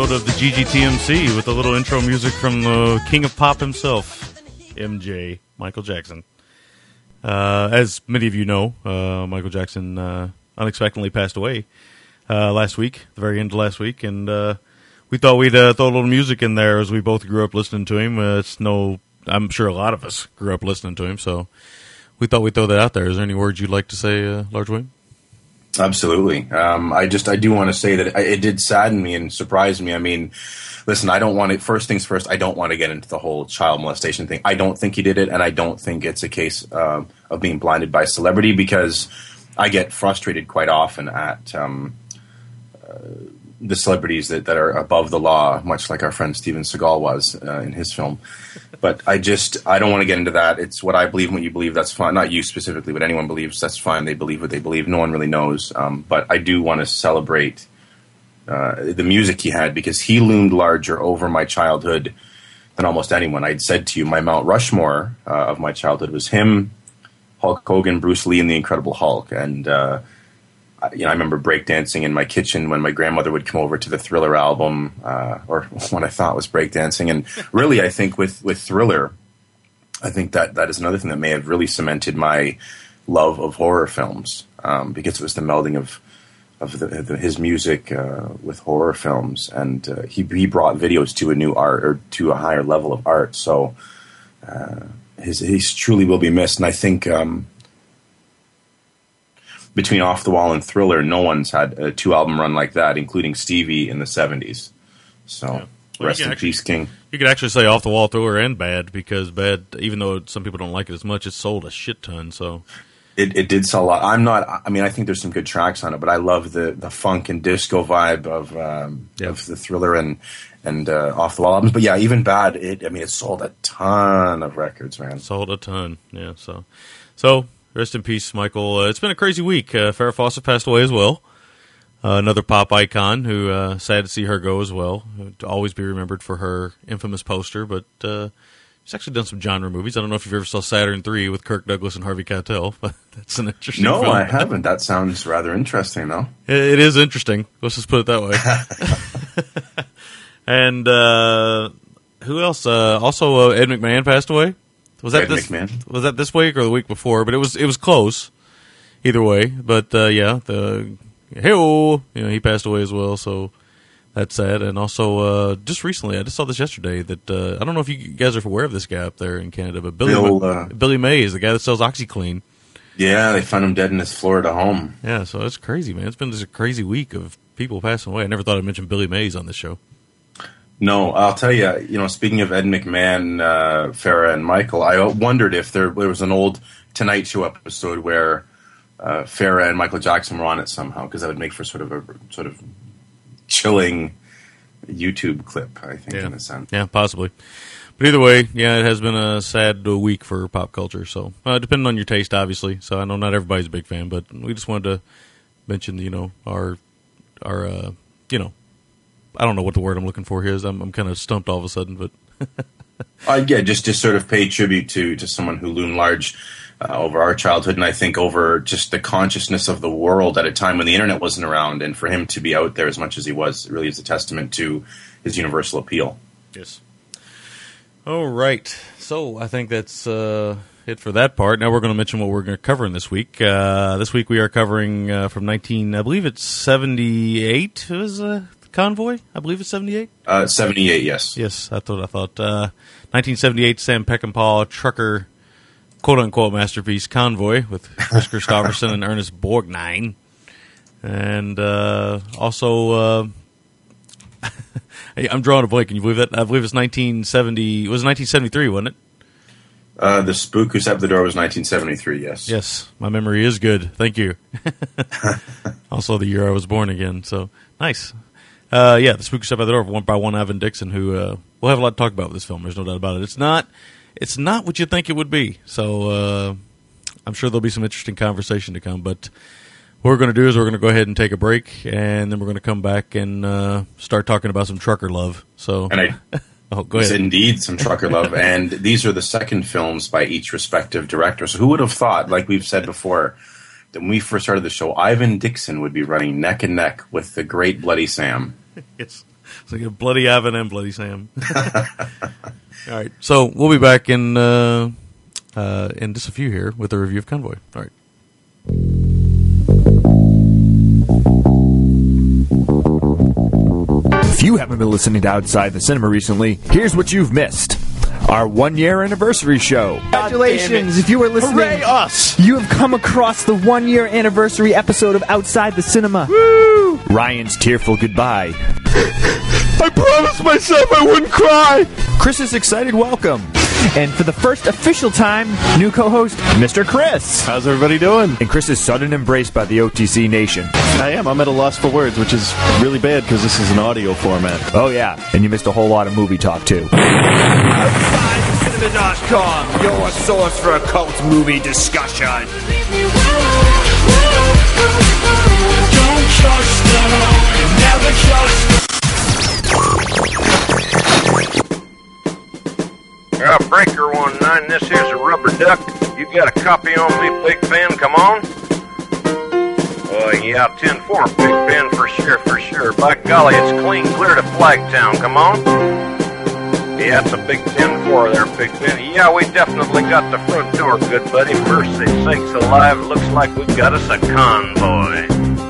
Episode of the GGTMC with a little intro music from the king of pop himself, MJ, Michael Jackson. Uh, as many of you know, uh, Michael Jackson uh, unexpectedly passed away uh, last week, the very end of last week, and uh, we thought we'd uh, throw a little music in there as we both grew up listening to him. It's no, I'm sure a lot of us grew up listening to him, so we thought we'd throw that out there. Is there any words you'd like to say, Large Wayne? Absolutely. Um, I just I do want to say that it, did sadden me and surprise me. I mean, listen, I don't want to. First things first, I don't want to get into the whole child molestation thing. I don't think he did it, and I don't think it's a case um of being blinded by celebrity because I get frustrated quite often at um, uh, the celebrities that, that are above the law, much like our friend Steven Seagal was uh, in his film. But I just I don't want to get into that. It's what I believe, and what you believe. That's fine. Not you specifically, but anyone believes. That's fine. They believe what they believe. No one really knows. Um, but I do want to celebrate uh, the music he had because he loomed larger over my childhood than almost anyone. I'd said to you, my Mount Rushmore uh, of my childhood was him, Hulk Hogan, Bruce Lee, and the Incredible Hulk. And uh, you know, I remember breakdancing in my kitchen when my grandmother would come over to the Thriller album, uh, or what I thought was breakdancing. And really, I think with with Thriller, I think that that is another thing that may have really cemented my love of horror films um, because it was the melding of of the, the, his music uh, with horror films, and uh, he he brought videos to a new art or to a higher level of art. So uh, his he truly will be missed, and I think. Um, between Off the Wall and Thriller, no one's had a two album run like that, including Stevie in the '70s. So, Well, rest in actually- peace, King. You could actually say off the wall thriller and bad because bad, even though some people don't like it as much, it sold a shit ton. So It, it did sell a lot. I'm not. I mean, I think there's some good tracks on it, but I love the the funk and disco vibe of um, Yeah. of the Thriller and and uh, Off the Wall albums. But yeah, even bad. It. I mean, it sold a ton of records, man. sold a ton. Yeah. So, so rest in peace, Michael. Uh, it's been a crazy week. Uh, Farrah Fawcett passed away as well. Uh, another pop icon who uh, sad to see her go as well. To always be remembered for her infamous poster, but uh, she's actually done some genre movies. I don't know if you've ever saw Saturn Three with Kirk Douglas and Harvey Keitel, but that's an interesting. No, film. I haven't. That sounds rather interesting, though. It it is interesting. Let's just put it that way. and uh, who else? Uh, also, uh, Ed McMahon passed away. Was that Ed this? McMahon. Was that this week or the week before? But it was it was close. Either way, but uh, yeah, the hey, you know, he passed away as well. So that's sad. And also, uh, just recently, I just saw this yesterday that uh, I don't know if you guys are aware of this guy up there in Canada, but Billy Bill, uh, Billy Mays, the guy that sells OxiClean. Yeah, they found him dead in his Florida home. Yeah, so it's crazy, man. It's been just a crazy week of people passing away. I never thought I'd mention Billy Mays on this show. No, I'll tell you. You know, speaking of Ed McMahon, uh, Farrah, and Michael, I wondered if there, there was an old Tonight Show episode where uh, Farrah and Michael Jackson were on it somehow, because that would make for sort of a sort of chilling YouTube clip. I think, Yeah. in a sense. Yeah, possibly. But either way, yeah, it has been a sad uh, week for pop culture. So, uh, depending on your taste, obviously. So, I know not everybody's a big fan, but we just wanted to mention, you know, our our uh, you know, I don't know what the word I'm looking for here is. I'm, I'm kind of stumped all of a sudden, but Uh, yeah, just to sort of pay tribute to to someone who loomed large uh, over our childhood, and I think over just the consciousness of the world at a time when the internet wasn't around, and for him to be out there as much as he was, really is a testament to his universal appeal. Yes. All right. So I think that's uh, it for that part. Now we're going to mention what we're going to cover in this week. Uh, this week we are covering uh, from 19, I believe it's 78 It was uh, Convoy. I believe it's 78. Uh, Seventy eight, yes. Yes, that's what I thought. Uh, 1978 Sam Peckinpah trucker quote unquote masterpiece Convoy with Kris Kristofferson and Ernest Borgnine. And uh, also, uh, hey, I'm drawing a blank. Can you believe that? I believe it's 1970. It was 1973, wasn't it? Uh, the spook who stepped the door was 1973. Yes. Yes, my memory is good. Thank you. also, the year I was born again. So nice. Uh, yeah, the spook step by the door, one by one Ivan Dixon, who uh, we'll have a lot to talk about with this film. There's no doubt about it. It's not, it's not what you think it would be. So uh, I'm sure there'll be some interesting conversation to come. But what we're going to do is we're going to go ahead and take a break, and then we're going to come back and uh, start talking about some trucker love. So, And I oh, go ahead. indeed some trucker love, and these are the second films by each respective director. So who would have thought, like we've said before, that when we first started the show, Ivan Dixon would be running neck and neck with the great Bloody Sam. It's, it's like a bloody Ivan and bloody Sam. All right, so we'll be back in uh, uh, in just a few here with a review of Convoy. All right. If you haven't been listening to Outside the Cinema recently, here's what you've missed. Our one year anniversary show. Congratulations! If you were listening, Hooray us! you have come across the one year anniversary episode of Outside the Cinema. Ryan's tearful goodbye. I promised myself I wouldn't cry. Chris's excited welcome. And for the first official time, new co host, Mr. Chris. How's everybody doing? And Chris's sudden embrace by the OTC Nation. I am. I'm at a loss for words, which is really bad because this is an audio format. Oh, yeah. And you missed a whole lot of movie talk, too. OutsideCinema.com, your source for cult movie discussion. Uh, Breaker one nine. This here's a rubber duck. You got a copy on me, Big Ben? Come on. Uh, yeah, ten four, Big Ben for sure, for sure. By golly, it's clean clear to Flagtown. Come on. Yeah, it's a big ten four there, Big Ben. Yeah, we definitely got the front door, good buddy. Mercy sakes alive, looks like we got us a convoy.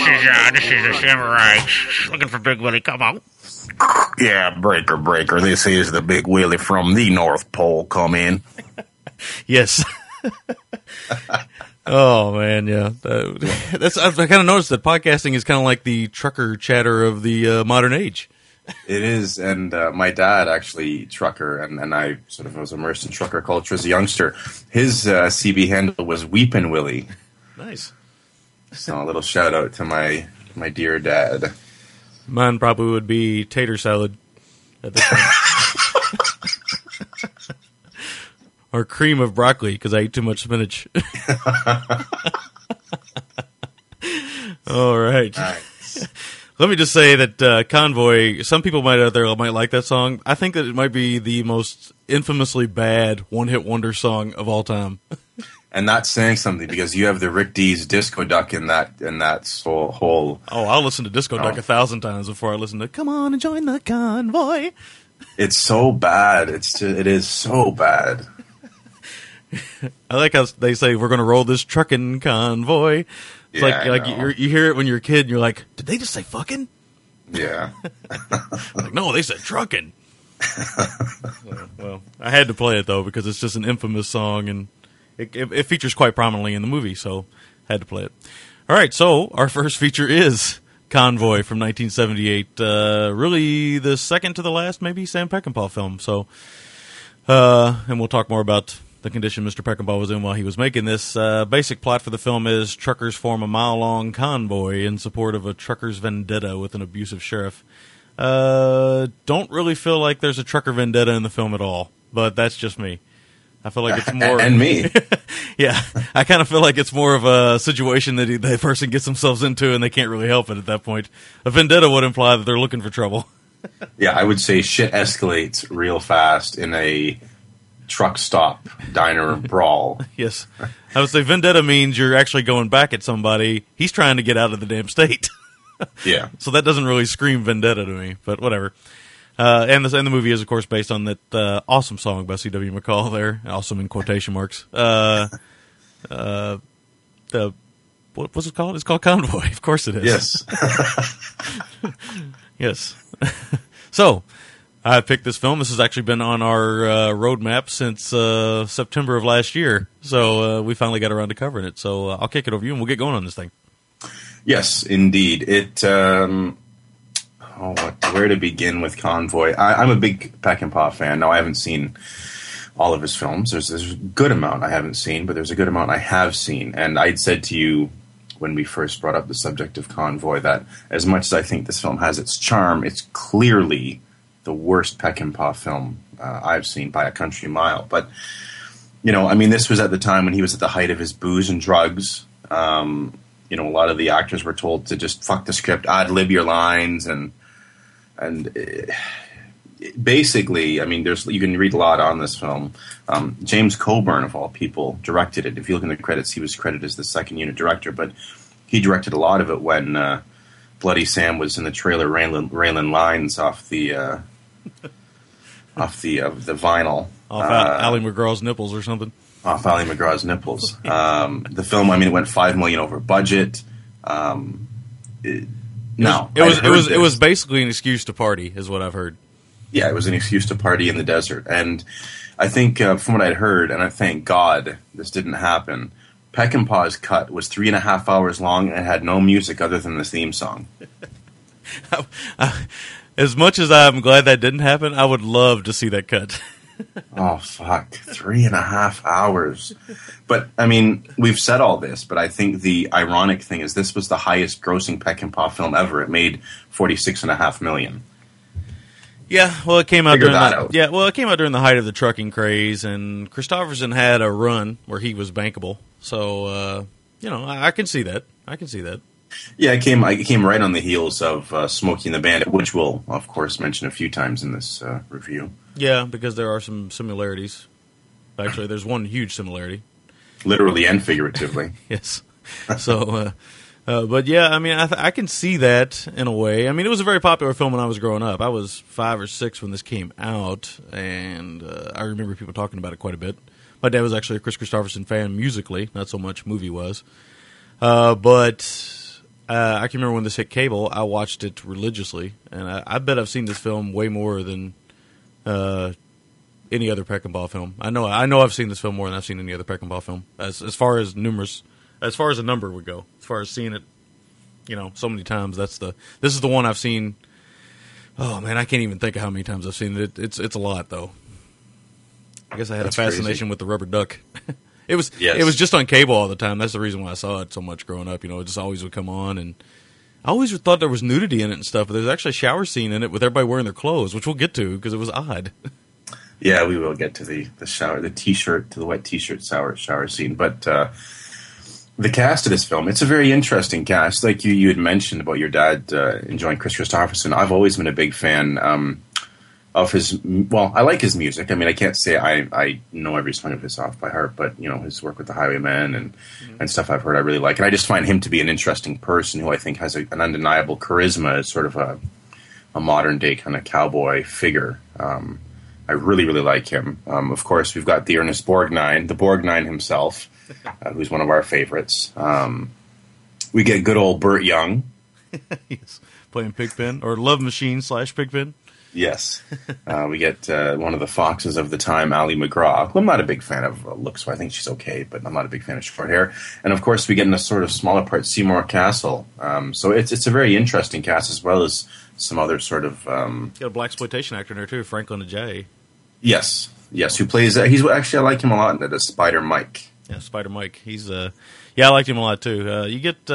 This is uh, this is a samurai looking for Big Willie. Come on. Yeah, breaker, breaker. This is the big Willie from the North Pole. Come in. Yes. oh man, yeah. Uh, that's I kind of noticed that podcasting is kind of like the trucker chatter of the uh, modern age. It is, and uh, my dad actually trucker, and, and I sort of was immersed in trucker culture as a youngster. His uh, CB handle was Weepin' Willie. Nice. So a little shout out to my my dear dad. Mine probably would be tater salad at this point. or cream of broccoli because I eat too much spinach. All right. Nice. Let me just say that uh, Convoy, some people might out there might like that song. I think that it might be the most infamously bad one hit wonder song of all time. and that's saying something because you have the Rick Dees disco duck in that in that whole whole. Oh, I'll listen to Disco Duck Oh. a thousand times before I listen to Come On and Join the Convoy. It's so bad. It's ju- it is so bad. I like how they say we're going to roll this trucking convoy. It's Yeah, like like know. you hear it when you're a kid, and you're like, did they just say fucking? Yeah. Like, no, they said trucking. well, I had to play it though because it's just an infamous song, and it, it, it features quite prominently in the movie, so had to play it. All right, so our first feature is Convoy from 1978. Uh, really, the second to the last, maybe Sam Peckinpah film. So, uh, and we'll talk more about the condition Mr. Peckinpah was in while he was making this. Uh, basic plot for the film is truckers form a mile long convoy in support of a truckers' vendetta with an abusive sheriff. Uh, don't really feel like there's a trucker vendetta in the film at all, but that's just me. I feel like it's more and me. yeah, I kind of feel like it's more of a situation that he, the person gets themselves into and they can't really help it at that point. A vendetta would imply that they're looking for trouble. Yeah, I would say shit escalates real fast in a truck stop diner brawl. yes, I would say vendetta means you're actually going back at somebody. He's trying to get out of the damn state. Yeah. so that doesn't really scream vendetta to me, but whatever. Uh, and, the, and the movie is, of course, based on that uh, awesome song by C.W. McCall there, awesome in quotation marks. Uh, uh, the what was it called? It's called Convoy. Of course it is. Yes. yes. so, I picked this film. This has actually been on our uh, roadmap since uh, September of last year. So uh, we finally got around to covering it. So uh, I'll kick it over to you, and we'll get going on this thing. Yes, indeed. It. Um, oh, where to begin with Convoy? I, I'm a big Peckinpah fan. Now, I haven't seen all of his films. There's, there's a good amount I haven't seen, but there's a good amount I have seen. And I'd said to you when we first brought up the subject of Convoy that as much as I think this film has its charm, it's clearly the worst Peckinpah film uh, I've seen by a country mile. But you know, I mean, this was at the time when he was at the height of his booze and drugs. Um, you know, a lot of the actors were told to just fuck the script, ad lib your lines, and and uh, basically, I mean, there's you can read a lot on this film. Um, James Coburn, of all people, directed it. If you look in the credits, he was credited as the second unit director, but he directed a lot of it when uh, Bloody Sam was in the trailer railing, railing lines off the uh, off the the vinyl Off Uh, Ali MacGraw's nipples or something. off Ali MacGraw's nipples. Um, the film, I mean, it went five million over budget. Um, it, no, It was it was heard it was basically an excuse to party, is what I've heard. yeah, it was an excuse to party in the desert. And I think uh, from what I'd heard, and I thank God this didn't happen. Peckinpah's cut was three and a half hours long and had no music other than the theme song. As much as I'm glad that didn't happen, I would love to see that cut. Oh fuck, three and a half hours. But I mean, we've said all this, but I think the ironic thing is this was the highest grossing Peck and Peckinpah film ever. It made forty six and a half million. Yeah, well, it came out Figure during that the, out. yeah, well, it came out during the height of the trucking craze, and Kristofferson had a run where he was bankable. So, uh, you know, I, I can see that. I can see that. Yeah, it came. It came right on the heels of uh, Smokey and the Bandit, which we'll of course mention a few times in this uh, review. Yeah, because there are some similarities. Actually, there's one huge similarity. literally and figuratively. yes. So, uh, uh, but yeah, I mean, I, th- I can see that in a way. I mean, it was a very popular film when I was growing up. I was five or six when this came out, and uh, I remember people talking about it quite a bit. My dad was actually a Kris Kristofferson fan musically, not so much movie was. Uh, but uh, I can remember when this hit cable, I watched it religiously, and I, I bet I've seen this film way more than uh, any other Peckinpah film. I know I know I've seen this film more than I've seen any other Peckinpah film. As as far as numerous, as far as a number would go, as far as seeing it, you know, so many times. That's the this is the one I've seen. Oh man, I can't even think of how many times I've seen it. It's it's a lot though. I guess I had That's a fascination crazy. with the rubber duck. it was Yes. it was just on cable all the time. That's the reason why I saw it so much growing up. You know, it just always would come on, and I always thought there was nudity in it and stuff. But there's actually a shower scene in it with everybody wearing their clothes, which we'll get to because it was odd. Yeah, we will get to the the shower, the t-shirt, to the wet t-shirt shower shower scene. But uh, the cast of this film, it's a very interesting cast. Like you, you had mentioned about your dad uh, enjoying Kris Kristofferson. I've always been a big fan um, of his. Well, I like his music. I mean, I can't say I, I know every song of his off by heart, but you know his work with the Highwaymen and and stuff I've heard I really like. And I just find him to be an interesting person who I think has a, an undeniable charisma as sort of a a modern day kind of cowboy figure. Um, I really, really like him. Um, of course, we've got the Ernest Borgnine, the Borgnine himself, uh, who's one of our favorites. Um, we get good old Burt Young. yes, playing Pigpen or Love Machine slash Pigpen. Yes. Uh, we get uh, one of the foxes of the time, Ali MacGraw. who I'm not a big fan of uh, looks, so I think she's okay, but I'm not a big fan of short hair. And of course, we get in a sort of smaller part Seymour Cassel. Um, so it's it's a very interesting cast as well as some other sort of um, Got a black exploitation actor in there too, Franklyn Ajaye. yes, yes. Who plays? Uh, he's actually I like him a lot. in it, as Spider Mike. Yeah, Spider Mike. He's uh, yeah, I liked him a lot too. Uh, you get.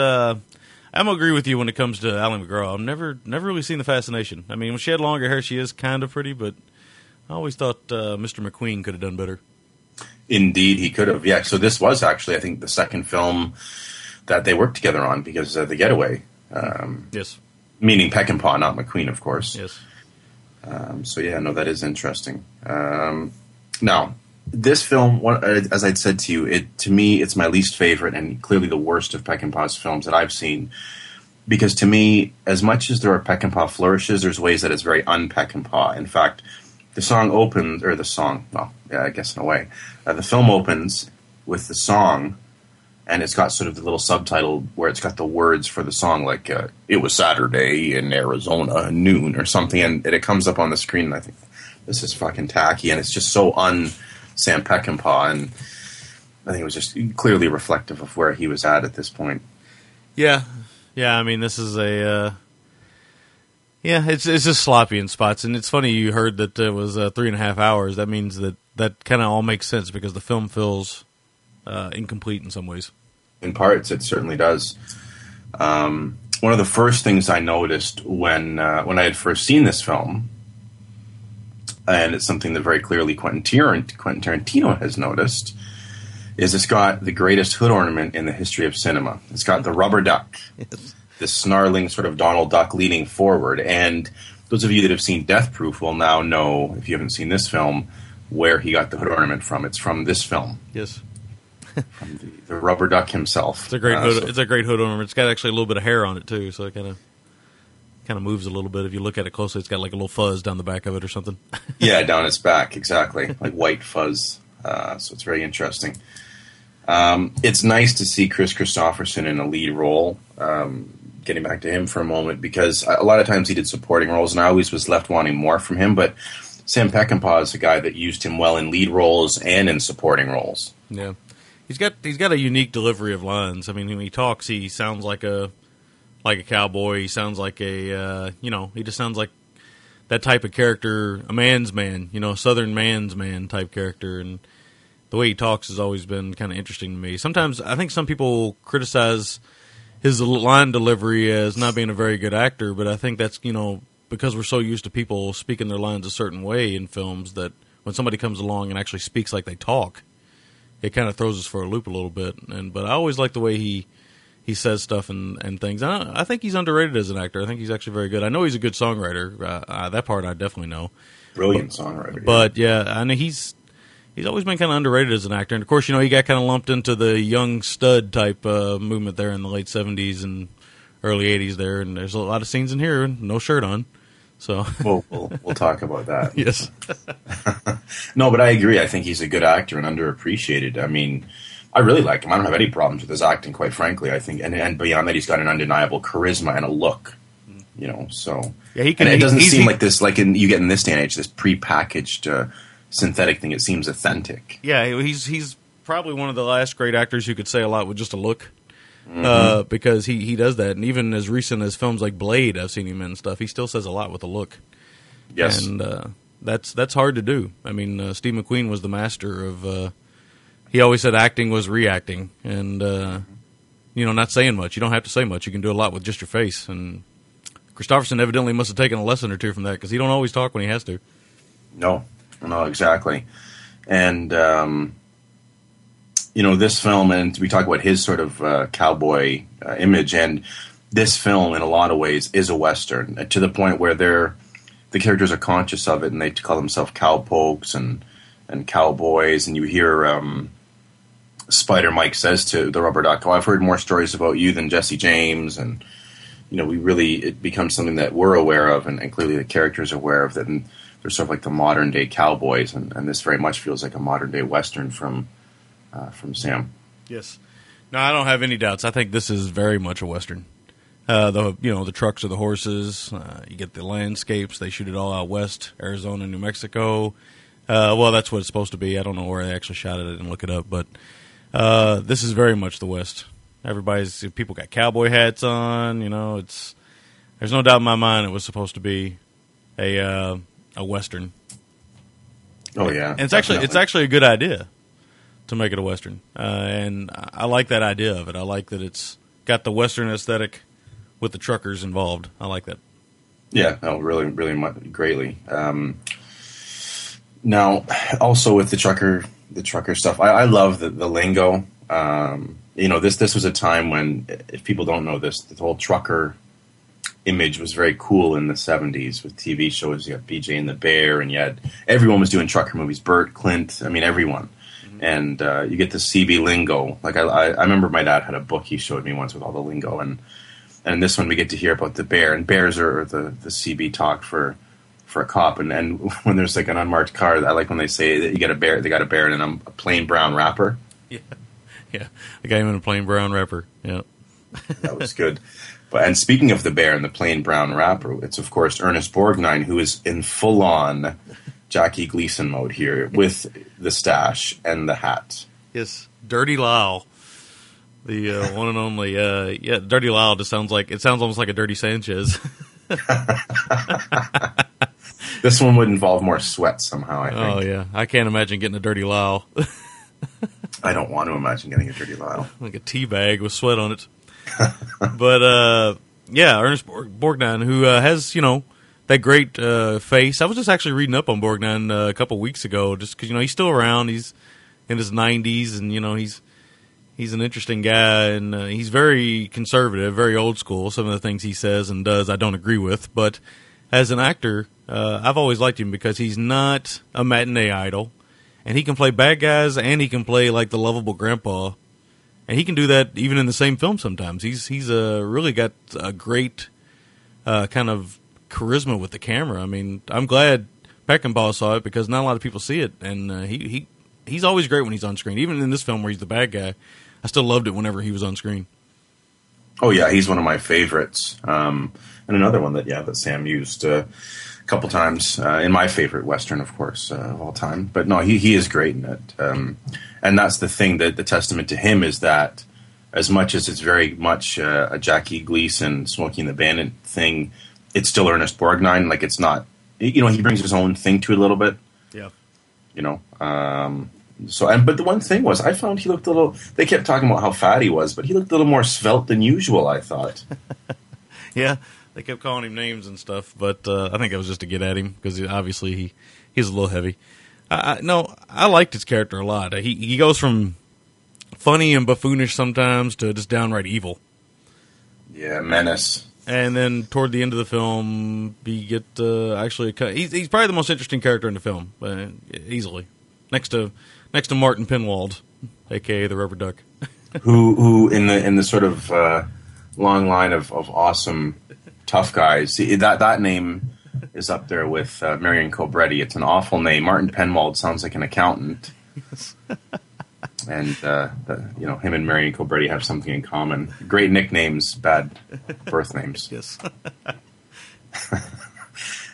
I'm agree with you when it comes to Ali MacGraw. I've never never really seen the fascination. I mean, when she had longer hair, she is kind of pretty, but I always thought uh, Mr. McQueen could have done better. Indeed, he could have. Yeah. So this was actually, I think, the second film that they worked together on because of the Getaway. Um, Yes, meaning Peckinpah, not McQueen, of course. yes. Um, so yeah, no, that is interesting. Um, now, this film, uh, as I'd said to you, it to me it's my least favorite and clearly the worst of Peckinpah's films that I've seen. Because to me, as much as there are Peckinpah flourishes, there's ways that it's very un-Peckinpah. In fact, the song opens, or the song, well, yeah, I guess in a way, uh, the film opens with the song, and it's got sort of the little subtitle where it's got the words for the song, like uh, "It was Saturday in Arizona, noon" or something, and, and it comes up on the screen, and I think this is fucking tacky, and it's just so un Sam Peckinpah, and I think it was just clearly reflective of where he was at at this point. Yeah, yeah. I mean, this is a uh, yeah. It's it's just sloppy in spots, and it's funny you heard that it was uh, three and a half hours. That means that that kind of all makes sense because the film feels uh, incomplete in some ways. in parts it certainly does um, one of the first things i noticed when uh, when i had first seen this film and it's something that very clearly quentin, tarantino has noticed is it's got the greatest hood ornament in the history of cinema. It's got the rubber duck this snarling sort of donald duck leaning forward. And those of you that have seen death proof will now know if you haven't seen this film where he got the hood ornament from. It's from this film. Yes, from the rubber duck himself. It's a great Uh, hood. so- it's a great hood ornament. It's got actually a little bit of hair on it too, so it kind of kind of moves a little bit. If you look at it closely, it's got like a little fuzz down the back of it or something. Yeah, down its back, exactly, like white fuzz. Uh, so it's very interesting. Um, it's nice to see Kris Kristofferson in a lead role. Um, getting back to him for a moment, because a lot of times he did supporting roles, and I always was left wanting more from him. But Sam Peckinpah is a guy that used him well in lead roles and in supporting roles. Yeah, he's got he's got a unique delivery of lines. I mean, when he talks, he sounds like a like a cowboy. He sounds like a uh, you know, he just sounds like that type of character, a man's man, you know, a southern man's man type character, and the way he talks has always been kind of interesting to me. Sometimes I think some people criticize his line delivery as not being a very good actor, but I think that's you know because we're so used to people speaking their lines a certain way in films that when somebody comes along and actually speaks like they talk, it kind of throws us for a loop a little bit. And but I always like the way he he says stuff and and things. I, I think he's underrated as an actor. I think he's actually very good. I know he's a good songwriter. Uh, uh, that part I definitely know. Brilliant songwriter. yeah. But yeah, I know he's he's always been kind of underrated as an actor. And of course, you know, he got kind of lumped into the young stud type uh, movement there in the late seventies and early eighties there. And there's a lot of scenes in here, no shirt on. So we'll, we'll, we'll talk about that. yes, No, but I agree. I think he's a good actor and underappreciated. I mean, I really like him. I don't have any problems with his acting, quite frankly. I think, and, and beyond that, he's got an undeniable charisma and a look. You know, so Yeah, he can- And it doesn't he's- seem he- like this, like in you get in this day and age, this prepackaged uh, synthetic thing. It seems authentic. yeah, he's he's probably one of the last great actors who could say a lot with just a look. Uh, because he, he does that, and even as recent as films like Blade, I've seen him in stuff. He still says a lot with a look. Yes, and uh, that's that's hard to do. I mean, uh, Steve McQueen was the master of. He always said acting was reacting, and uh, you know, not saying much. You don't have to say much. You can do a lot with just your face. And Kristofferson evidently must have taken a lesson or two from that because he don't always talk when he has to. No, no, exactly. And um, you know, this film, and we talk about his sort of uh, cowboy uh, image, and this film, in a lot of ways, is a western uh, to the point where they're the characters are conscious of it, and they call themselves cowpokes and and cowboys, and you hear. Um, Spider Mike says to the rubber duck, "Oh, I've heard more stories about you than Jesse James," and you know we really it becomes something that we're aware of, and, and clearly the characters are aware of that. And they're sort of like the modern day cowboys, and, and this very much feels like a modern day western from uh, from Sam. Yes. No, I don't have any doubts. I think this is very much a western. Uh, the you know the trucks or the horses. Uh, you get the landscapes. They shoot it all out west, Arizona, New Mexico. Uh, well, that's what it's supposed to be. I don't know where they actually shot it. I didn't look it up, but uh, this is very much the west. Everybody's people got cowboy hats on. You know, it's there's no doubt in my mind it was supposed to be a uh, a western. Oh yeah, and it's actually it's actually a good idea to make it a western, uh, and I like that idea of it. I like that it's got the western aesthetic with the truckers involved. I like that. Yeah, no, really, really mu- greatly. Um, now, also with the trucker, the trucker stuff, I, I love the, the lingo. Um, you know, this this was a time when, if people don't know this, the whole trucker image was very cool in the '70s with TV shows. You got BJ and the Bear, and you had everyone was doing trucker movies. Burt, Clint, I mean everyone. And uh, you get the CB lingo. Like I, I, I remember my dad had a book he showed me once with all the lingo, and and this one we get to hear about the bear and bears are the the CB talk for for a cop and and when there's like an unmarked car I like when they say that you get a bear they got a bear in a a plain brown wrapper Yeah, yeah. I got guy in a plain brown wrapper. Yeah. that was good but and speaking of the bear and the plain brown wrapper it's of course Ernest Borgnine who is in full on Jackie Gleason mode here with the stash and the hat Yes, Dirty Lyle, the uh, one and only. Uh, yeah, Dirty Lyle just sounds like it sounds almost like a Dirty Sanchez. this one would involve more sweat somehow I think oh yeah, I can't imagine getting a Dirty Lyle I don't want to imagine getting a dirty Lyle like a tea bag with sweat on it. but uh, yeah, Ernest Borg- Borgnine, who uh, has you know that great uh, face. I was just actually reading up on Borgnine uh, a couple weeks ago, just because you know he's still around. He's in his nineties, and you know he's he's an interesting guy, and uh, he's very conservative, very old school. Some of the things he says and does, I don't agree with. But as an actor, uh, I've always liked him because he's not a matinee idol, and he can play bad guys, and he can play like the lovable grandpa, and he can do that even in the same film. Sometimes he's he's uh, really got a great uh, kind of charisma with the camera. I mean, I'm glad Peckinpah saw it because not a lot of people see it, and uh, he he he's always great when he's on screen. Even in this film where he's the bad guy, I still loved it whenever he was on screen. Oh yeah, he's one of my favorites. Um, and another one that yeah that Sam used uh, a couple times uh, in my favorite western, of course, uh, of all time. But no, he he is great in it. Um, and that's the thing that the testament to him is that as much as it's very much uh, a Jackie Gleason Smokey and the Bandit thing, it's still Ernest Borgnine. Like it's not, you know, he brings his own thing to it a little bit Yeah. you know. Um, so, and but the one thing was, I found he looked a little. They kept talking about how fat he was, but he looked a little more svelte than usual. I thought. Yeah, they kept calling him names and stuff, but uh, I think it was just to get at him because obviously he he's a little heavy. I, I, no, I liked his character a lot. He he goes from funny and buffoonish sometimes to just downright evil. yeah, menace. And then toward the end of the film, we get uh, actually a cut. He's, he's probably the most interesting character in the film, uh, easily, next to next to Martin Penwald, aka the Rubber Duck. who who in the in the sort of uh, long line of, of awesome tough guys. That that name is up there with uh, Marion Cobretti. It's an awful name. Martin Penwald sounds like an accountant. And uh, the, you know him and Marion Cobretti have something in common. Great nicknames, bad birth names. Yes.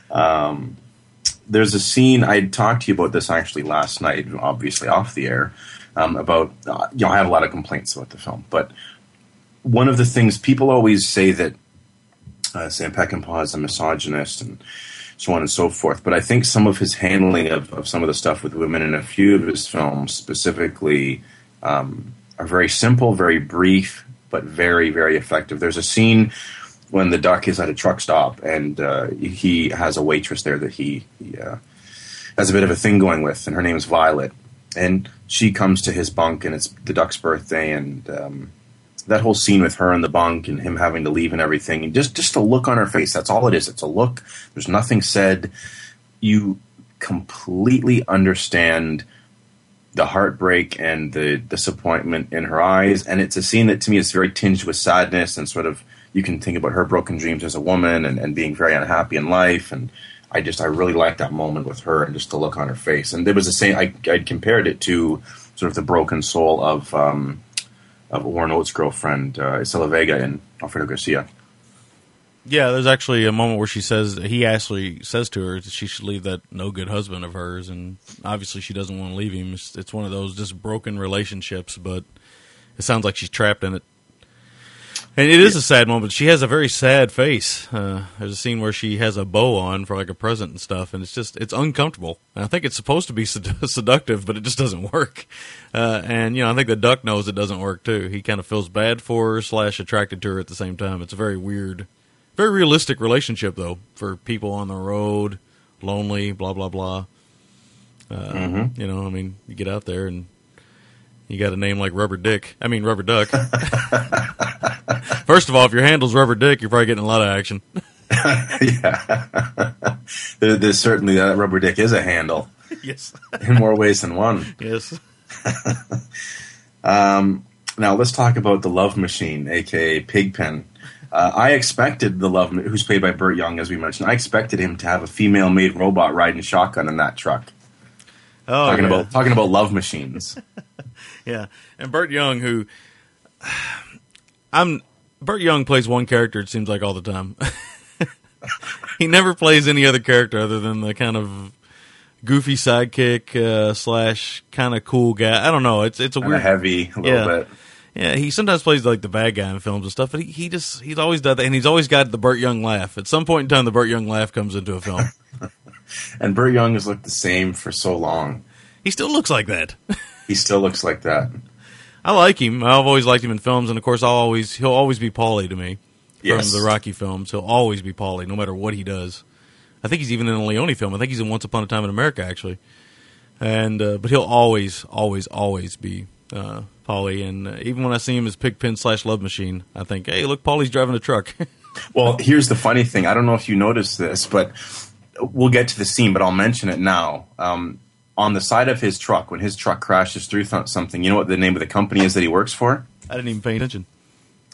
Um, there's a scene I talked to you about this actually last night, obviously off the air, um, about uh, you know I have a lot of complaints about the film, but one of the things people always say that uh, Sam Peckinpah is a misogynist and so on and so forth, but I think some of his handling of, of some of the stuff with women in a few of his films specifically um, are very simple, very brief, but very very effective. There's a scene when the duck is at a truck stop and uh, he has a waitress there that he, he uh, has a bit of a thing going with, and her name is Violet. And she comes to his bunk, and it's the duck's birthday, and um, that whole scene with her in the bunk and him having to leave and everything, and just just a look on her face. That's all it is. It's a look. There's nothing said. You completely understand the heartbreak and the disappointment in her eyes, and it's a scene that to me is very tinged with sadness and sort of you can think about her broken dreams as a woman and, and being very unhappy in life. And I just I really liked that moment with her and just the look on her face. And there was the same. I I compared it to sort of the broken soul of um, of Warren Oates' girlfriend uh, Isela Vega in Alfredo Garcia. Yeah, there's actually a moment where she says he actually says to her that she should leave that no good husband of hers, and obviously she doesn't want to leave him. It's, it's one of those just broken relationships, but it sounds like she's trapped in it. And it is a sad moment. She has a very sad face. Uh, there's a scene where she has a bow on for like a present and stuff, and it's just it's uncomfortable. And I think it's supposed to be sed- seductive, but it just doesn't work. Uh, and you know, I think the duck knows it doesn't work too. He kind of feels bad for her slash attracted to her at the same time. It's a very weird, very realistic relationship though for people on the road, lonely, blah blah blah. Uh, Mhm. You know, I mean, you get out there and you got a name like Rubber Dick. I mean, Rubber Duck. First of all, if your handle's Rubber Dick, you're probably getting a lot of action. yeah, there, there's certainly that rubber dick is a handle yes. in more ways than one. Yes. Um, now let's talk about the Love Machine, aka Pigpen. Uh, I expected the Love, who's played by Burt Young, as we mentioned. I expected him to have a female-made robot riding shotgun in that truck. Oh, talking yeah. about talking about love machines. Yeah, and Burt Young, who I'm Burt Young plays one character. It seems like all the time. he never plays any other character other than the kind of goofy sidekick uh, slash kind of cool guy. I don't know. It's it's a Kinda weird, heavy a little yeah. bit. Yeah, he sometimes plays like the bad guy in films and stuff, but he, he just he's always done that, and he's always got the Burt Young laugh. At some point in time, the Burt Young laugh comes into a film. And Burt Young has looked the same for so long. he still looks like that. He still looks like that. I like him. I've always liked him in films, and of course, I'll always he'll always be Paulie to me Yes. from the Rocky films. He'll always be Paulie, no matter what he does. I think he's even in a Leone film. I think he's in Once Upon a Time in America, actually. And uh, but he'll always, always, always be uh, Paulie. And uh, even when I see him as Pigpen slash Love Machine, I think, hey, look, Paulie's driving a truck. Well, here's the funny thing. I don't know if you noticed this, but we'll get to the scene, but I'll mention it now. Um, on the side of his truck, when his truck crashes through th- something, you know what the name of the company is that he works for? I didn't even pay attention.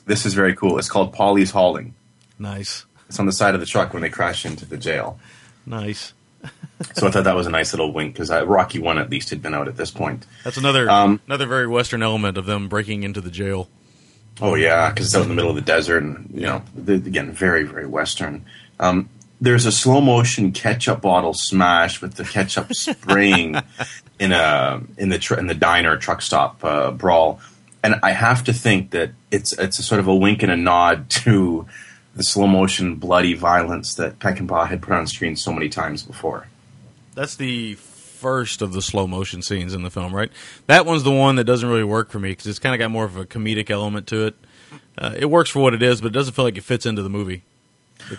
This is very cool. It's called Paulie's Hauling. Nice, It's on the side of the truck when they crash into the jail. nice. So I thought that was a nice little wink because Rocky One at least had been out at this point. That's another Um, another very Western element of them breaking into the jail. Oh yeah, because it's out in the middle of the desert, and you know, the, again, very very western. Um, there's a slow motion ketchup bottle smash with the ketchup spraying in a in the tr- in the diner truck stop uh, brawl, and I have to think that it's it's a sort of a wink and a nod to the slow motion bloody violence that Peckinpah had put on screen so many times before. That's the first of the slow motion scenes in the film, right? That one's the one that doesn't really work for me because it's kind of got more of a comedic element to it. Uh, it works for what it is, but it doesn't feel like it fits into the movie.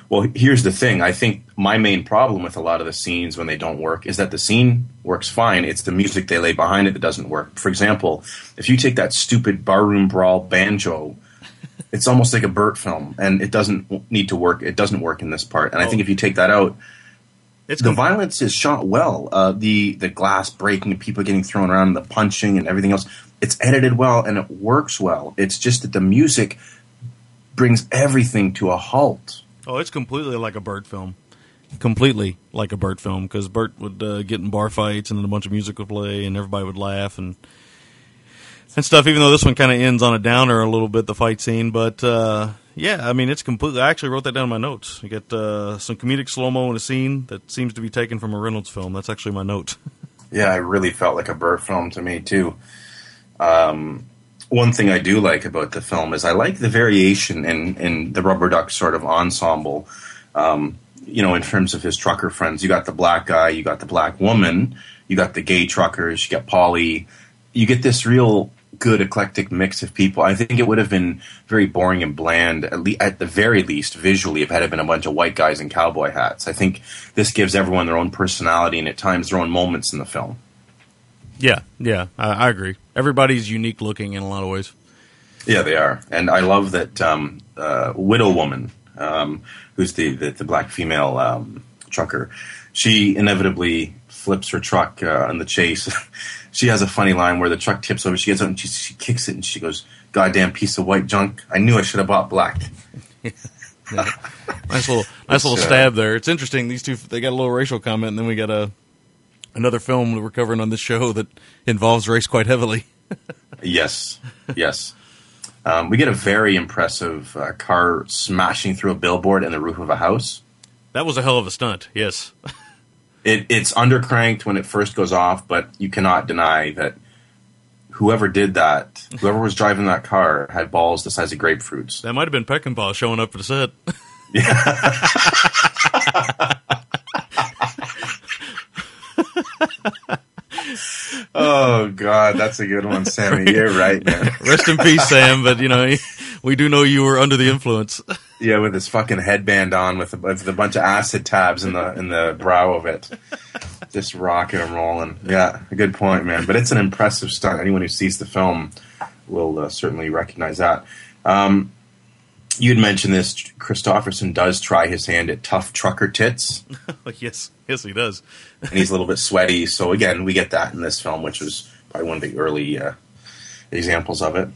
Well, here's the thing. I think my main problem with a lot of the scenes when they don't work is that the scene works fine. It's the music they lay behind it that doesn't work. For example, if you take that stupid barroom brawl banjo, it's almost like a Burt film, and it doesn't need to work. It doesn't work in this part. And I think if you take that out, It's the violence is shot well. Uh, the the glass breaking, the people getting thrown around, the punching, and everything else. It's edited well and it works well. It's just that the music brings everything to a halt. Oh, it's completely like a Burt film. Completely like a Burt film because Burt would uh, get in bar fights and then a bunch of music would play and everybody would laugh and and stuff. Even though this one kind of ends on a downer a little bit, the fight scene, but uh, yeah, I mean it's completely. I actually wrote that down in my notes. You get uh, some comedic slow mo in a scene that seems to be taken from a Reynolds film. That's actually my note. Yeah, it really felt like a Burt film to me too. Um, one thing I do like about the film is I like the variation in in the Rubber Duck sort of ensemble. Um, you know, in terms of his trucker friends, you got the black guy, you got the black woman, you got the gay truckers, you got Paulie. You get this real good eclectic mix of people. I think it would have been very boring and bland, at, le- at the very least visually, if it had been a bunch of white guys in cowboy hats. I think this gives everyone their own personality and at times their own moments in the film. yeah, yeah, I, I agree. Everybody's unique looking in a lot of ways. Yeah, they are, and I love that um, uh, widow woman, um, who's the, the the black female um, trucker. She inevitably flips her truck uh, in the chase. she has a funny line where the truck tips over. She gets out and she, she kicks it, and she goes, "Goddamn piece of white junk! I knew I should have bought black." nice little nice little It's, uh, stab there. It's interesting. These two they got a little racial comment, and then we got a another film that we're covering on this show that involves race quite heavily. Yes, yes. Um, we get a very impressive uh, car smashing through a billboard and the roof of a house. That was a hell of a stunt. Yes. It, it's undercranked when it first goes off, but you cannot deny that whoever did that, whoever was driving that car, had balls the size of grapefruits. That might have been Peckinpah showing up for the set. Oh God, that's a good one, Sammy. You're right, man. Rest in peace, Sam. But you know, we do know you were under the influence. Yeah, with his fucking headband on, with a, with a bunch of acid tabs in the in the brow of it, just rocking and rolling. Yeah, a good point, man. But it's an impressive stunt. Anyone who sees the film will uh, certainly recognize that. Um, you had mentioned this. Kristofferson does try his hand at tough trucker tits, yes, yes, he does. and he's a little bit sweaty. So again, we get that in this film, which was probably one of the early uh, examples of it.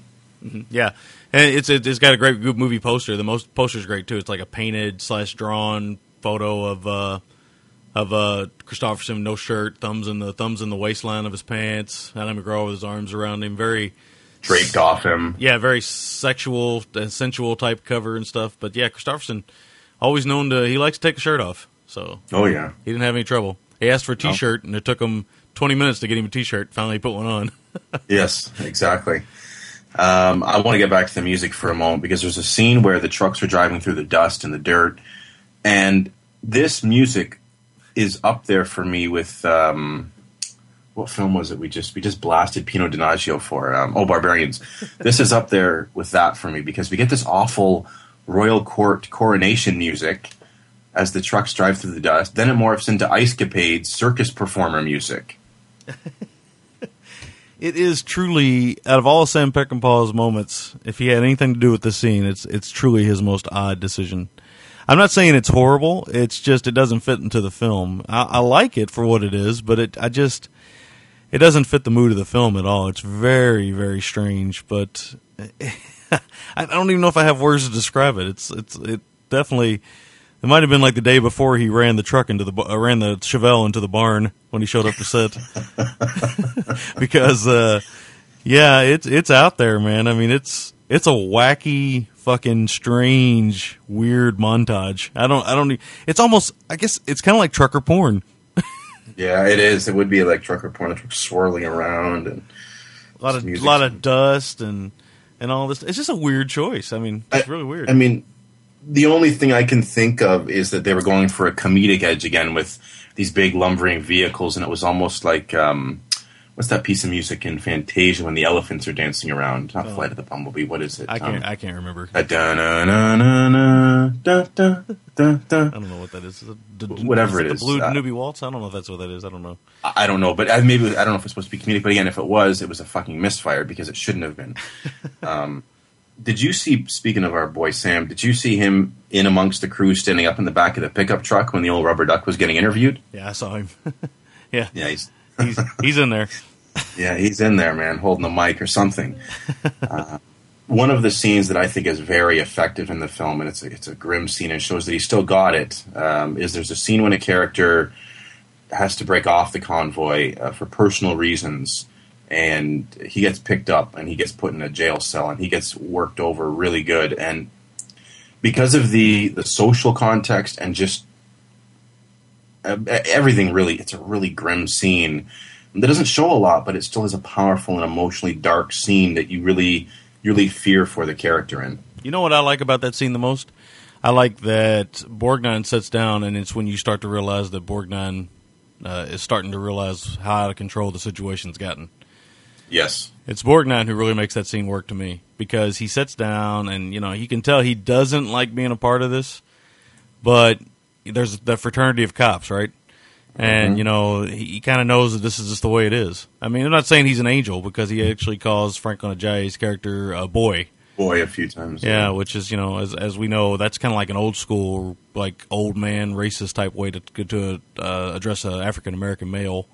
Yeah, and it's it's got a great good movie poster. The most poster's great too. It's like a painted slash drawn photo of uh of uh Kristofferson, no shirt, thumbs in the thumbs in the waistline of his pants. Ali MacGraw with his arms around him, very Draped off him. yeah, very sexual and sensual type cover and stuff. But yeah, Kristofferson always known to he likes to take the shirt off, so Oh yeah. he didn't have any trouble. He asked for a T-shirt, and it took him twenty minutes to get him a T-shirt. Finally, he put one on. Yes, exactly. Um, I want to get back to the music for a moment because there's a scene where the trucks are driving through the dust and the dirt, and this music is up there for me with um, what film was it? We just we just blasted Pino Donaggio for um, Oh Barbarians. this is up there with that for me because we get this awful royal court coronation music as the trucks drive through the dust. Then it morphs into Ice Capades circus performer music. It is truly out of all Sam Peckinpah's moments. If he had anything to do with the scene, it's it's truly his most odd decision. I'm not saying it's horrible. It's just it doesn't fit into the film. I, I like it for what it is, but it I just it doesn't fit the mood of the film at all. It's very very strange, but I don't even know if I have words to describe it. It's it's it definitely. It might have been like the day before he ran the truck into the uh, ran the Chevelle into the barn when he showed up to set. because uh, yeah, it's it's out there, man. I mean, it's it's a wacky, fucking strange, weird montage. I don't I don't. It's almost I guess it's kind of like trucker porn. Yeah, it is. It would be like trucker porn, the truck swirling around and A lot of Music's- lot of dust and and all this. It's just a weird choice. I mean, it's really weird. I mean, the only thing I can think of is that they were going for a comedic edge again with these big lumbering vehicles, and it was almost like um, what's that piece of music in Fantasia when the elephants are dancing around? Not Flight of the Bumblebee. What is it? Oh. I can't Um, I can't remember. uh, da-na-na-na-na, da-da, da-da. I don't know what that is. Is it Whatever is the Blue uh, Newbie Waltz. I don't know if that's what that is. I don't know. I I don't know, but I, maybe I don't know if it's supposed to be comedic. But again, if it was, it was a fucking misfire because it shouldn't have been. um, did you see? Speaking of our boy Sam, did you see him in amongst the crew, standing up in the back of the pickup truck when the old rubber duck was getting interviewed? Yeah, I saw him. yeah, Yeah, he's he's he's in there. yeah, he's in there, man, holding the mic or something. uh, one of the scenes that I think is very effective in the film, and it's a, it's a grim scene and shows that he still got it, um, is there's a scene when a character has to break off the convoy uh, for personal reasons, and he gets picked up and he gets put in a jail cell and he gets worked over really good, and because of the the social context and just everything, really, it's a really grim scene that doesn't show a lot, but it still is a powerful and emotionally dark scene that you really, you really fear for the character in. You know what I like about that scene the most? I like that Borgnine sits down, and it's when you start to realize that Borgnine uh, is starting to realize how out of control the situation's gotten. Yes. It's Borgnine who really makes that scene work to me because he sits down, and you know he can tell he doesn't like being a part of this, but there's the fraternity of cops, right? And Mhm. you know he, he kind of knows that this is just the way it is. I mean, I'm not saying he's an angel because he actually calls Franklyn Ajaye's character a boy. Boy, a few times. Yeah, which is you know as as we know that's kind of like an old school like old man racist type way to to uh, address an African American male,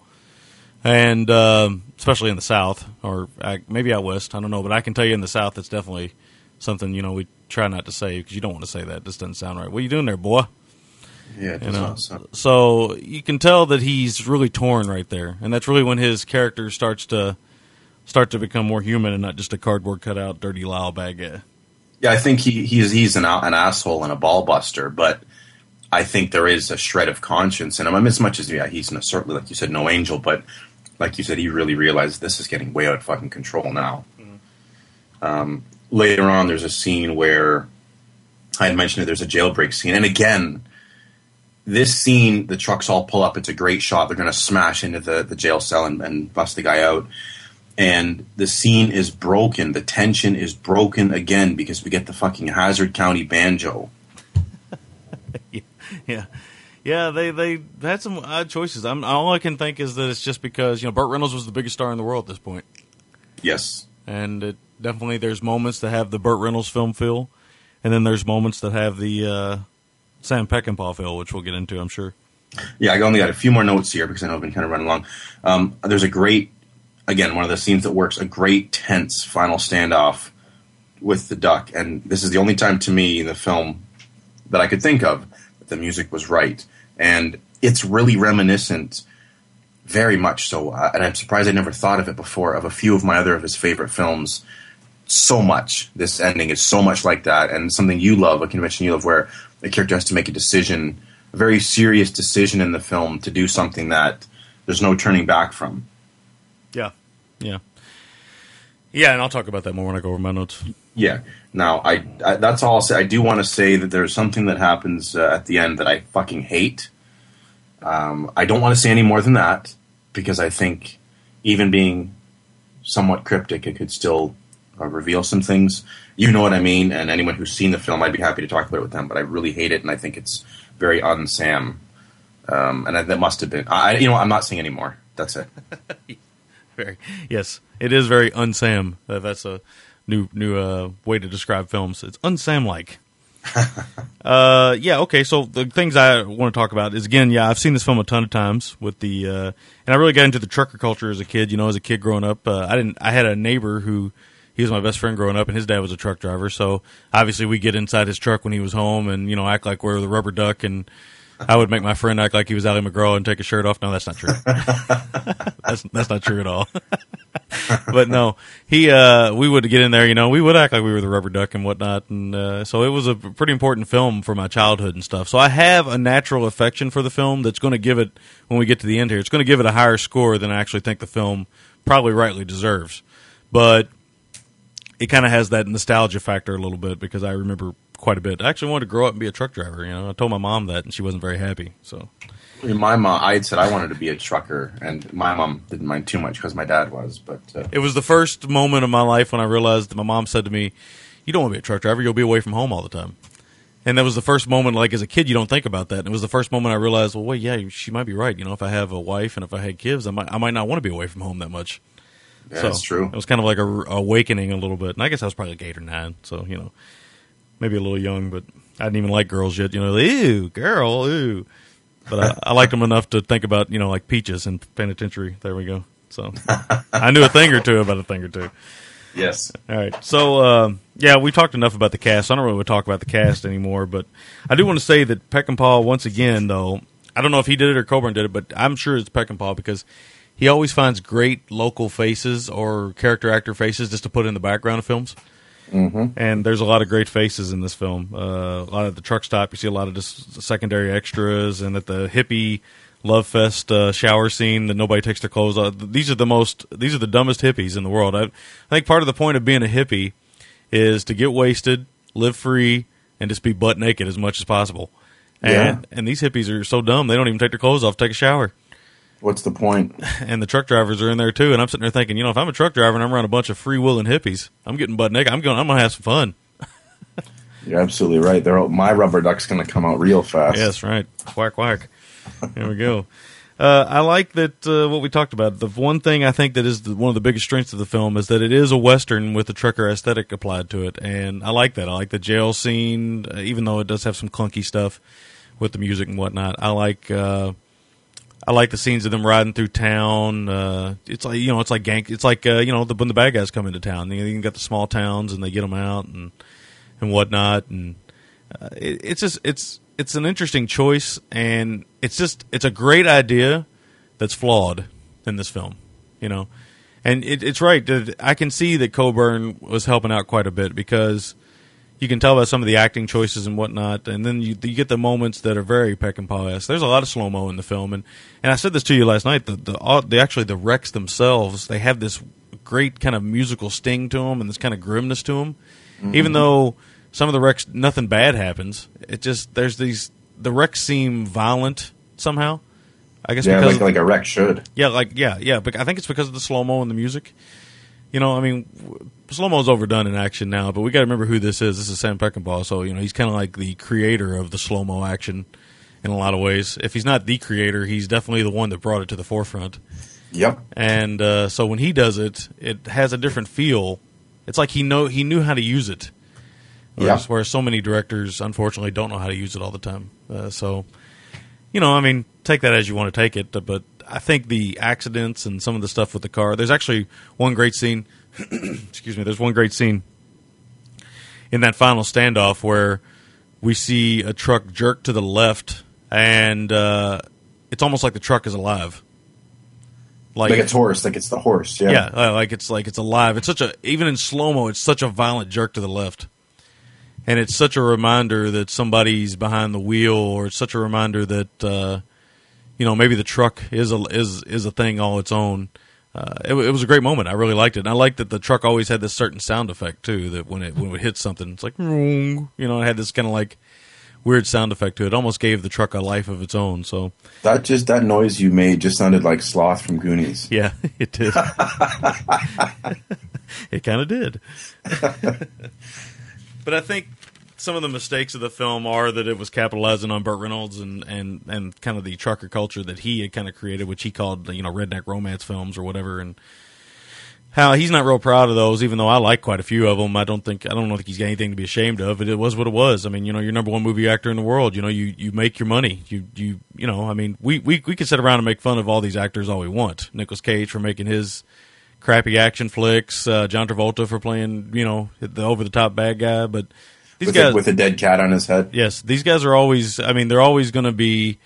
and um, especially in the South or uh, maybe out west I don't know, but I can tell you in the South it's definitely something you know we try not to say because you don't want to say that. This doesn't sound right. What are you doing there, boy? Yeah, it You know, not so you can tell that he's really torn right there, and that's really when his character starts to start to become more human and not just a cardboard cutout, dirty Lyle bag guy. Yeah, I think he, he's he's an, an asshole and a ball buster, but I think there is a shred of conscience in him. I mean, as much as yeah, he's no, certainly like you said, no angel, but like you said, he really realized this is getting way out of fucking control now. Um, later on, there's a scene where I had mentioned it. There's a jailbreak scene, and again, this scene, the trucks all pull up. It's a great shot. They're going to smash into the the jail cell and, and bust the guy out and the scene is broken. The tension is broken again because we get the fucking Hazzard County banjo. Yeah, yeah, they they had some odd choices. I'm all I can think is that it's just because you know Burt Reynolds was the biggest star in the world at this point, Yes, and it definitely there's moments that have the Burt Reynolds film feel, and then there's moments that have the uh, Sam Peckinpah feel, which we'll get into, I'm sure. yeah. I only got a few more notes here because I know I've been kind of running along. Um, there's a great, again, one of the scenes that works. A great tense final standoff with the duck, and this is the only time to me in the film that I could think of that the music was right, and it's really reminiscent. Very much so, uh, and I'm surprised I never thought of it before. Of a few of my other of his favorite films, so much. This ending is so much like that, and something you love, a convention you love, where the character has to make a decision, a very serious decision in the film to do something that there's no turning back from. Yeah, yeah, yeah, and I'll talk about that more when I go over my notes. Yeah. Now, I, I that's all I'll say. I do want to say that there's something that happens uh, at the end that I fucking hate. Um, I don't want to say any more than that because I think even being somewhat cryptic, it could still uh, reveal some things. You know what I mean, and anyone who's seen the film, I'd be happy to talk about it with them. But I really hate it, and I think it's very un-Sam. Um, and I, that must have been. I, you know, I'm not saying anymore. That's it. Very yes, it is very unsam. Uh, that's a new new uh, way to describe films. It's unsam like. uh, yeah, okay. So the things I want to talk about is again, yeah, I've seen this film a ton of times with the, uh, and I really got into the trucker culture as a kid. You know, as a kid growing up, uh, I didn't. I had a neighbor who he was my best friend growing up, and his dad was a truck driver. So obviously, we get inside his truck when he was home, and you know, act like we're the rubber duck and. I would make my friend act like he was Ali MacGraw and take his shirt off. No, that's not true. that's that's not true at all. but no, he uh, we would get in there. You know, we would act like we were the rubber duck and whatnot. And uh, so it was a pretty important film for my childhood and stuff. So I have a natural affection for the film that's going to give it when we get to the end here. It's going to give it a higher score than I actually think the film probably rightly deserves. But it kind of has that nostalgia factor a little bit because I remember quite a bit. I actually wanted to grow up and be a truck driver. You know, I told my mom that, and she wasn't very happy. So My mom, I had said I wanted to be a trucker, and my mom didn't mind too much because my dad was. But uh, it was the first moment of my life when I realized my mom said to me, "You don't want to be a truck driver. You'll be away from home all the time." And that was the first moment, like as a kid, you don't think about that. And it was the first moment I realized, well, wait, yeah, she might be right. You know, if I have a wife and if I had kids, I might, I might not want to be away from home that much. Yeah, that's true. It was kind of like a, a awakening a little bit. And I guess I was probably like eight or nine, so you know, maybe a little young, but I didn't even like girls yet. You know, ew, girl, ew. But I, I liked them enough to think about, you know, like peaches and penitentiary. There we go. So I knew a thing or two about a thing or two. Yes. All right. So, uh, yeah, we talked enough about the cast. I don't really want to talk about the cast anymore, but I do want to say that Peckinpah, once again, though, I don't know if he did it or Coburn did it, but I'm sure it's Peckinpah because he always finds great local faces or character actor faces just to put in the background of films. Mm-hmm. And there's a lot of great faces in this film. Uh, a lot of the truck stop, you see a lot of just secondary extras, and at the hippie love fest uh, shower scene that nobody takes their clothes off. These are the most, these are the dumbest hippies in the world. I, I think part of the point of being a hippie is to get wasted, live free, and just be butt naked as much as possible. And Yeah. and these hippies are so dumb they don't even take their clothes off, take a shower. What's the point? And the truck drivers are in there too. And I'm sitting there thinking, you know, if I'm a truck driver and I'm around a bunch of free willing hippies, I'm getting butt naked. I'm going. I'm gonna have some fun. You're absolutely right. They're, all- my rubber duck's going to come out real fast. Yes, right. Quack quack. There we go. Uh, I like that uh, what we talked about. The one thing I think that is the, one of the biggest strengths of the film is that it is a western with the trucker aesthetic applied to it, and I like that. I like the jail scene, uh, even though it does have some clunky stuff with the music and whatnot. I like. Uh, I like the scenes of them riding through town. Uh, it's like you know, it's like gang. It's like uh, you know, the, when the bad guys come into town. You, know, you got the small towns and they get them out, and and whatnot, and uh, it, it's just it's it's an interesting choice, and it's just it's a great idea that's flawed in this film, you know. And it, it's right. I can see that Coburn was helping out quite a bit because you can tell by some of the acting choices and whatnot, and then you, you get the moments that are very Peckinpah esque. There's a lot of slow mo in the film, and, and I said this to you last night. The, the the actually the wrecks themselves they have this great kind of musical sting to them and this kind of grimness to them. Mm-hmm. Even though some of the wrecks nothing bad happens, it just there's these the wrecks seem violent somehow. I guess Yeah, because like like a wreck should. yeah, like yeah, yeah. But I think it's because of the slow mo and the music. You know, I mean, slow mo's overdone in action now, but we got to remember who this is. This is Sam Peckinpah, so you know he's kind of like the creator of the slow mo action in a lot of ways. If he's not the creator, he's definitely the one that brought it to the forefront. Yep. And uh, so when he does it, it has a different feel. It's like he know he knew how to use it. Whereas, Yeah. whereas so many directors, unfortunately, don't know how to use it all the time. Uh, so, you know, I mean, take that as you want to take it. But I think the accidents and some of the stuff with the car. There's actually one great scene. excuse me. There's one great scene in that final standoff where we see a truck jerk to the left, and uh, it's almost like the truck is alive. Like, it's horse, like it's the horse. Yeah. yeah, uh, like it's like it's alive. It's such a even in slow mo, it's such a violent jerk to the left, and it's such a reminder that somebody's behind the wheel, or it's such a reminder that uh, you know maybe the truck is a is is a thing all its own. Uh, it, it was a great moment. I really liked it, and I liked that the truck always had this certain sound effect too. That when it when it hit something, it's like you know, it had this kind of like weird sound effect to it. it. Almost gave the truck a life of its own. So That just that noise you made just sounded like Sloth from Goonies. Yeah, it did. it kind of did. but I think some of the mistakes of the film are that it was capitalizing on Burt Reynolds and, and, and kind of the trucker culture that he had kind of created, which he called you know redneck romance films or whatever, and how he's not real proud of those, even though I like quite a few of them. I don't think I don't think he's got anything to be ashamed of. But it was what it was. I mean, you know, you're number one movie actor in the world. You know, you, you make your money. You you you know, I mean, we, we we could sit around and make fun of all these actors all we want. Nicolas Cage for making his crappy action flicks, uh, John Travolta for playing you know the over the top bad guy, but these with, guys a, with a dead cat on his head. Yes, these guys are always. I mean, they're always going to be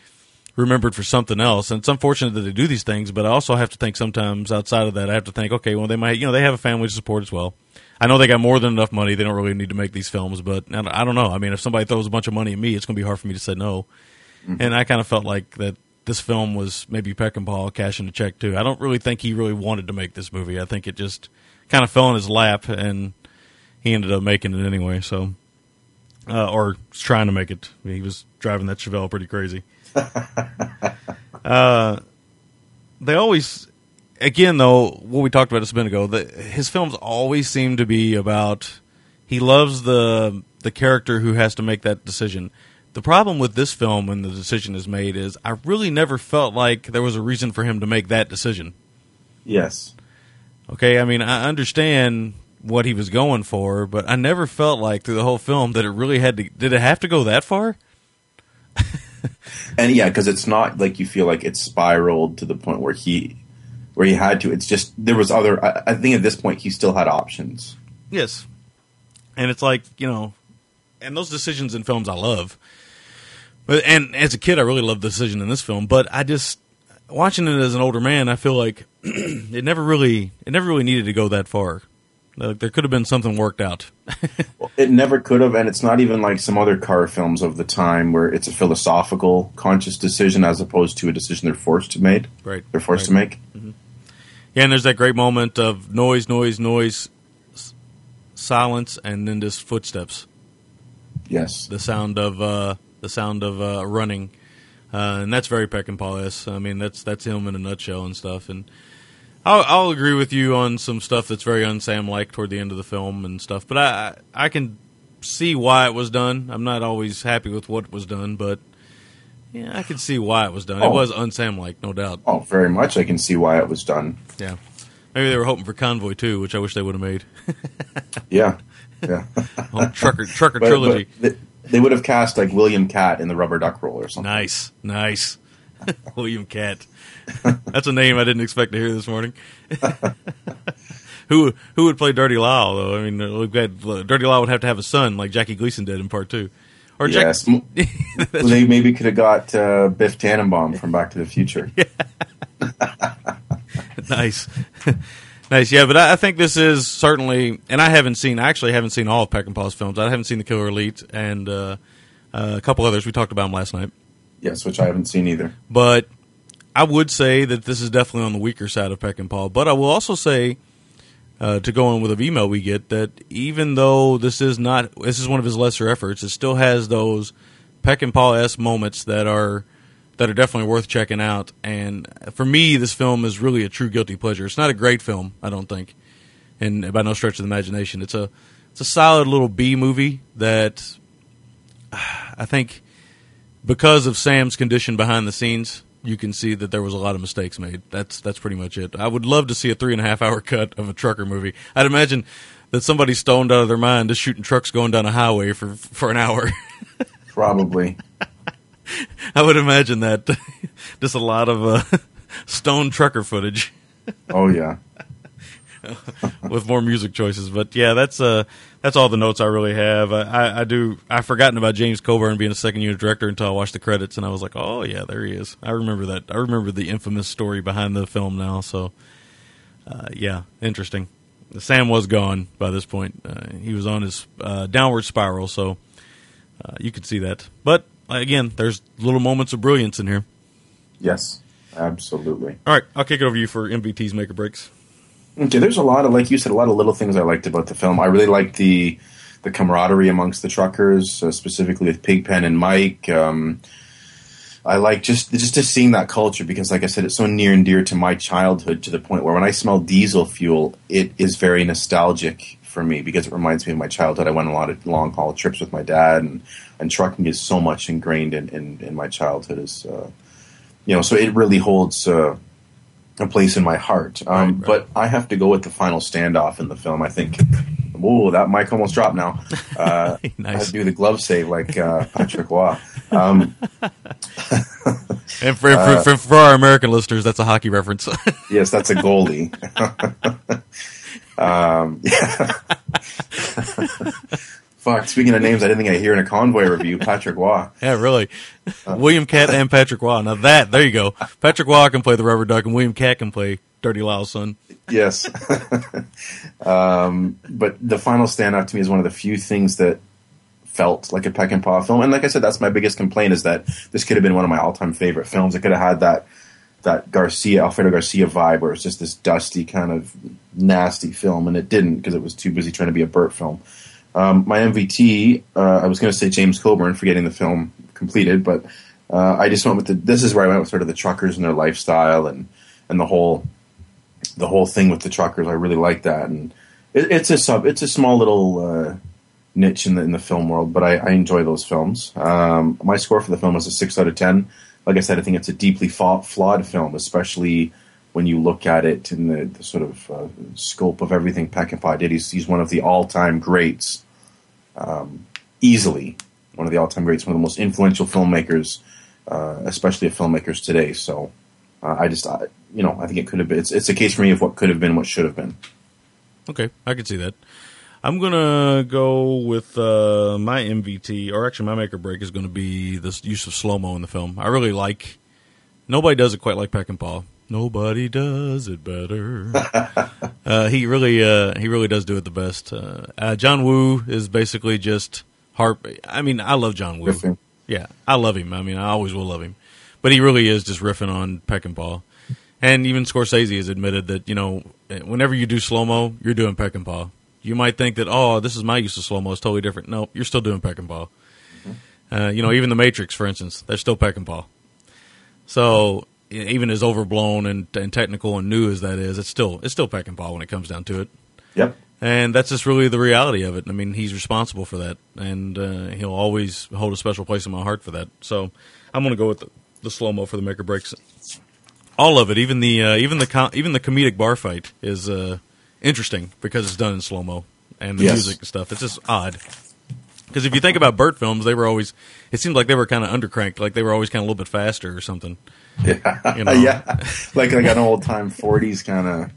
remembered for something else, and it's unfortunate that they do these things. But I also have to think sometimes outside of that, I have to think, okay, well, they might, you know, they have a family to support as well. I know they got more than enough money; they don't really need to make these films. But I don't- I don't know. I mean, if somebody throws a bunch of money at me, it's going to be hard for me to say no. Mm-hmm. And I kind of felt like that this film was maybe Peckinpah cashing a check too. I don't really think he really wanted to make this movie. I think it just kind of fell in his lap, and he ended up making it anyway. So uh, or trying to make it. He was driving that Chevelle pretty crazy. uh, they always, again though, what we talked about a minute ago, the, his films always seem to be about. He loves the the character who has to make that decision. The problem with this film when the decision is made is I really never felt like there was a reason for him to make that decision. Yes. Okay, I mean, I understand what he was going for, but I never felt like through the whole film that it really had to. Did it have to go that far? And yeah, because it's not like you feel like it's spiraled to the point where he where he had to. It's just there was other. I, I think at this point he still had options. Yes. And it's like, you know, and those decisions in films I love. But and as a kid I really loved the decision in this film, but I just watching it as an older man, I feel like it never really it never really needed to go that far. Like there could have been something worked out. It never could have, and it's not even like some other car films of the time where it's a philosophical, conscious decision as opposed to a decision they're forced to make. Right. They're forced Right. to make. Yeah, and there's that great moment of noise, noise, noise, s- silence, and then just footsteps. Yes. The sound of uh, the sound of uh, running, uh, and that's very Peckinpah. I mean, that's that's him in a nutshell and stuff. And I'll, I'll agree with you on some stuff that's very unsam like toward the end of the film and stuff. But I I can see why it was done. I'm not always happy with what was done, but yeah, I can see why it was done. It Oh. was unsam like, no doubt. Oh, very much. I can see why it was done. Yeah. Maybe they were hoping for Convoy too, which I wish they would have made. Yeah. Yeah. Oh, trucker trucker But- trilogy. but they, they would have cast like William Katt in the Rubber Duck role or something. Nice, nice. William Katt. That's a name I didn't expect to hear this morning. who who would play Dirty Lyle though? I mean, uh, we've got uh, Dirty Lyle would have to have a son like Jackie Gleason did in part two, or Yes. Jack. They maybe could have got uh, Biff Tannenbaum from Back to the Future. nice, nice. Yeah, but I, I think this is certainly, and I haven't seen. I actually haven't seen all of Peckinpah's films. I haven't seen The Killer Elite and uh, uh, a couple others. We talked about them last night. Yes, which I haven't seen either. But I would say that this is definitely on the weaker side of Peckinpah. But I will also say, uh, to go on with an email we get, that even though this is not, this is one of his lesser efforts, it still has those Peckinpah s moments that are that are definitely worth checking out. And for me, this film is really a true guilty pleasure. It's not a great film, I don't think, and by no stretch of the imagination, it's a it's a solid little B movie that I think because of Sam's condition behind the scenes, you can see that there was a lot of mistakes made. That's that's pretty much it. I would love to see a three and a half hour cut of a trucker movie. I'd imagine that somebody's stoned out of their mind just shooting trucks going down a highway for for an hour. Probably. I would imagine that just a lot of uh, stone trucker footage Oh yeah. with more music choices. But yeah, that's uh that's all the notes I really have. I, I, I do I've forgotten about James Coburn being a second unit director until I watched the credits and I was like, oh yeah, there he is. I remember that. I remember the infamous story behind the film now. So uh, yeah, interesting. Sam was gone by this point. Uh, he was on his uh, downward spiral, so uh, you could see that. But again, there's little moments of brilliance in here. Yes. Absolutely. All right, I'll kick it over to you for MVT's make or breaks. Okay, there's a lot of like you said, a lot of little things I liked about the film. I really liked the the camaraderie amongst the truckers, uh, specifically with Pigpen and Mike. Um, I like just just just seeing that culture because, like I said, it's so near and dear to my childhood to the point where when I smell diesel fuel, it is very nostalgic for me because it reminds me of my childhood. I went a lot of long haul trips with my dad, and and trucking is so much ingrained in in, in my childhood. Is uh, you know, so it really holds. Uh, a place in my heart. Um, But I have to go with the final standoff in the film. I think, whoa, that mic almost dropped now. Uh, I had to do the glove save like uh, Patrick Roy. Um, And for, Uh, for, for, for our American listeners, that's a hockey reference. yes, that's a goalie. um, Fuck, speaking of names I didn't think I'd hear in a convoy review, Patrick Roy. yeah, really. Uh, William Katt and Patrick Roy. Now that, there you go. Patrick Roy can play the rubber duck, and William Katt can play Dirty Lyle's son. Yes. um, but the final standout to me is one of the few things that felt like a Peckinpah film. And like I said, that's my biggest complaint is that this could have been one of my all time favorite films. It could have had that that Garcia, Alfredo Garcia vibe where it's just this dusty kind of nasty film, and it didn't because it was too busy trying to be a Burt film. Um, my MVT, uh, I was going to say James Coburn for getting the film completed, but uh, I just went with the. This is where I went with sort of the truckers and their lifestyle and and the whole the whole thing with the truckers. I really like that, and it, it's a sub. It's a small little uh, niche in the in the film world, but I, I enjoy those films. Um, my score for the film is a six out of ten. Like I said, I think it's a deeply flawed film, especially when you look at it in the, the sort of uh, scope of everything Peckinpah did. He's, he's one of the all time greats, um, easily one of the all time greats, one of the most influential filmmakers, uh, especially of filmmakers today. So uh, I just, I, you know, I think it could have been. It's, it's a case for me of what could have been, what should have been. Okay, I can see that. I'm gonna go with uh, my MVT, or actually my make or break is going to be this use of slow mo in the film. I really like. Nobody does it quite like Peckinpah. Nobody does it better. uh, he really, uh, he really does do it the best. Uh, uh, John Woo is basically just harp. I mean, I love John Woo. Riffing. Yeah, I love him. I mean, I always will love him. But he really is just riffing on Peckinpah. And even Scorsese has admitted that, you know, whenever you do slow mo, you're doing Peckinpah. You might think that, oh, this is my use of slow mo. It's totally different. No, you're still doing Peckinpah. Uh, you know, even The Matrix, for instance, they're still Peckinpah. So even as overblown and, and technical and new as that is, it's still it's still Peckinpah when it comes down to it. Yep. And that's just really the reality of it. I mean, he's responsible for that, and uh, he'll always hold a special place in my heart for that. So I'm going to go with the, the slow mo for the maker breaks. All of it, even the uh, even the com- even the comedic bar fight is uh, interesting because it's done in slow mo and the Yes. music and stuff. It's just odd because if you think about Burt films, they were always it seemed like they were kind of undercranked, like they were always kind of a little bit faster or something. Yeah, You know? yeah, like like an old time '40s kind of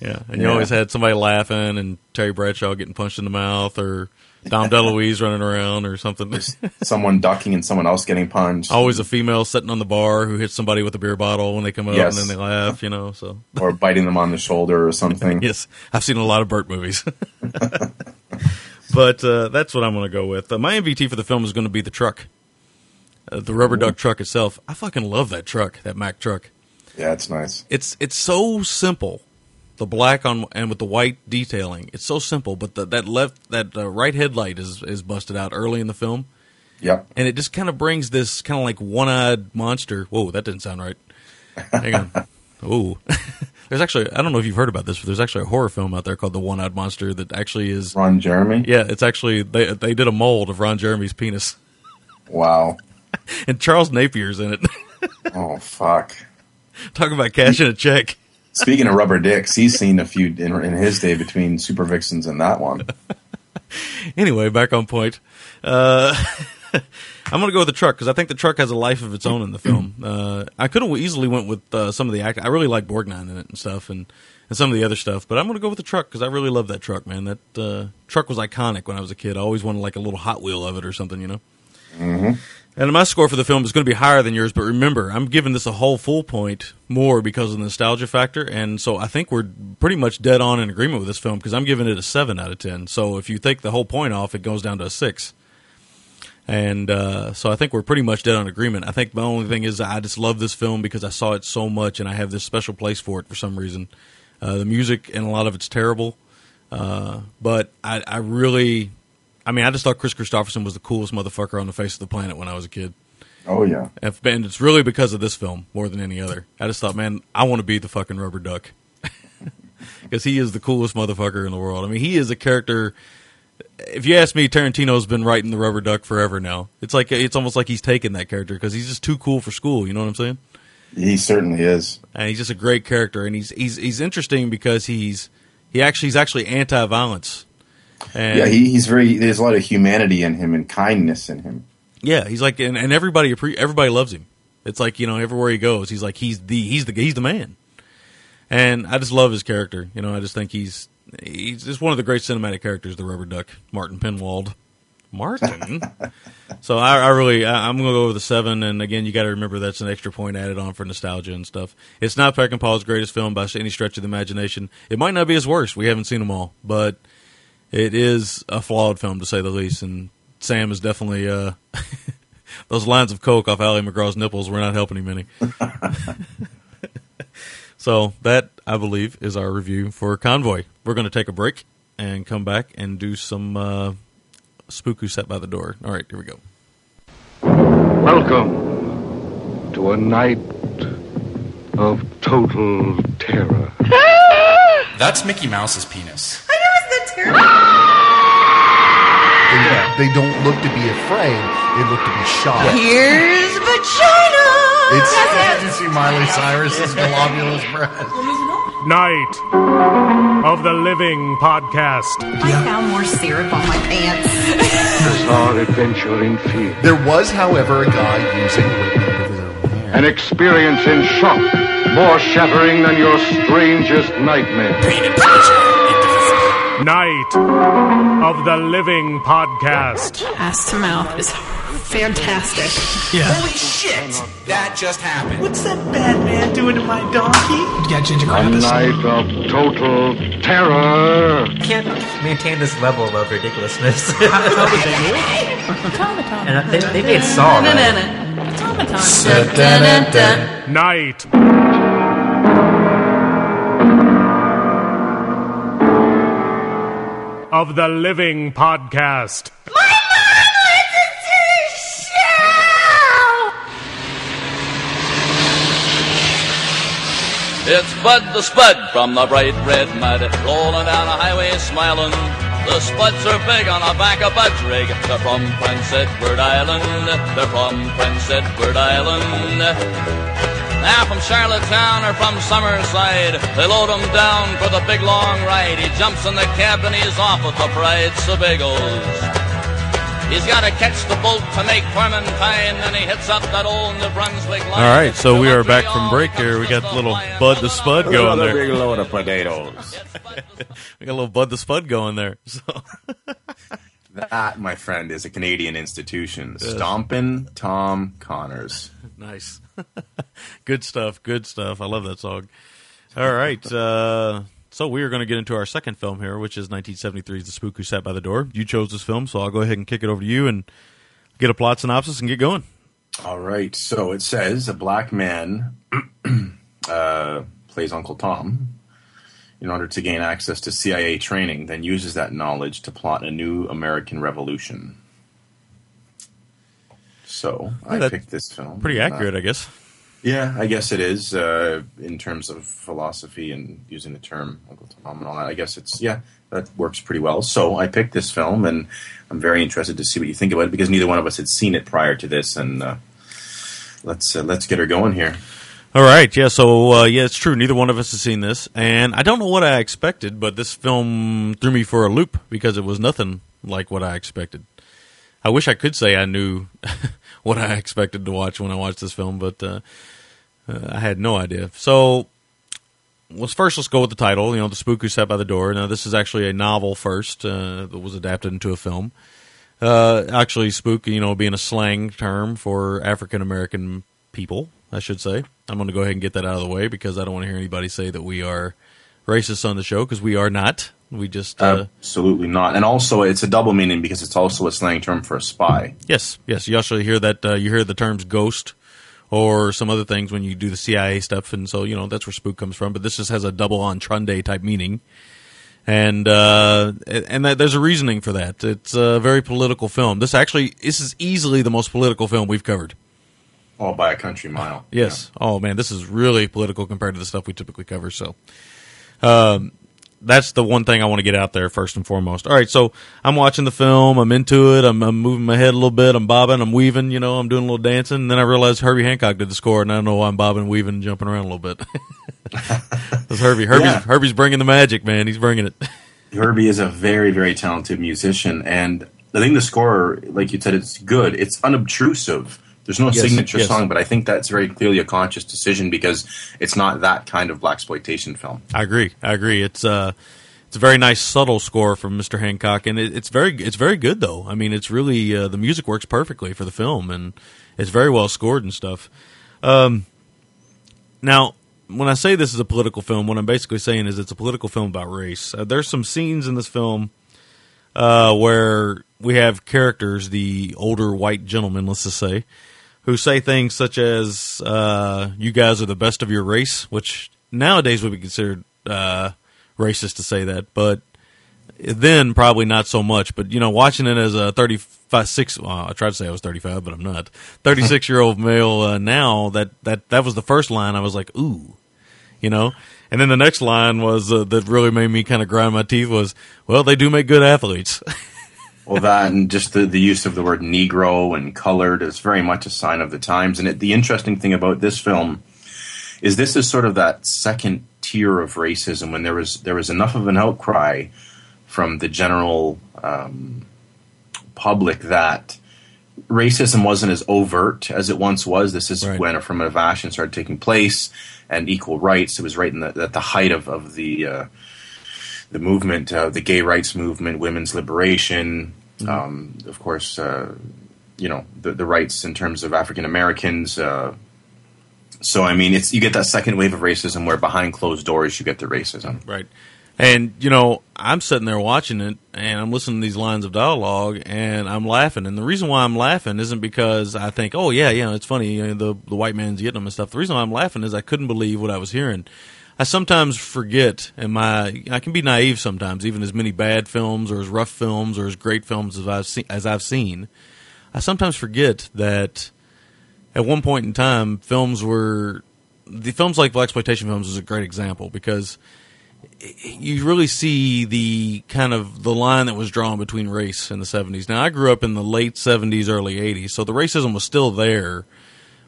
Yeah, and you Yeah. always had somebody laughing, and Terry Bradshaw getting punched in the mouth, or Dom DeLuise running around, or something. Someone ducking and someone else getting punched. always a female sitting on the bar who hits somebody with a beer bottle when they come up, Yes. and then they laugh. You know, so or biting them on the shoulder or something. yes, I've seen a lot of Burt movies. but uh, that's what I'm going to go with. Uh, my MVT for the film is going to be the truck, uh, the rubber duck truck itself. I fucking love that truck, that Mack truck. Yeah, it's nice. It's it's so simple. The black on and with the white detailing, it's so simple. But the, that left that uh, right headlight is is busted out early in the film, Yep. and it just kind of brings this kind of like one eyed monster. Whoa, that didn't sound right. Hang on. Ooh. there's actually I don't know if you've heard about this, but there's actually a horror film out there called The One Eyed Monster that actually is Ron Jeremy. yeah, it's actually they they did a mold of Ron Jeremy's penis, Wow. and Charles Napier's in it. Oh fuck. Talking about cashing a check. Speaking of rubber dicks, he's seen a few in, in his day between Supervixens and that one. Anyway, back on point. Uh, I'm going to go with the truck because I think the truck has a life of its own in the film. Uh, I could have easily went with uh, some of the act. I really like Borgnine in it and stuff, and, and some of the other stuff. But I'm going to go with the truck because I really love that truck, man. That uh, truck was iconic when I was a kid. I always wanted like a little Hot Wheel of it or something, you know. hmm And my score for the film is going to be higher than yours, but remember, I'm giving this a whole full point more because of the nostalgia factor, and so I think we're pretty much dead on in agreement with this film because I'm giving it a seven out of ten. So if you take the whole point off, it goes down to a six. And uh, so I think we're pretty much dead on agreement. I think the only thing is I just love this film because I saw it so much, and I have this special place for it for some reason. Uh, the music and a lot of it's terrible, uh, but I, I really, I mean, I just thought Kris Kristofferson was the coolest motherfucker on the face of the planet when I was a kid. Oh yeah. And it's really because of this film more than any other. I just thought, man, I want to be the fucking rubber duck because he is the coolest motherfucker in the world. I mean, he is a character. If you ask me, Tarantino's been writing the rubber duck forever now. It's like it's almost like he's taken that character because he's just too cool for school. You know what I'm saying? He certainly is. and he's just a great character, and he's he's he's interesting because he's he actually he's actually anti-violence. And yeah, he, he's very. There's a lot of humanity in him and kindness in him. yeah, he's like, and, and everybody everybody loves him. It's like you know, everywhere he goes, he's like he's the he's the he's the man. And I just love his character. You know, I just think he's he's just one of the great cinematic characters, the Rubber Duck, Martin Penwald. Martin. so I, I really, I, I'm going to go with a seven. And again, you got to remember that's an extra point added on for nostalgia and stuff. It's not Peckinpah's greatest film by any stretch of the imagination. It might not be his worst. We haven't seen them all, but it is a flawed film to say the least. And Sam is definitely uh, those lines of coke off Ali MacGraw's nipples were not helping him any. so that I believe is our review for Convoy. We're going to take a break and come back and do some uh, spook who sat by the door. All right, here we go. Welcome to a night of total terror. That's Mickey Mouse's penis. They, they don't look to be afraid. They look to be shocked. Here's vagina. It's did you see Miley Cyrus's globulous breast? Night of the Living podcast. I found more syrup on my pants. Bizarre adventure in fear. There was, however, a guy using with his own hand. An experience in shock, more shattering than your strangest nightmare. Night of the Living podcast. Ass to mouth is fantastic. Holy shit! That just happened. What's that bad man doing to my donkey? Got ginger A night of total terror. Can't maintain this level of ridiculousness. Automaton. and they, they made Saw, right? Automaton. Night of the Living podcast. My man It's Bud the Spud from the bright red mud, rolling down a highway smiling. The Spuds are big on the back of Bud's rig. They're from Prince Edward Island. They're from Prince Edward Island. Now from Charlottetown or from Summerside, they load him down for the big long ride. He jumps in the cab and he's off with the Pride Sebagos. He's got to catch the bolt to make Tormentine, and he hits up that old New Brunswick line. All right, so we are back from break here. We got a little Bud the Spud going Another there. big load of potatoes. We got a little Bud the Spud going there. So That, my friend, is a Canadian institution. Yes. Stompin' Tom Connors. Nice, good stuff. Good stuff. I love that song. All right, uh, so we are going to get into our second film here, which is 1973's The Spook Who Sat by the Door. You chose this film, so I'll go ahead and kick it over to you and get a plot synopsis and get going. All right, so it says a black man uh, plays Uncle Tom in order to gain access to CIA training, then uses that knowledge to plot a new American revolution. So Yeah, I picked this film. Pretty Uh, accurate, I guess. Yeah, I guess it is uh, in terms of philosophy and using the term Uncle Tom and all that. I guess it's yeah, that works pretty well. So I picked this film, and I'm very interested to see what you think about it because neither one of us had seen it prior to this, and uh, let's uh, let's get her going here. All right, yeah. So uh, yeah, it's true. Neither one of us has seen this, and I don't know what I expected, but this film threw me for a loop because it was nothing like what I expected. I wish I could say I knew what I expected to watch when I watched this film, but uh, uh, I had no idea. So, let's first let's go with the title. You know, the spook who sat by the door. Now, this is actually a novel first uh, that was adapted into a film. Uh, actually, spook, you know, being a slang term for African American people, I should say. I'm going to go ahead and get that out of the way because I don't want to hear anybody say that we are racist on the show because we are not. We just uh, Absolutely not. And also, it's a double meaning because it's also a slang term for a spy. Yes, yes. You also hear that. Uh, you hear the terms ghost or some other things when you do the CIA stuff, and so you know that's where spook comes from. But this just has a double on entendre type meaning, and uh, and that, there's a reasoning for that. It's a very political film. This actually this is easily the most political film we've covered. All by a country mile. Yes. Oh man, this is really political compared to the stuff we typically cover. So, um, that's the one thing I want to get out there first and foremost. All right, so I'm watching the film. I'm into it. I'm, I'm moving my head a little bit. I'm bobbing. I'm weaving. You know, I'm doing a little dancing. And then I realize Herbie Hancock did the score, and I don't know why I'm bobbing, weaving, and jumping around a little bit. That's Herbie. Herbie's, Yeah. Herbie's bringing the magic, man. He's bringing it. Herbie is a very, very talented musician, and I think the score, like you said, it's good. It's unobtrusive. There's no Yes, signature yes. song, but I think that's very clearly a conscious decision because it's not that kind of black exploitation film. I agree. I agree. It's uh it's a very nice subtle score from Mr. Hancock, and it, it's very it's very good though. I mean, it's really uh, the music works perfectly for the film, and it's very well scored and stuff. Um, now, when I say this is a political film, what I'm basically saying is it's a political film about race. Uh, there's some scenes in this film uh, where we have characters, the older white gentlemen, let's just say, who say things such as uh, "You guys are the best of your race," which nowadays would be considered uh, racist to say that, but then probably not so much. But you know, watching it as a thirty-five, six, well, I tried to say I was thirty-five, but I'm not. Thirty-six year old male uh, now. That that that was the first line. I was like, ooh, you know. And then the next line was uh, that really made me kind of grind my teeth was, well, they do make good athletes. Well, that and just the, the use of the word Negro and colored is very much a sign of the times. And it, the interesting thing about this film is this is sort of that second tier of racism when there was there was enough of an outcry from the general um, public that racism wasn't as overt as it once was. This is when affirmative action started taking place and equal rights. It was right in the, at the height of, of the uh, the movement, uh, the gay rights movement, women's liberation, um, of course, uh, you know, the, the rights in terms of African Americans. Uh, so, I mean, it's you get that second wave of racism where behind closed doors you get the racism. Right. And you know, I'm sitting there watching it, and I'm listening to these lines of dialogue, and I'm laughing. And the reason why I'm laughing isn't because I think, oh yeah, you know, it's funny, you know, the the white man's getting them and stuff. The reason why I'm laughing is I couldn't believe what I was hearing. I sometimes forget, and my I can be naive sometimes, even as many bad films or as rough films or as great films as I've seen. As I've seen, I sometimes forget that at one point in time, films were the films like black exploitation films is a great example because you really see the kind of the line that was drawn between race in the 70s. Now I grew up in the late 70s early 80s, so the racism was still there.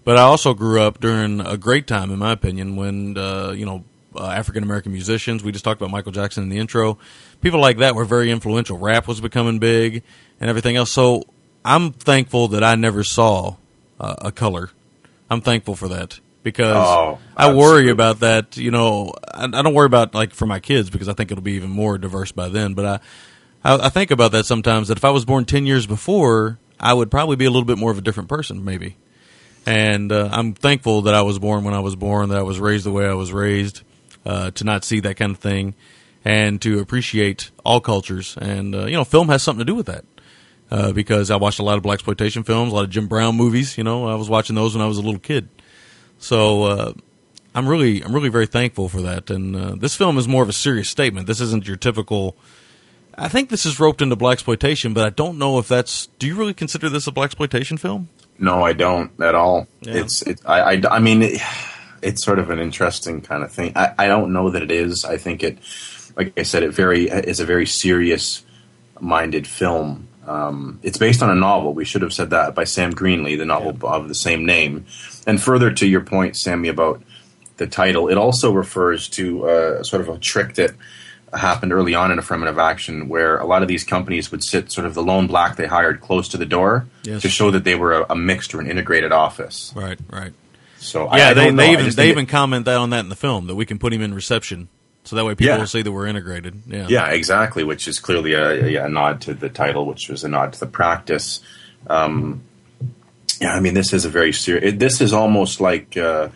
But I also grew up during a great time in my opinion when uh, you know uh, African American musicians, we just talked about Michael Jackson in the intro. People like that were very influential. Rap was becoming big and everything else. So I'm thankful that I never saw uh, a color. I'm thankful for that because Oh, I worry about that. You know, I, I don't worry about like for my kids because I think it'll be even more diverse by then. But I, I, I think about that sometimes. That if I was born ten years before, I would probably be a little bit more of a different person, maybe. And uh, I'm thankful that I was born when I was born, that I was raised the way I was raised, uh, to not see that kind of thing, and to appreciate all cultures. And uh, you know, film has something to do with that. Uh, because I watched a lot of black exploitation films, a lot of Jim Brown movies. You know, I was watching those when I was a little kid. So uh, I'm really, I'm really very thankful for that. And uh, this film is more of a serious statement. This isn't your typical. I think this is roped into black exploitation, but I don't know if that's. Do you really consider this a black exploitation film? No, I don't at all. Yeah. It's it, I, I, I mean it, it's sort of an interesting kind of thing. I, I don't know that it is. I think it, like I said, it very is a very serious minded film. Um, it's based on a novel. We should have said that by Sam Greenlee, the novel of the same name. And further to your point, Sammy, about the title, it also refers to uh, sort of a trick that happened early on in affirmative action where a lot of these companies would sit sort of the lone black they hired close to the door Yes. to show that they were a, a mixed or an integrated office. Right, right. So yeah, I they, don't know. they even they even it- comment that on that in the film that we can put him in reception, so that way people Yeah. will see that we're integrated. Yeah, yeah, exactly. Which is clearly a, a, a nod to the title, which was a nod to the practice. Um, yeah, I mean, this is a very serious. This is almost like uh,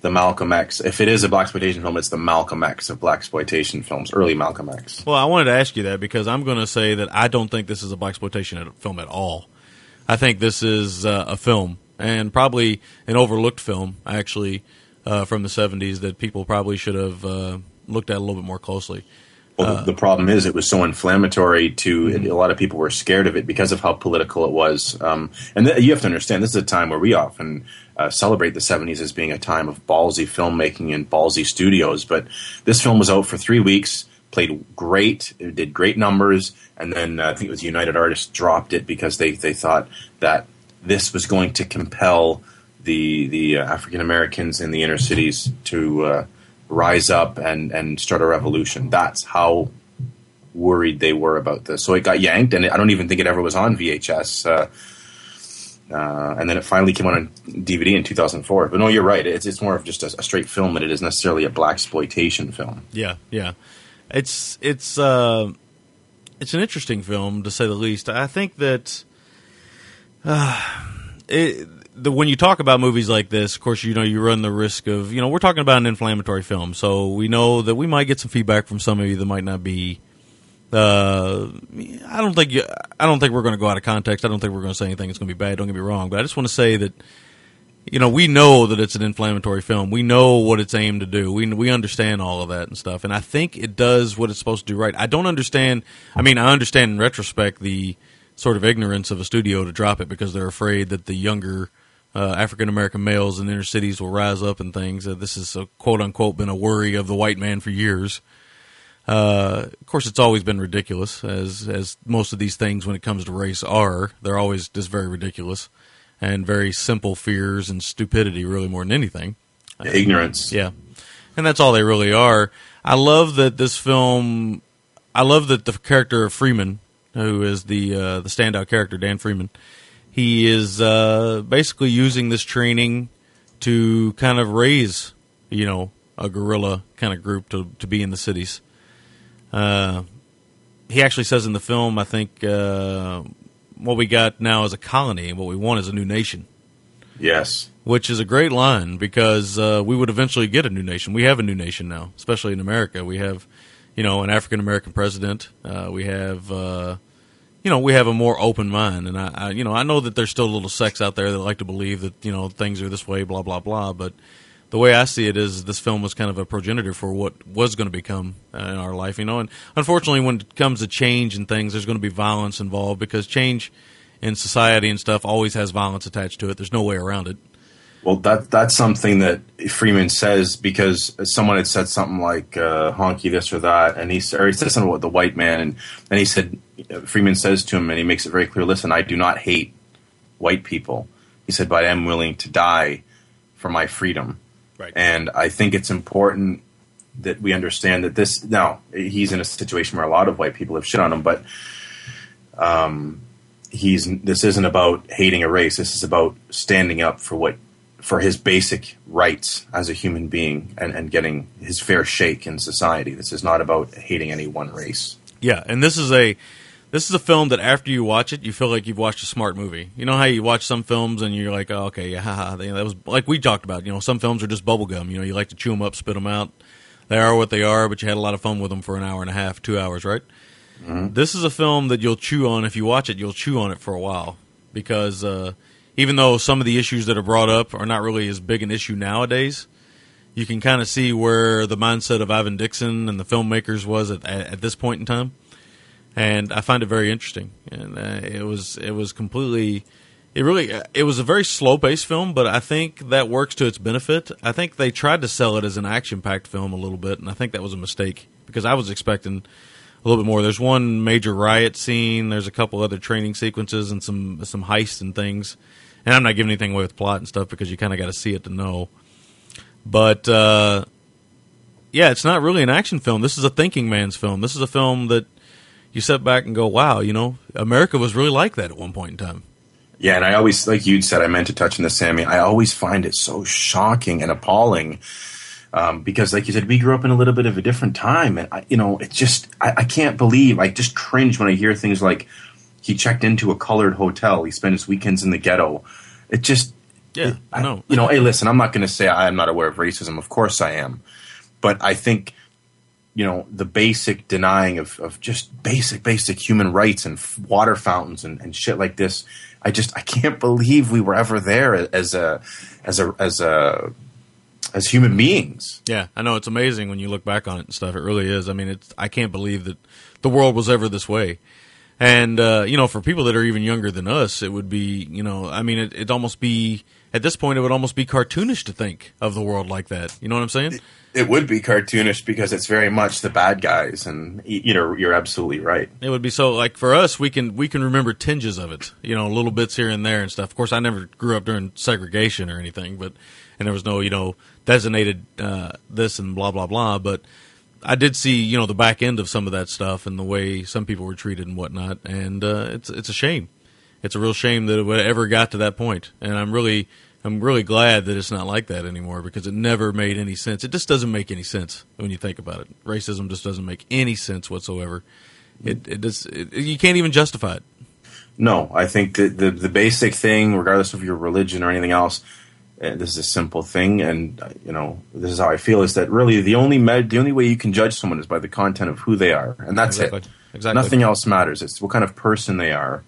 the Malcolm X. If it is a black exploitation film, it's the Malcolm X of black exploitation films, early Malcolm X. Well, I wanted to ask you that because I'm going to say that I don't think this is a black exploitation film at all. I think this is uh, a film and probably an overlooked film, actually, uh, from the '70s that people probably should have uh, looked at a little bit more closely. Well, Uh, the, problem is it was so inflammatory to a lot of people were scared of it because of how political it was. Um, and th- you have to understand this is a time where we often uh, celebrate the 70s as being a time of ballsy filmmaking and ballsy studios. But this film was out for three weeks, played great, it did great numbers, and then uh, I think it was United Artists dropped it because they, they thought that this was going to compel the the uh, African Americans in the inner cities to uh, rise up and and start a revolution. That's how worried they were about this. So it got yanked, and I don't even think it ever was on VHS. Uh, uh, and then it finally came out on DVD in 2004. But no, you're right. It's it's more of just a, a straight film than it is necessarily a black exploitation film. Yeah, yeah. It's it's uh, it's an interesting film to say the least. I think that uh, it, the when you talk about movies like this, of course, you know you run the risk of you know we're talking about an inflammatory film, so we know that we might get some feedback from some of you that might not be. Uh, I don't think I don't think we're going to go out of context. I don't think we're going to say anything that's going to be bad. Don't get me wrong, but I just want to say that you know, we know that it's an inflammatory film. We know what it's aimed to do. We we understand all of that and stuff. And I think it does what it's supposed to do right. I don't understand. I mean, I understand in retrospect the sort of ignorance of a studio to drop it because they're afraid that the younger uh, African American males in inner cities will rise up and things. Uh, this is a quote unquote been a worry of the white man for years. Uh, of course, it's always been ridiculous, as as most of these things when it comes to race are. They're always just very ridiculous and very simple fears and stupidity, really more than anything. Ignorance. Yeah, and that's all they really are. I love that this film. I love that the character of Freeman, who is the uh, the standout character, Dan Freeman, he is uh, basically using this training to kind of raise, you know, a guerrilla kind of group to to be in the cities. Uh, he actually says in the film, I think, uh, what we got now is a colony, and what we want is a new nation. Yes. Which is a great line because uh, we would eventually get a new nation. We have a new nation now, especially in America. We have, you know, an African American president. Uh, we have, uh, you know, we have a more open mind. And I, I, you know, I know that there's still a little sects out there that like to believe that you know things are this way, blah blah blah. But the way I see it is, this film was kind of a progenitor for what was going to become uh, in our life. You know, and unfortunately, when it comes to change and things, there's going to be violence involved because change in society and stuff always has violence attached to it. There's no way around it. Well, that that's something that Freeman says because someone had said something like uh, "honky this or that," and he or he said something about the white man, and and he said Freeman says to him, and he makes it very clear: "Listen, I do not hate white people." He said, "But I am willing to die for my freedom." Right. And I think it's important that we understand that this. Now he's in a situation where a lot of white people have shit on him, but um, he's this isn't about hating a race. This is about standing up for what for his basic rights as a human being and, and getting his fair shake in society. This is not about hating any one race. Yeah, and this is a this is a film that after you watch it, you feel like you've watched a smart movie. You know how you watch some films and you're like, oh, okay, yeah, haha. That was like we talked about. You know, some films are just bubblegum. You know, you like to chew them up, spit them out. They are what they are, but you had a lot of fun with them for an hour and a half, two hours, right? This is a film that you'll chew on if you watch it. You'll chew on it for a while because uh, even though some of the issues that are brought up are not really as big an issue nowadays, you can kind of see where the mindset of Ivan Dixon and the filmmakers was at, at, this point in time, and I find it very interesting. And uh, it was it was completely. It really it was a very slow paced film, but I think that works to its benefit. I think they tried to sell it as an action packed film a little bit, and I think that was a mistake because I was expecting a little bit more. There's one major riot scene. There's a couple other training sequences and some some heists and things. And I'm not giving anything away with plot and stuff because you kind of got to see it to know. But uh, yeah, it's not really an action film. This is a thinking man's film. This is a film that you sit back and go, "Wow, you know, America was really like that at one point in time." Yeah, and I always, like you'd said, I meant to touch on this, Sammy. I always find it so shocking and appalling um, because, like you said, we grew up in a little bit of a different time, and I, you know, it's just I, I can't believe. I just cringe when I hear things like he checked into a colored hotel, he spent his weekends in the ghetto. It just, yeah, I know. You know, hey, listen, I'm not going to say I'm not aware of racism. Of course, I am, but I think you know the basic denying of, of just basic basic human rights and f- water fountains and, and shit like this i just i can't believe we were ever there as a as a as a as human beings Yeah, I know it's amazing when you look back on it and stuff. It really is. I mean, it's I can't believe that the world was ever this way. And uh, you know, for people that are even younger than us, it would be you know, I mean, it, it'd almost be at this point, it would almost be cartoonish to think of the world like that. You know what I'm saying? it would be cartoonish because it's very much the bad guys and you know you're absolutely right It would be so like for us, we can we can remember tinges of it, you know, little bits here and there and stuff. Of course, I never grew up during segregation or anything, but and there was no you know designated uh, this and blah blah blah. But I did see you know the back end of some of that stuff and the way some people were treated and whatnot, and uh, it's it's a shame. It's a real shame that it ever got to that point, and I'm really I'm really glad that it's not like that anymore because it never made any sense. It just doesn't make any sense when you think about it. Racism just doesn't make any sense whatsoever. It it just it, you can't even justify it. no i think that the, the basic thing regardless of your religion or anything else uh, this is a simple thing and uh, you know this is how i feel is that really the only med- the only way you can judge someone is by the content of who they are and that's Exactly. it Exactly. nothing else matters it's what kind of person they are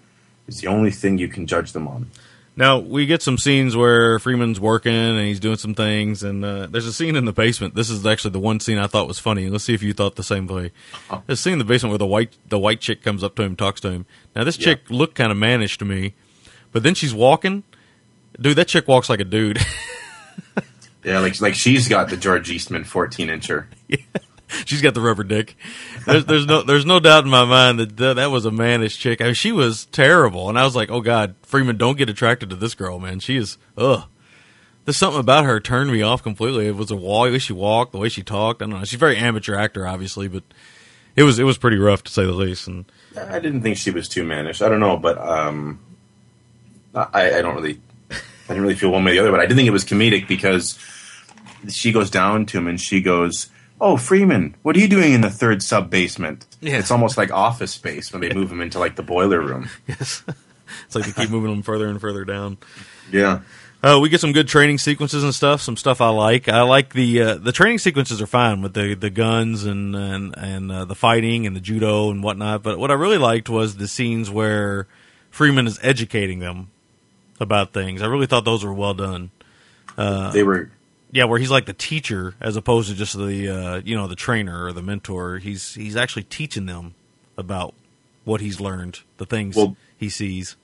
is the only thing you can judge them on Now we get some scenes where Freeman's working and he's doing some things, and uh, there's a scene in the basement. This is actually the one scene I thought was funny. Let's see if you thought the same way. There's a scene in the basement where the white the white chick comes up to him, and talks to him. Now this chick looked kind of mannish to me, but then she's walking. Dude, that chick walks like a dude. yeah like like she's got the george eastman 14 incher She's got the rubber dick. There's, there's no there's no doubt in my mind that that, that was a mannish chick. I mean, she was terrible, and I was like, oh god, Freeman, don't get attracted to this girl, man. She is ugh. There's something about her turned me off completely. It was a wall, the way she walked, the way she talked. I don't know. She's a very amateur actor, obviously, but it was it was pretty rough to say the least. And i didn't think she was too mannish i don't know but um i i don't really i didn't really feel one way or the other but i didn't think it was comedic because she goes down to him and she goes oh freeman what are you doing in the third sub basement Yeah. it's almost like office space when they move him into like the boiler room yes, it's like they keep moving them further and further down. yeah Uh, we get some good training sequences and stuff. Some stuff I like. I like the uh, the training sequences are fine with the the guns and and and uh, the fighting and the judo and whatnot. But what I really liked was the scenes where Freeman is educating them about things. I really thought those were well done. Uh, they were yeah, where he's like the teacher as opposed to just the uh, you know the trainer or the mentor. He's he's actually teaching them about what he's learned, the things Well- he sees.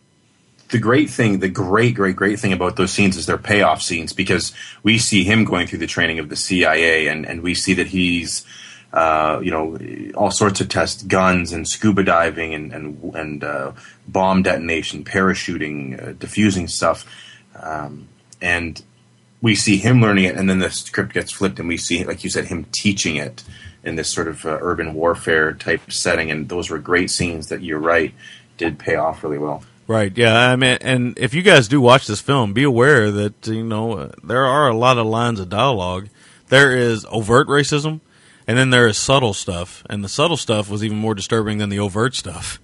the great thing, the great, great, great thing about those scenes is their payoff scenes because we see him going through the training of the CIA and, and we see that he's, uh, you know, all sorts of tests, guns and scuba diving and, and, and uh, bomb detonation, parachuting, uh, diffusing stuff. Um, and we see him learning it and then the script gets flipped and we see, like you said, him teaching it in this sort of uh, urban warfare type setting. And those were great scenes that you're right did pay off really well. Right. Yeah. I mean, and if you guys do watch this film, be aware that you know uh, there are a lot of lines of dialogue. There is overt racism, and then there is subtle stuff, and the subtle stuff was even more disturbing than the overt stuff.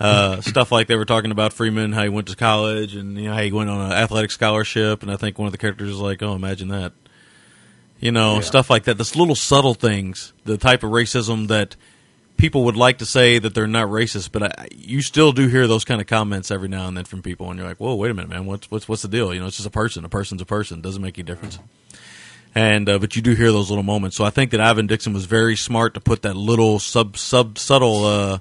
Uh, stuff like they were talking about Freeman, how he went to college, and you know how he went on an athletic scholarship, and I think one of the characters is like, "Oh, imagine that." You know, Yeah. stuff like that. This little subtle things, the type of racism that people would like to say that they're not racist, but I, you still do hear those kind of comments every now and then from people, and you're like, "Whoa, wait a minute, man! What's what's what's the deal?" You know, it's just a person. A person's a person. Doesn't make any difference. And uh, but you do hear those little moments. So I think that Ivan Dixon was very smart to put that little sub sub subtle uh,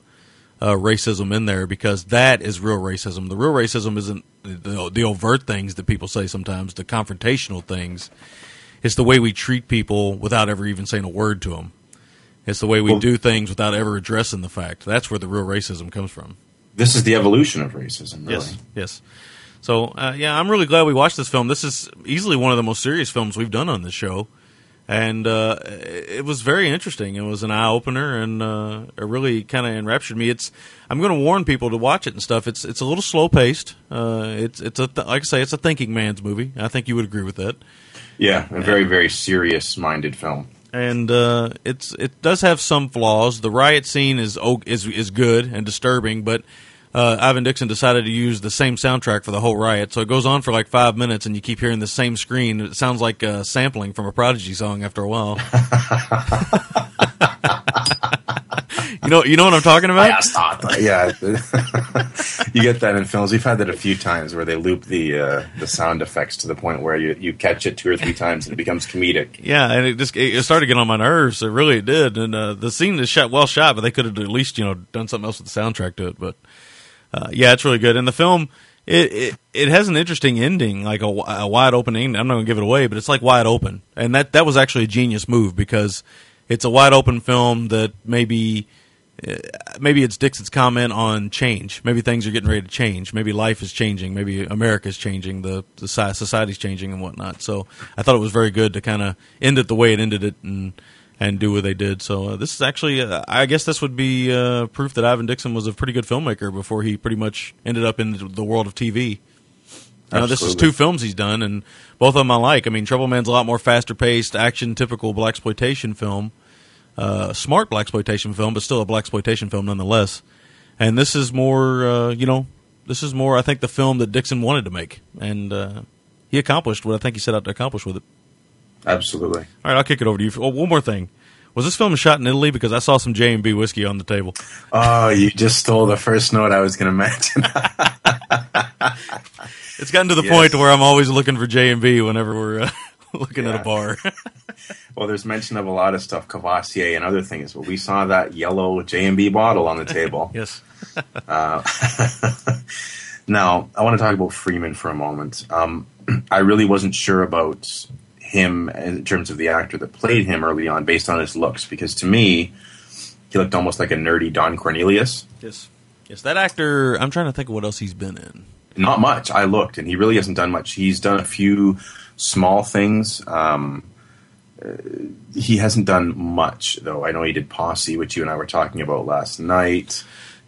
uh, racism in there because that is real racism. The real racism isn't the, the overt things that people say sometimes. The confrontational things. It's the way we treat people without ever even saying a word to them. It's the way we Well- do things without ever addressing the fact. That's where the real racism comes from. This is the evolution of racism. Really. Yes, yes. So uh, yeah, I'm really glad we watched this film. This is easily one of the most serious films we've done on this show, and uh, it was very interesting. It was an eye opener, and uh, it really kind of enraptured me. It's I'm going to warn people to watch it and stuff. It's it's a little slow paced. Uh, it's it's a th- like I say, it's a thinking man's movie. I think you would agree with that. Yeah, a very very serious minded film. and uh, it's it does have some flaws. The riot scene is is is good and disturbing, but uh, Ivan Dixon decided to use the same soundtrack for the whole riot, so it goes on for like five minutes, and you keep hearing the same screen. It sounds like uh, sampling from a Prodigy song after a while. you know, you know what I'm talking about? Yeah, stop yeah. you get that in films. We've had that a few times where they loop the uh, the sound effects to the point where you, you catch it two or three times and it becomes comedic. Yeah, and it just it started getting on my nerves. It really did. And uh, the scene is shot well shot, but they could have at least you know done something else with the soundtrack to it. But uh, yeah, it's really good. And the film it it, it has an interesting ending, like a, a wide open ending. I'm not to give it away, but it's like wide open, and that that was actually a genius move because it's a wide open film that maybe. uh, Maybe it's Dixon's comment on change. Maybe things are getting ready to change. Maybe life is changing. Maybe America's changing. The, the soci- society's changing and whatnot. So I thought it was very good to kind of end it the way it ended it and and do what they did. So uh, this is actually, uh, I guess, this would be uh, proof that Ivan Dixon was a pretty good filmmaker before he pretty much ended up in the world of TV. You know, this is two films he's done, and both of them I like. I mean, Trouble Man's a lot more faster paced, action, typical black exploitation film, uh, smart black exploitation film, but still a black exploitation film nonetheless. And this is more, uh, you know, this is more, I think, the film that Dixon wanted to make, and uh, he accomplished what I think he set out to accomplish with it. Absolutely. All right, I'll kick it over to you. Oh, one more thing. Was this film shot in Italy? Because I saw some J and B whiskey on the table. Oh, you just stole the first note I was going to mention. It's gotten to the Yes. point where I'm always looking for J and B whenever we're uh, looking at a bar. well, there's mention of a lot of stuff, Courvoisier and other things, but we saw that yellow J and B bottle on the table. yes. Uh, now, I want to talk about Freeman for a moment. Um, I really wasn't sure about him in terms of the actor that played him early on, based on his looks, because to me, he looked almost like a nerdy Don Cornelius. Yes. Yes, that actor. I'm trying to think of what else he's been in. Not much. I looked, and he really hasn't done much. He's done a few small things. Um, uh, he hasn't done much, though. I know he did Posse, which you and I were talking about last night.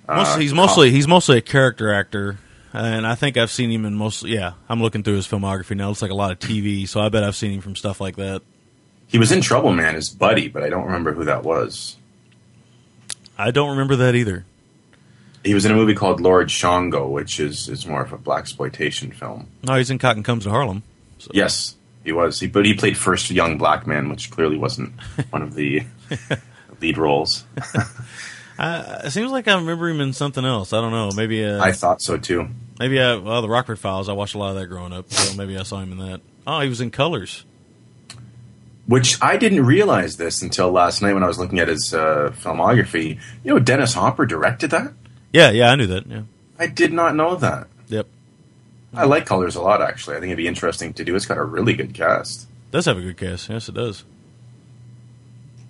Most, Uh, he's mostly he's mostly a character actor, and I think I've seen him in most. Yeah, I'm looking through his filmography now. It's like a lot of TV, so I bet I've seen him from stuff like that. He was in Trouble Man his Buddy, but I don't remember who that was. I don't remember that either. He was in a movie called Lord Shango, which is, is more of a black exploitation film. No, he's in Cotton Comes to Harlem. Yes, he was. He, but he played first young black man, which clearly wasn't one of the lead roles. Uh, it seems like I remember him in something else. I don't know. Maybe uh, I thought so too. Maybe I, well, the Rockford Files. I watched a lot of that growing up, so maybe I saw him in that. Oh, he was in Colors. Which I didn't realize this until last night when I was looking at his uh, filmography. You know, Dennis Hopper directed that. Yeah, yeah, I knew that. Yeah. I did not know that. Yep. I like Colors a lot, actually. I think it'd be interesting to do. It's got a really good cast. does have a good cast. Yes, it does.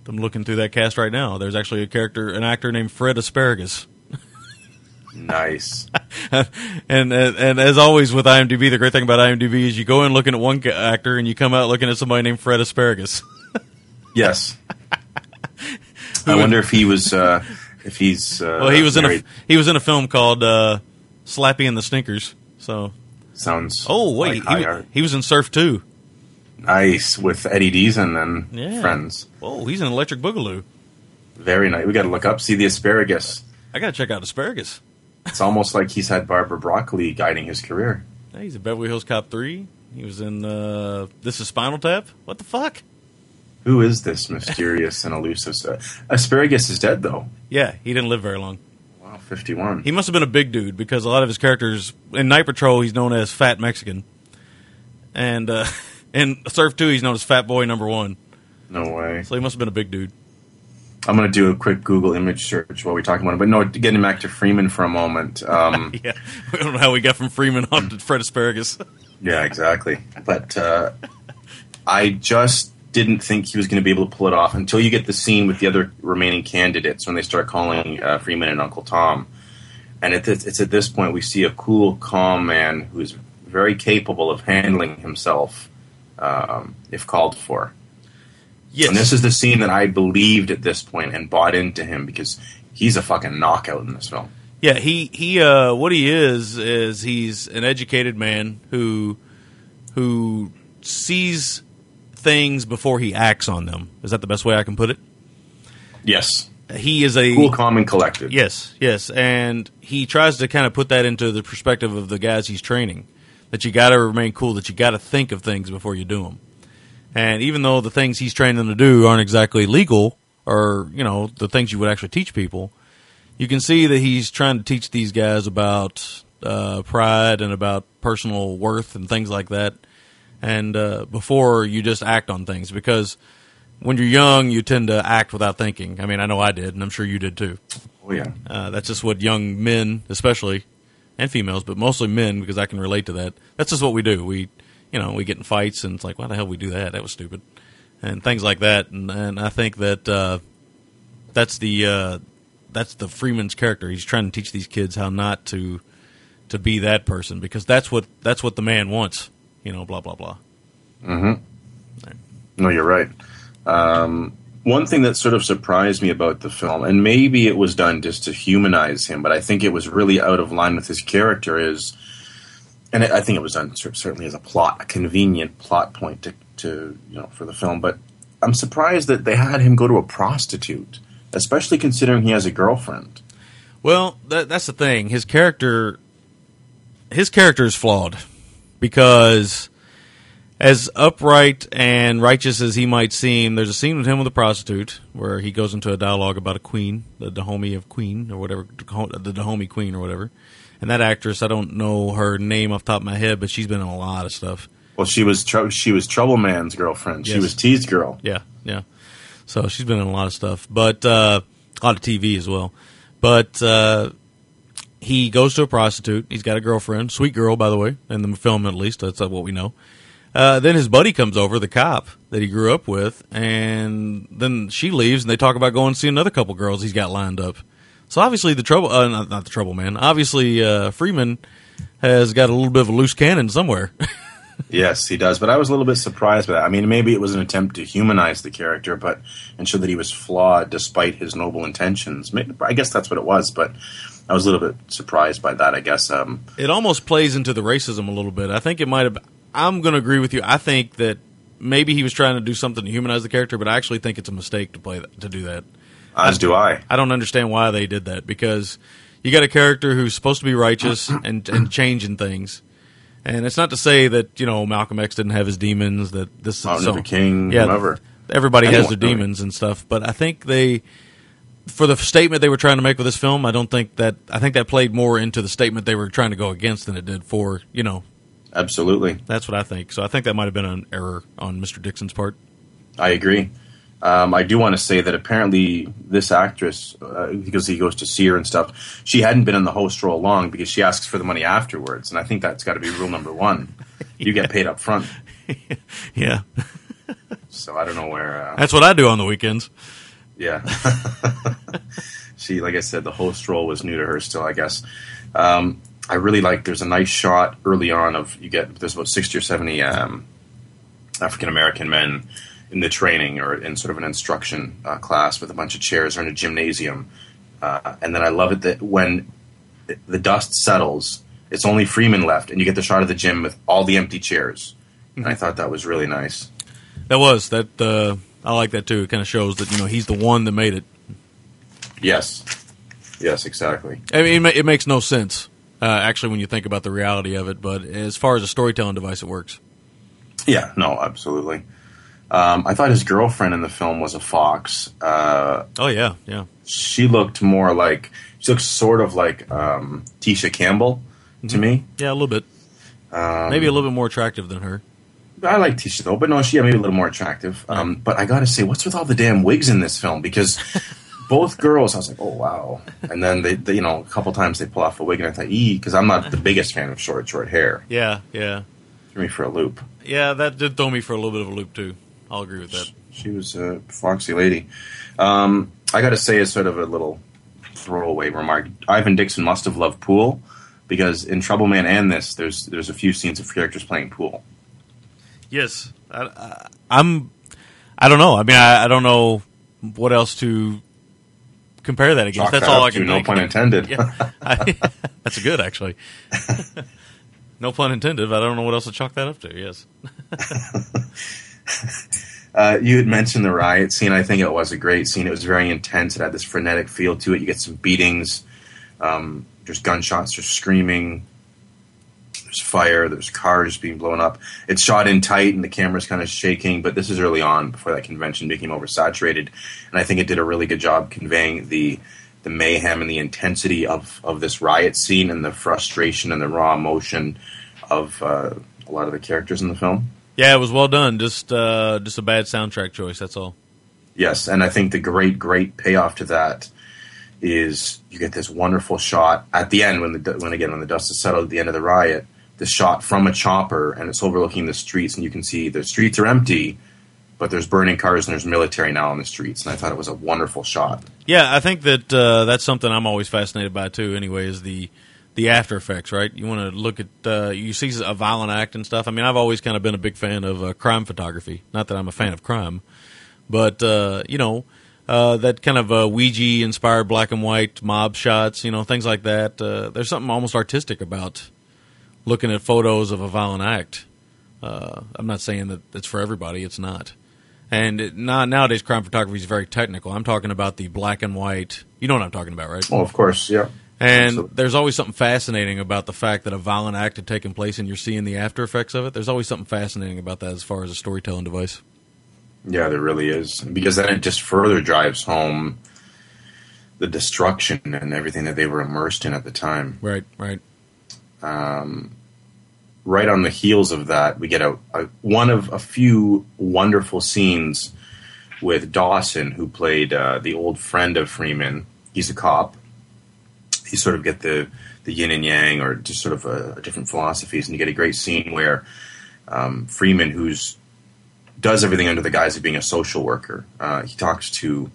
I'm looking through that cast right now. There's actually a character, an actor named Fred Asparagus. Nice. and, and and as always with IMDb, the great thing about IMDb is you go in looking at one actor and you come out looking at somebody named Fred Asparagus. Yes. I wonder if he was, uh, if he's. Uh, well, he was in a he was in a film called uh, Slappy and the Stinkers. So Sounds. oh wait, like he, he was in Surf too. Nice with Eddie Deezen and Yeah. friends. Oh, he's an Electric Boogaloo. Very nice. We got to look up, see the asparagus. I gotta check out Asparagus. It's almost like he's had Barbara Broccoli guiding his career. Hey, he's in Beverly Hills Cop three. He was in uh, This is Spinal Tap. What the fuck? Who is this mysterious and elusive? Asparagus is dead though. Yeah, he didn't live very long. Wow, fifty-one. He must have been a big dude because a lot of his characters in Night Patrol he's known as Fat Mexican, and uh, in Surf Two he's known as Fat Boy Number One. No way. So he must have been a big dude. I'm going to do a quick Google image search while we're talking about it. But no, getting back to Freeman for a moment. Um, yeah, we don't know how we got from Freeman up to Fred Asparagus. yeah, exactly. But uh, I just didn't think he was going to be able to pull it off until you get the scene with the other remaining candidates when they start calling uh, Freeman and Uncle Tom. And it, it's at this point we see a cool, calm man who's very capable of handling himself um, if called for. Yes. And this is the scene that I believed at this point and bought into him because he's a fucking knockout in this film. Yeah, he he uh what he is is he's an educated man who who sees things before he acts on them. Is that the best way I can put it? Yes. He is a Cool, calm, and collected. Yes, yes, and he tries to kind of put that into the perspective of the guys he's training. That you got to remain cool. That you got to think of things before you do them. And even though the things he's training them to do aren't exactly legal, or you know the things you would actually teach people, you can see that he's trying to teach these guys about uh, pride and about personal worth and things like that. And uh, before you just act on things, because when you're young, you tend to act without thinking. I mean, I know I did, and I'm sure you did too. Oh yeah. Uh, that's just what young men, especially, and females, but mostly men, because I can relate to that. That's just what we do. We, you know, we get in fights, and it's like, why the hell we do that? That was stupid, and things like that. And, and I think that uh, that's the uh, that's the Freeman's character. He's trying to teach these kids how not to to be that person, because that's what that's what the man wants. You know, blah blah blah. hmm No, you're right. Um, one thing that sort of surprised me about the film, and maybe it was done just to humanize him, but I think it was really out of line with his character, is, and I think it was done certainly as a plot, a convenient plot point to, to you know for the film. But I'm surprised that they had him go to a prostitute, especially considering he has a girlfriend. Well, that, that's the thing. His character, his character is flawed because, as upright and righteous as he might seem, there's a scene with him with a prostitute where he goes into a dialogue about a queen, the Dahomey of Queen or whatever, the Dahomey Queen or whatever. And that actress, I don't know her name off the top of my head, but she's been in a lot of stuff. Well, she was trou she was Trouble Man's girlfriend. She was T's girl. Yeah, yeah. So she's been in a lot of stuff, but uh, a lot of TV as well. But uh, he goes to a prostitute. He's got a girlfriend, sweet girl, by the way, in the film at least. That's what we know. Uh, then his buddy comes over, the cop that he grew up with, and then she leaves, and they talk about going to see another couple girls he's got lined up. So obviously the trouble, uh, not, not the trouble man. Obviously uh, Freeman has got a little bit of a loose cannon somewhere. Yes, he does. But I was a little bit surprised by that. I mean, maybe it was an attempt to humanize the character, but and show that he was flawed despite his noble intentions. Maybe, I guess that's what it was. But I was a little bit surprised by that. I guess. Um, it almost plays into the racism a little bit. I think it might have. I'm going to agree with you. I think that maybe he was trying to do something to humanize the character, but I actually think it's a mistake to play that, to do that. as do I. I don't understand why they did that because you got a character who's supposed to be righteous and and changing things. And it's not to say that you know Malcolm X didn't have his demons. That this Martin so, Luther King, yeah, whomever. everybody has their demons and stuff. But I think they, for the statement they were trying to make with this film, I don't think that I think that played more into the statement they were trying to go against than it did for you know. Absolutely, that's what I think. So I think that might have been an error on Mr. Dixon's part. I agree. Um, I do want to say that apparently this actress, uh, because he goes to see her and stuff, she hadn't been in the host role long because she asks for the money afterwards, and I think that's got to be rule number one. You get paid up front. Yeah, So I don't know where. Uh, that's what I do on the weekends. Yeah. she, like I said, the host role was new to her still, I guess. Um, I really like, there's a nice shot early on of, you get, there's about 60 or 70 um, African American men in the training or in sort of an instruction uh, class with a bunch of chairs or in a gymnasium. Uh, and then I love it that when the dust settles. It's only Freeman left, and you get the shot of the gym with all the empty chairs. And I thought that was really nice. That was that. Uh, I like that too. It kind of shows that you know he's the one that made it. Yes, yes, exactly. I mean, it makes no sense uh, actually when you think about the reality of it. But as far as a storytelling device, it works. Yeah, no, absolutely. Um, I thought his girlfriend in the film was a fox. Uh, oh yeah, yeah. She looked more like she looks sort of like um, Tisha Campbell to Mhm. me. Yeah, a little bit. Um, Maybe a little bit more attractive than her. I like Tisha though, but no, she yeah, maybe a little more attractive. Um, but I gotta say, what's with all the damn wigs in this film? Because both girls, I was like, oh wow, and then they, they you know, a couple times they pull off a wig, and I thought, ee, because I'm not the biggest fan of short, short hair. Yeah, yeah, Threw me for a loop. yeah. That did throw me for a little bit of a loop too. I'll agree with that. She was a foxy lady. Um, I got to say, as sort of a little throwaway remark, Ivan Dixon must have loved pool because in Trouble Man and this, there's there's a few scenes of characters playing pool. Yes, I, I, I'm. I don't know. I mean, I, I don't know what else to compare that against. Chalk That's that all I can. no pun intended. Yeah, I, that's good actually. no pun intended. But I don't know what else to chalk that up to. Yes. Uh, you had mentioned the riot scene. I think it was a great scene. It was very intense. It had this frenetic feel to it. You get some beatings. Um, there's gunshots. There's screaming. There's fire. There's cars being blown up. It's shot in tight, and the camera's kind of shaking. But this is early on, before that convention became oversaturated, and I think it did a really good job conveying the the mayhem and the intensity of of this riot scene and the frustration and the raw emotion of uh, a lot of the characters in the film. Yeah, it was well done. Just uh, just a bad soundtrack choice. That's all. Yes, and I think the great, great payoff to that is you get this wonderful shot at the end when the when again when the dust is settled at the end of the riot. The shot from a chopper and it's overlooking the streets, and you can see the streets are empty, but there's burning cars and there's military now on the streets. And I thought it was a wonderful shot. Yeah, I think that uh, that's something I'm always fascinated by too. Anyway, is the the after effects, right? You want to look at uh, you see a violent act and stuff. I mean, I've always kind of been a big fan of uh, crime photography. Not that I'm a fan of crime, but uh, you know uh, that kind of uh, Weegee inspired black and white mob shots. You know things like that. There's something almost artistic about looking at photos of a violent act. Uh, I'm not saying that it's for everybody. It's not. And it, now, nowadays, crime photography is very technical. I'm talking about the black and white. You know what I'm talking about, right? Oh, of course, yeah. And there's always something fascinating about the fact that a violent act had taken place and you're seeing the after effects of it. There's always something fascinating about that as far as a storytelling device. Yeah, there really is because then it just further drives home the destruction and everything that they were immersed in at the time. Right, right. um, right on the heels of that, we get a, a one of a few wonderful scenes with Dawson, who played uh, the old friend of Freeman. He's a cop. You sort of get the the yin and yang, or just sort of a, different philosophies, and you get a great scene where um, Freeman, who's does everything under the guise of being a social worker, uh, he talks to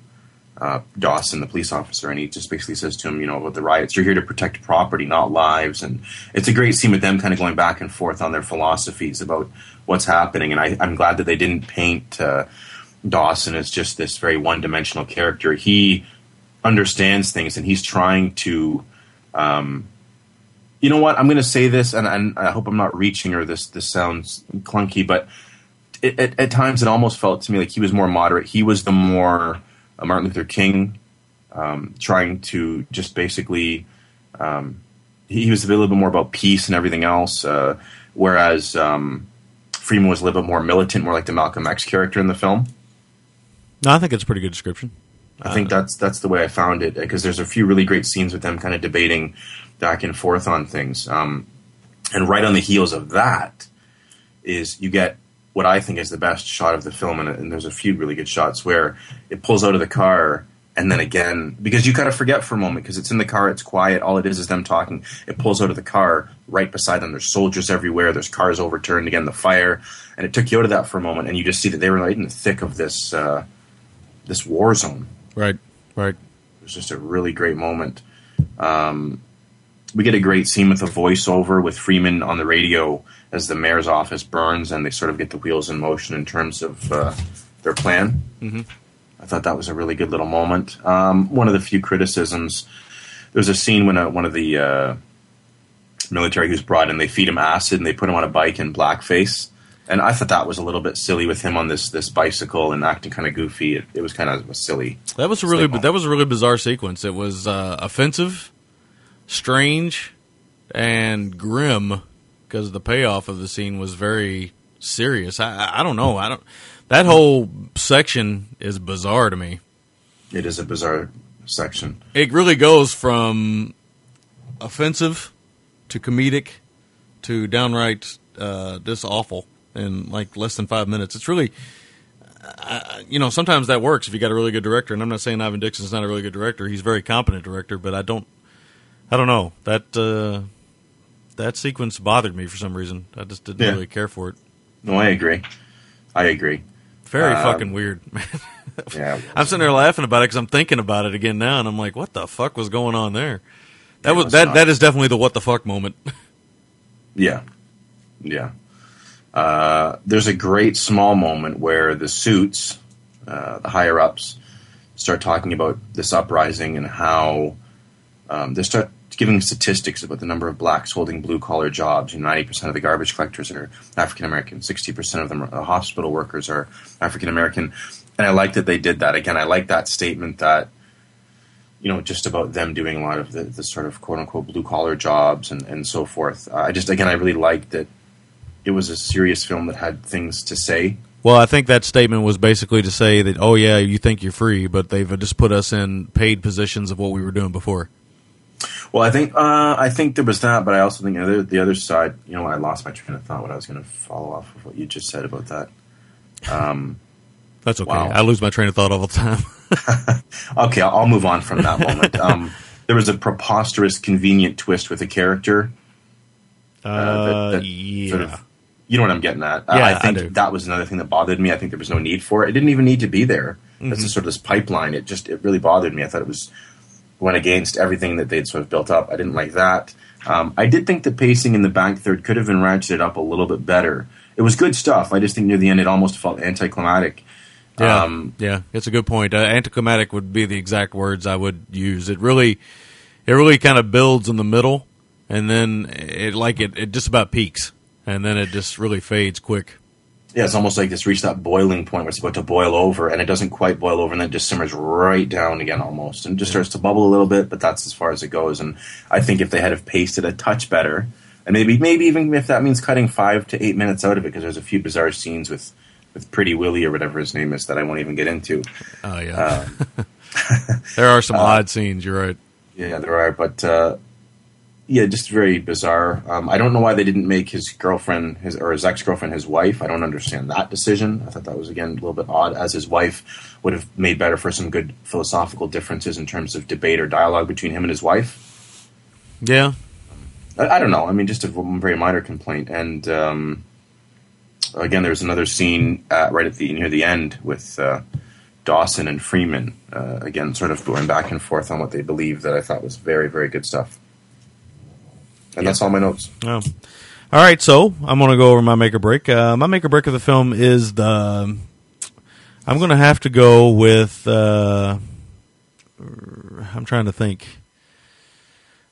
uh, Dawson, the police officer, and he just basically says to him, you know, about the riots, you're here to protect property, not lives. And it's a great scene with them kind of going back and forth on their philosophies about what's happening. And I, I'm glad that they didn't paint uh, Dawson as just this very one dimensional character. He understands things and he's trying to. Um, you know what? I'm going to say this, and, and I hope I'm not reaching or this this sounds clunky, but it, at, times it almost felt to me like he was more moderate. He was the more Martin Luther King, um, trying to just basically. Um, he, was a little bit more about peace and everything else, uh, whereas um, Freeman was a little bit more militant, more like the Malcolm X character in the film. No, I think it's a pretty good description. I think that's that's the way I found it because there's a few really great scenes with them kind of debating back and forth on things. Um, and right on the heels of that is you get what I think is the best shot of the film, and, and there's a few really good shots where it pulls out of the car. And then again, because you kind of forget for a moment, because it's in the car, it's quiet. All it is is them talking. It pulls out of the car right beside them. There's soldiers everywhere. There's cars overturned. Again, the fire, and it took you out of that for a moment, and you just see that they were right in the thick of this uh, this war zone. Right, right. It was just a really great moment. Um, we get a great scene with a voiceover with Freeman on the radio as the mayor's office burns, and they sort of get the wheels in motion in terms of uh, their plan. Mm-hmm. I thought that was a really good little moment. Um, one of the few criticisms there's a scene when uh one of the uh, military who's brought in, they feed him acid and they put him on a bike in blackface. And I thought that was a little bit silly with him on this this bicycle and acting kind of goofy. It, it was kind of silly. That was a really that was a really bizarre sequence. It was uh, offensive, strange, and grim because the payoff of the scene was very serious. I, I- don't know. I don't. That whole section is bizarre to me. It is a bizarre section. It really goes from offensive to comedic to downright uh, just awful in like less than five minutes. It's really, uh, you know, sometimes that works if you got a really good director. And I'm not saying Ivan Dixon's not a really good director. He's a very competent director, but I don't, I don't know that uh, that sequence bothered me for some reason. I just didn't Yeah. really care for it. No, I agree. I agree. Very Um, fucking weird. Man. yeah. I'm sitting there laughing about it because I'm thinking about it again now, and I'm like, what the fuck was going on there? That Yeah, was that. not- That is definitely the what the fuck moment. Yeah, yeah. Uh, there's a great small moment where the suits, uh, the higher ups, start talking about this uprising and how um, they start giving statistics about the number of blacks holding blue collar jobs. You know, 90% of the garbage collectors are African American, 60% of them are, uh, hospital workers are African American. And I like that they did that. Again, I like that statement that you know, just about them doing a lot of the, the sort of quote unquote blue collar jobs and, and so forth. I just, again, I really liked that it was a serious film that had things to say. Well, I think that statement was basically to say that, oh yeah, you think you're free, but they've just put us in paid positions of what we were doing before. Well, I think uh, I think there was that, but I also think the other, the other side. You know, I lost my train of thought. What I was going to follow off of what you just said about that. Um, That's okay. Wow. I lose my train of thought all the time. okay, I'll, I'll move on from that moment. Um, there was a preposterous, convenient twist with a character. Uh, sort yeah. of- you know what I'm getting at. Uh, Yeah, I I think do. that was another thing that bothered me. I think there was no need for it. It didn't even need to be there. That's Mhm. just sort of this pipeline. It just it really bothered me. I thought it was went against everything that they'd sort of built up. I didn't like that. Um, I did think the pacing in the back third could have been ratcheted up a little bit better. It was good stuff. I just think near the end it almost felt anticlimactic. Yeah, Um, yeah, it's a good point. Uh, anticlimactic would be the exact words I would use. It really, it really kind of builds in the middle, and then it like it, it just about peaks, and then it just really fades quick. Yeah, it's almost like it's reached that boiling point where it's about to boil over, and it doesn't quite boil over, and then it just simmers right down again almost, and just starts to bubble a little bit. But that's as far as it goes. And I think if they had have paced it a touch better, and maybe maybe even if that means cutting five to eight minutes out of it, because there's a few bizarre scenes with with Pretty Willie or whatever his name is that I won't even get into. Oh yeah, Um, there are some uh, odd scenes. You're right. Yeah, there are, but uh, yeah, just very bizarre. Um, I don't know why they didn't make his girlfriend, his or his ex girlfriend, his wife. I don't understand that decision. I thought that was again a little bit odd, as his wife would have made better for some good philosophical differences in terms of debate or dialogue between him and his wife. Yeah, I, I don't know. I mean, just a very minor complaint. And um, again, there's another scene uh, right at the near the end with uh, Dawson and Freeman. Uh, again, sort of going back and forth on what they believe that I thought was very, very good stuff. And that's all my notes. Oh. All right, so I'm going to go over my make or break. Uh, my make or break of the film is the. I'm going to have to go with. Uh, I'm trying to think.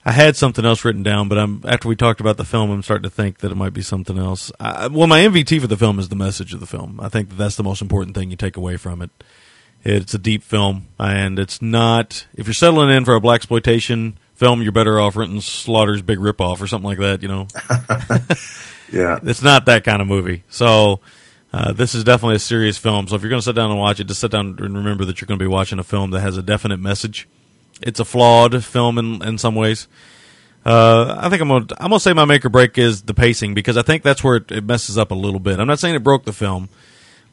I had something else written down, but I'm after we talked about the film, I'm starting to think that it might be something else. I, well, my MVT for the film is the message of the film. I think that that's the most important thing you take away from it. It's a deep film, and it's not. If you're settling in for a black exploitation film, you're better off renting Slaughter's Big Ripoff or something like that. You know, yeah, it's not that kind of movie. So uh, this is definitely a serious film. So if you're going to sit down and watch it, just sit down and remember that you're going to be watching a film that has a definite message. It's a flawed film in in some ways. Uh, I think I'm gonna I'm gonna say my make or break is the pacing because I think that's where it, it messes up a little bit. I'm not saying it broke the film,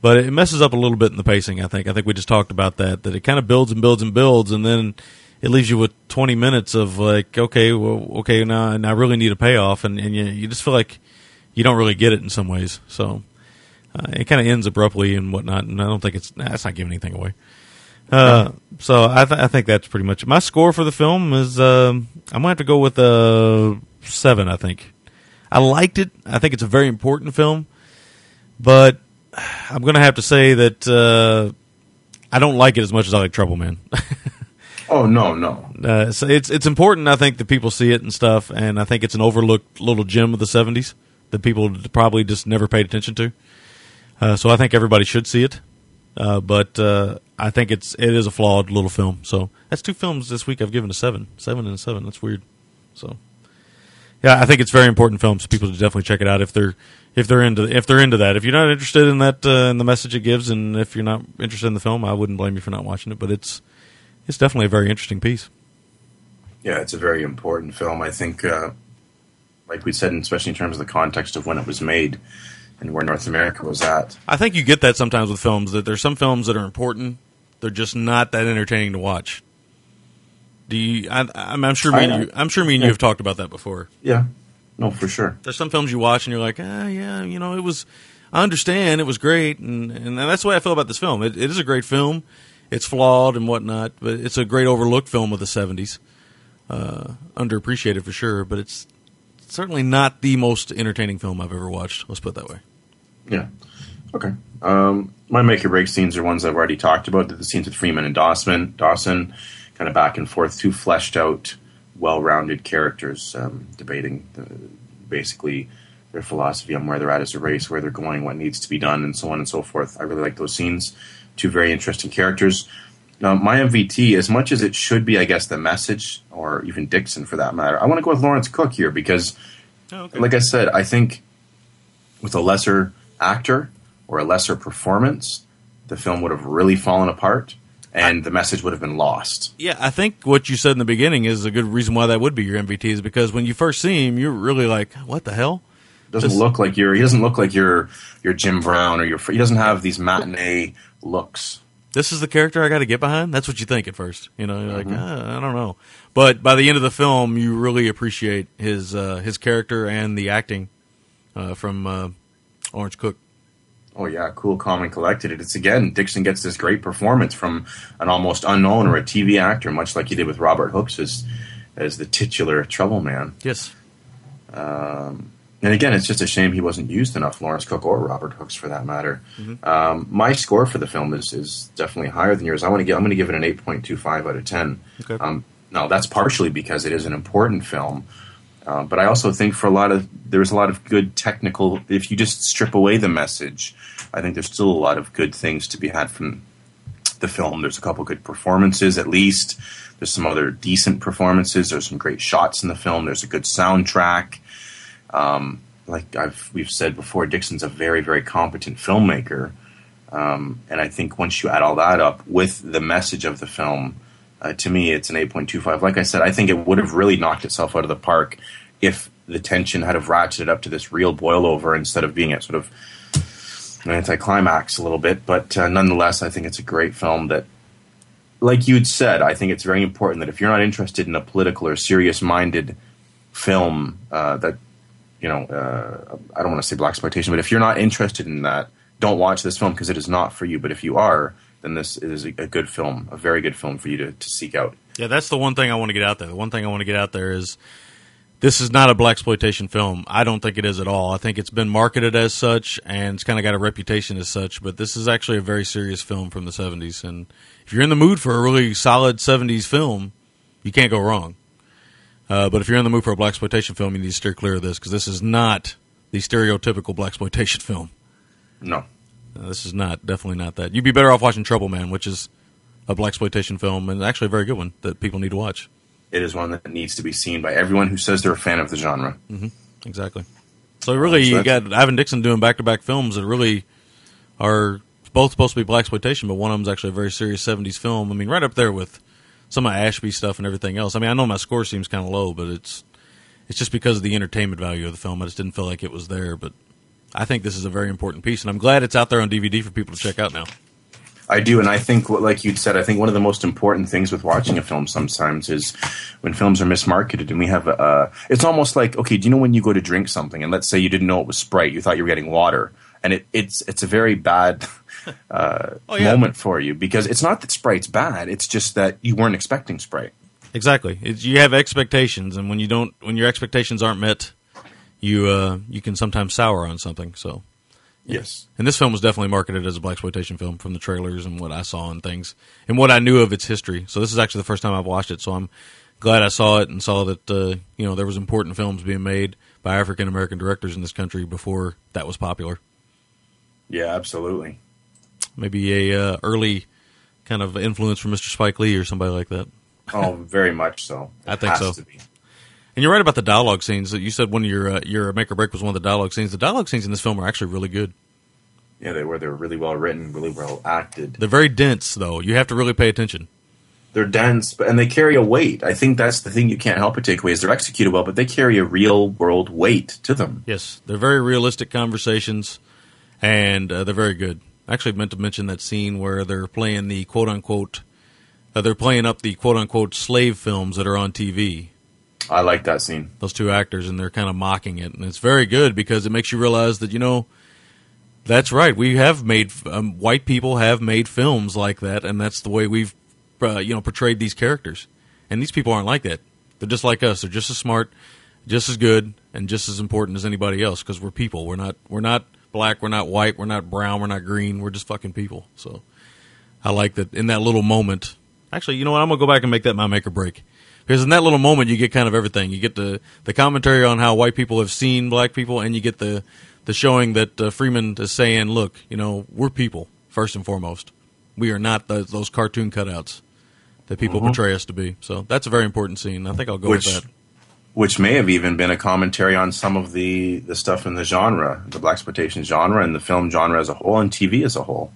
but it messes up a little bit in the pacing. I think I think we just talked about that that it kind of builds and builds and builds, and then it leaves you with 20 minutes of like, okay, well, okay, now, now I really need a payoff, and, and you, you just feel like you don't really get it in some ways. So uh, it kind of ends abruptly and whatnot, and I don't think it's nah, it's not giving anything away. Uh, so I, th- I think that's pretty much it. my score for the film is um, I'm gonna have to go with a seven. I think I liked it. I think it's a very important film, but I'm gonna have to say that uh, I don't like it as much as I like Trouble Man. Oh no, no. Uh, so it's it's important, I think, that people see it and stuff, and I think it's an overlooked little gem of the '70s that people probably just never paid attention to. Uh, so I think everybody should see it, uh, but uh, I think it's it is a flawed little film. So that's two films this week I've given a seven, seven and a seven. That's weird. So yeah, I think it's very important film, so people should definitely check it out if they're if they're into if they're into that. If you're not interested in that uh, in the message it gives, and if you're not interested in the film, I wouldn't blame you for not watching it. But it's it's definitely a very interesting piece. Yeah, it's a very important film. I think, uh, like we said, especially in terms of the context of when it was made and where North America was at. I think you get that sometimes with films that there's some films that are important, they're just not that entertaining to watch. Do you? I, I'm, I'm sure me and you. I'm sure me and you have talked about that before. Yeah, no, for sure. There's some films you watch and you're like, ah, yeah, you know, it was. I understand it was great, and and that's the way I feel about this film. It, it is a great film. It's flawed and whatnot, but it's a great overlooked film of the '70s. Uh, underappreciated for sure, but it's certainly not the most entertaining film I've ever watched. Let's put it that way. Yeah. Okay. Um, my make or break scenes are ones I've already talked about. The scenes with Freeman and Dawson, Dawson, kind of back and forth, two fleshed out, well-rounded characters um, debating the, basically their philosophy on where they're at as a race, where they're going, what needs to be done, and so on and so forth. I really like those scenes. Two very interesting characters. Now, my MVT, as much as it should be, I guess, the message, or even Dixon for that matter, I want to go with Lawrence Cook here because, oh, like I said, I think with a lesser actor or a lesser performance, the film would have really fallen apart and the message would have been lost. Yeah, I think what you said in the beginning is a good reason why that would be your MVT is because when you first see him, you're really like, "What the hell?" Doesn't This- look like you're. He doesn't look like you're. You're Jim Brown or you're. He doesn't have these matinee looks. This is the character I got to get behind. That's what you think at first. You know, you're like, Mhm. ah, I don't know, but by the end of the film, you really appreciate his uh, his character and the acting uh, from uh, Lawrence Cook. Oh yeah, cool, calm, and collected. It's again Dixon gets this great performance from an almost unknown or a TV actor, much like he did with Robert Hooks as as the titular Trouble Man. Yes. Um, and again, it's just a shame he wasn't used enough, Lawrence Cook or Robert Hooks for that matter. Mhm. Um, my score for the film is, is definitely higher than yours. I want to give I'm going to give it an 8.25 out of 10. Okay. Um, now that's partially because it is an important film, uh, but I also think for a lot of there's a lot of good technical. If you just strip away the message, I think there's still a lot of good things to be had from the film. There's a couple good performances, at least. There's some other decent performances. There's some great shots in the film. There's a good soundtrack. Um, like I've we've said before, Dixon's a very very competent filmmaker, um, and I think once you add all that up with the message of the film, uh, to me it's an eight point two five. Like I said, I think it would have really knocked itself out of the park if the tension had have ratcheted up to this real boil over instead of being at sort of an anticlimax a little bit. But uh, nonetheless, I think it's a great film that like you'd said, I think it's very important that if you're not interested in a political or serious minded film uh, that you know, uh, I don't want to say black exploitation, but if you're not interested in that, don't watch this film because it is not for you. But if you are, then this is a, good film, a very good film for you to, to seek out. Yeah, that's the one thing I want to get out there. The one thing I want to get out there is this is not a black exploitation film. I don't think it is at all. I think it's been marketed as such, and it's kind of got a reputation as such. But this is actually a very serious film from the '70s, and if you're in the mood for a really solid '70s film, you can't go wrong. Uh, but if you're in the mood for a black exploitation film, you need to steer clear of this because this is not the stereotypical black exploitation film. No, Uh, this is not definitely not that. You'd be better off watching Trouble Man, which is a black exploitation film and actually a very good one that people need to watch. It is one that needs to be seen by everyone who says they're a fan of the genre. hmm Exactly. So really, So you got Ivan Dixon doing back-to-back films that really are both supposed to be black exploitation, but one of them's actually a very serious '70s film. I mean, right up there with some of my Ashby stuff and everything else. I mean, I know my score seems kind of low, but it's it's just because of the entertainment value of the film. I just didn't feel like it was there, but I think this is a very important piece, and I'm glad it's out there on DVD for people to check out now. I do, and I think, like you'd said, I think one of the most important things with watching a film sometimes is when films are mismarketed, and we have a. It's almost like okay, do you know when you go to drink something, and let's say you didn't know it was Sprite, you thought you were getting water, and it, it's it's a very bad uh, Oh, yeah. moment for you because it's not that Sprite's bad, it's just that you weren't expecting Sprite. Exactly. It's, you have expectations, and when you don't, when your expectations aren't met, you uh, you can sometimes sour on something. So Yes. And this film was definitely marketed as a black exploitation film from the trailers and what I saw and things and what I knew of its history. So this is actually the first time I've watched it. So I'm glad I saw it and saw that uh, you know there was important films being made by African American directors in this country before that was popular. Yeah, absolutely. Maybe a uh, early kind of influence from Mr. Spike Lee or somebody like that. Oh, very much so. I think so. And you're right about the dialogue scenes. You said one of your uh, your make or break was one of the dialogue scenes. The dialogue scenes in this film are actually really good. Yeah, they were. They were really well written, really well acted. They're very dense, though. You have to really pay attention. They're dense, but and they carry a weight. I think that's the thing you can't help but take away is they're executed well, but they carry a real world weight to them. Yes, they're very realistic conversations, and uh, they're very good. I actually meant to mention that scene where they're playing the quote unquote, uh, they're playing up the quote unquote slave films that are on TV. I like that scene. Those two actors, and they're kind of mocking it, and it's very good because it makes you realize that you know, that's right. We have made um, white people have made films like that, and that's the way we've uh, you know portrayed these characters. And these people aren't like that. They're just like us. They're just as smart, just as good, and just as important as anybody else because we're people. We're not we're not black. We're not white. We're not brown. We're not green. We're just fucking people. So I like that in that little moment. Actually, you know what? I'm gonna go back and make that my make or break. Because in that little moment, you get kind of everything. You get the the commentary on how white people have seen black people, and you get the the showing that uh, Freeman is saying, "Look, you know, we're people first and foremost. We are not those, those cartoon cutouts that people Mhm. portray us to be." So that's a very important scene. I think I'll go Which- with that. Which may have even been a commentary on some of the, the stuff in the genre, the black exploitation genre, and the film genre as a whole, and TV as a whole.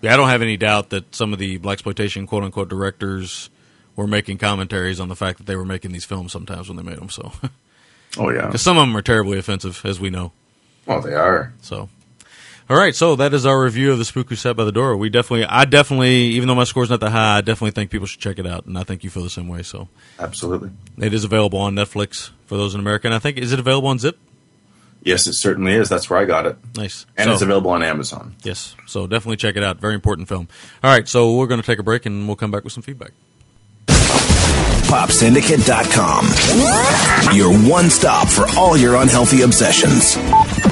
Yeah, I don't have any doubt that some of the black exploitation quote unquote directors were making commentaries on the fact that they were making these films sometimes when they made them. So, Oh yeah, because some of them are terribly offensive, as we know. well they are. So, all right, so that is our review of the Spook Who Sat by the Door. We definitely, I definitely, even though my score's not that high, I definitely think people should check it out, and I think you feel the same way. So, Absolutely. it is available on Netflix for those in America, and I think is it available on Zip? Yes, it certainly is. That's where I got it, Nice, and So- it's available on Amazon. Yes, so definitely check it out. Very important film. All right, so we're going to take a break, and we'll come back with some feedback. PopSyndicate.com. Your one stop for all your unhealthy obsessions.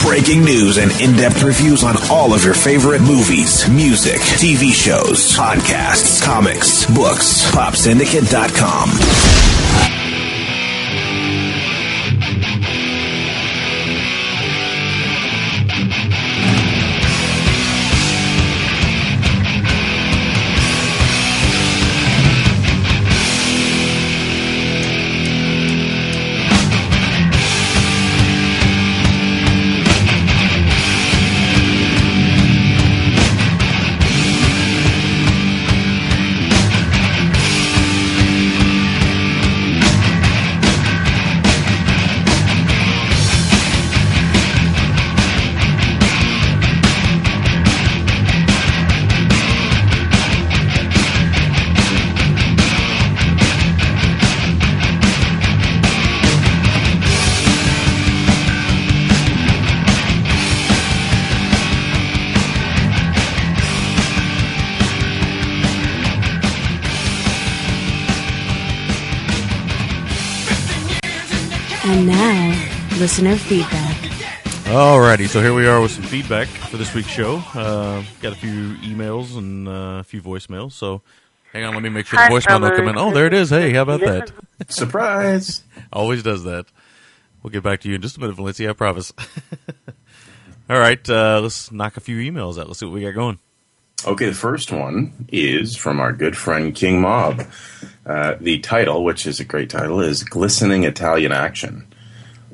Breaking news and in depth reviews on all of your favorite movies, music, TV shows, podcasts, comics, books. PopSyndicate.com. listener feedback. Alrighty, so here we are with some feedback for this week's show. Uh, got a few emails and uh, a few voicemails. So, hang on, let me make sure the voicemail don't come in. Oh, there it is. Hey, how about that? Surprise! Always does that. We'll get back to you in just a minute, Valencia. I promise. All right, uh, let's knock a few emails out. Let's see what we got going. Okay, the first one is from our good friend King Mob. Uh, the title, which is a great title, is Glistening Italian Action.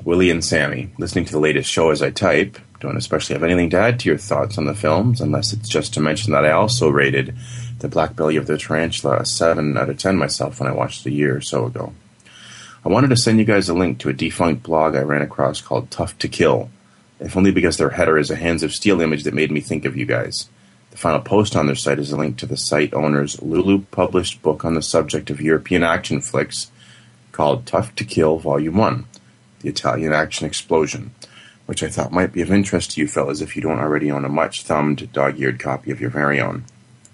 Willie and Sammy, listening to the latest show as I type, don't especially have anything to add to your thoughts on the films, unless it's just to mention that I also rated The Black Belly of the Tarantula a 7 out of 10 myself when I watched it a year or so ago. I wanted to send you guys a link to a defunct blog I ran across called Tough to Kill, if only because their header is a Hands of Steel image that made me think of you guys. The final post on their site is a link to the site owner's Lulu published book on the subject of European action flicks called Tough to Kill Volume 1 The Italian Action Explosion, which I thought might be of interest to you fellas if you don't already own a much thumbed, dog eared copy of your very own.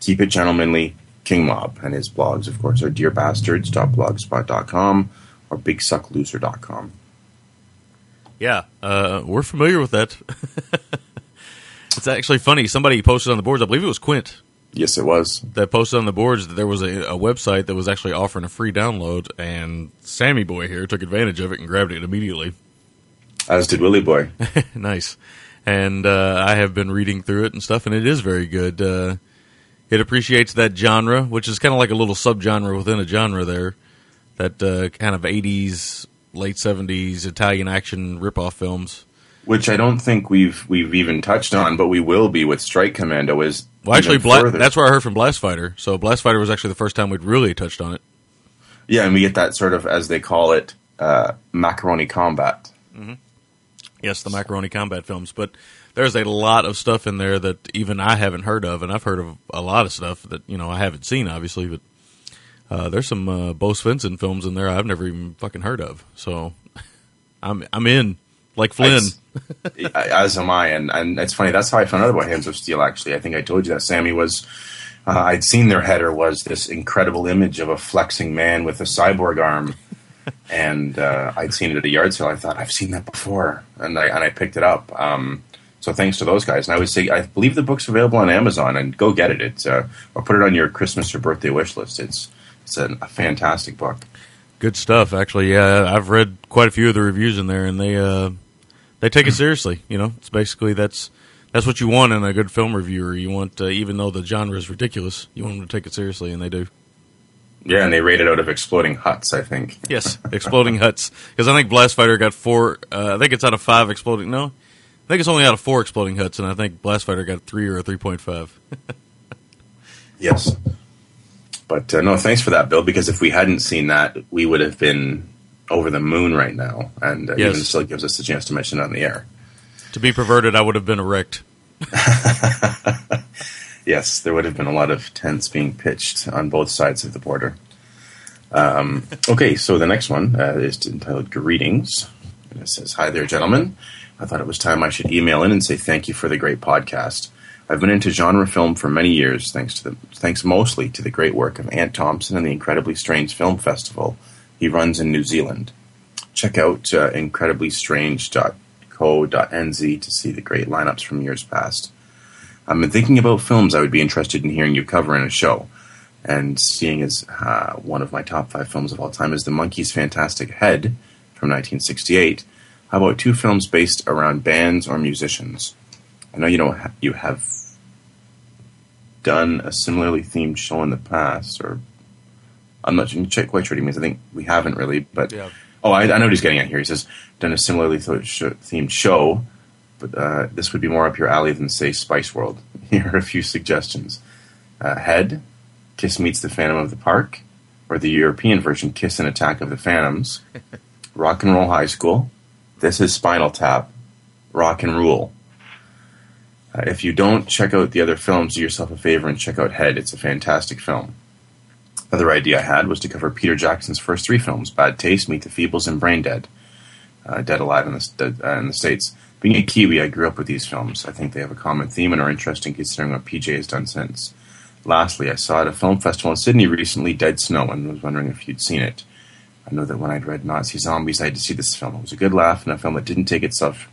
Keep it gentlemanly, King Mob, and his blogs, of course, are dearbastards.blogspot.com or bigsuckloser.com. Yeah, uh, we're familiar with that. It's actually funny. Somebody posted on the boards. I believe it was Quint. Yes, it was. That posted on the boards that there was a, a website that was actually offering a free download, and Sammy Boy here took advantage of it and grabbed it immediately. As did Willie Boy. nice. And uh, I have been reading through it and stuff, and it is very good. Uh, it appreciates that genre, which is kind of like a little subgenre within a genre there. That uh, kind of 80s, late 70s Italian action ripoff films. Which I don't think we've we've even touched on, but we will be with Strike Commando. Is Well, actually, Bla- that's where I heard from Blast Fighter. So Blast Fighter was actually the first time we'd really touched on it. yeah, and we get that sort of as they call it, uh, macaroni combat. Yes, the Macaroni Combat films, but there's a lot of stuff in there that even I haven't heard of, and I've heard of a lot of stuff that you know I haven't seen, obviously. But uh, there's some uh, Bo Svenson films in there I've never even fucking heard of. So I'm I'm in like Flynn. I- as am I, and and it's funny. That's how I found out about Hands of Steel. Actually, I think I told you that Sammy was. Uh, I'd seen their header was this incredible image of a flexing man with a cyborg arm, and uh, I'd seen it at a yard sale. I thought I've seen that before, and I and I picked it up. Um, so thanks to those guys, and I would say I believe the book's available on Amazon, and go get it. It's uh, or put it on your Christmas or birthday wish list. It's it's a, a fantastic book. Good stuff, actually. Yeah, I've read quite a few of the reviews in there, and they uh, they take it seriously. You know, it's basically that's that's what you want in a good film reviewer. You want, uh, even though the genre is ridiculous, you want them to take it seriously, and they do. Yeah, and they rated it out of exploding huts. I think. Yes, exploding huts. Because I think Blast Fighter got four. Uh, I think it's out of five exploding. No, I think it's only out of four exploding huts, and I think Blast Fighter got three or a three point five. Yes. But uh, no, thanks for that, Bill. Because if we hadn't seen that, we would have been over the moon right now, and uh, Yes. even still gives us a chance to mention it on the air. to be perverted, I would have been erect. Yes, there would have been a lot of tents being pitched on both sides of the border. Um, okay, so the next one uh, is entitled "Greetings," and it says, "Hi there, gentlemen. I thought it was time I should email in and say thank you for the great podcast. I've been into genre film for many years, thanks to the thanks mostly to the great work of Ant Timpson and the Incredibly Strange Film Festival he runs in New Zealand. Check out uh, incrediblystrange.co.nz to see the great lineups from years past." I've been thinking about films I would be interested in hearing you cover in a show. And seeing as uh, one of my top five films of all time is The Monkees' Fantastic Head from 1968, how about two films based around bands or musicians? I know you don't ha- you have done a similarly themed show in the past, or I'm not check quite sure what he means. I think we haven't really, but Yeah. oh, I, I know what he's getting at here. He says done a similarly themed show, but uh, this would be more up your alley than say Spice World. Here are a few suggestions: uh, Head, Kiss meets the Phantom of the Park, or the European version, Kiss and Attack of the Phantoms. Rock and Roll High School. This is Spinal Tap. Rock and Rule. Uh, if you don't check out the other films, do yourself a favor and check out Head. It's a fantastic film. Another idea I had was to cover Peter Jackson's first three films: Bad Taste, Meet the Feebles, and Brain Dead. Uh, Dead Alive in the, uh, in the states. Being a Kiwi, I grew up with these films. I think they have a common theme and are interesting considering what PJ has done since. Lastly, I saw at a film festival in Sydney recently Dead Snow and was wondering if you'd seen it. I know that when I'd read Nazi Zombies, I had to see this film. It was a good laugh and a film that didn't take itself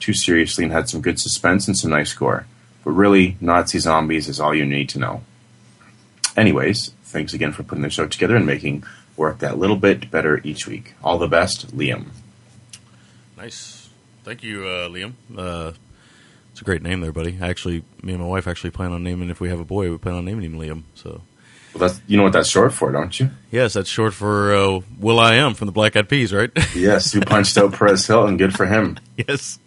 too seriously and had some good suspense and some nice gore. But really, Nazi Zombies is all you need to know. Anyways, thanks again for putting the show together and making work that little bit better each week. All the best, Liam. Nice. Thank you, uh, Liam. Uh, it's a great name there, buddy. Actually, me and my wife actually plan on naming, if we have a boy, we plan on naming him Liam. So, Well, that's you know what that's short for, don't you? yes, that's short for uh, Will I Am from the Black Eyed Peas, right? Yes, who punched out Perez Hilton? Good for him. yes.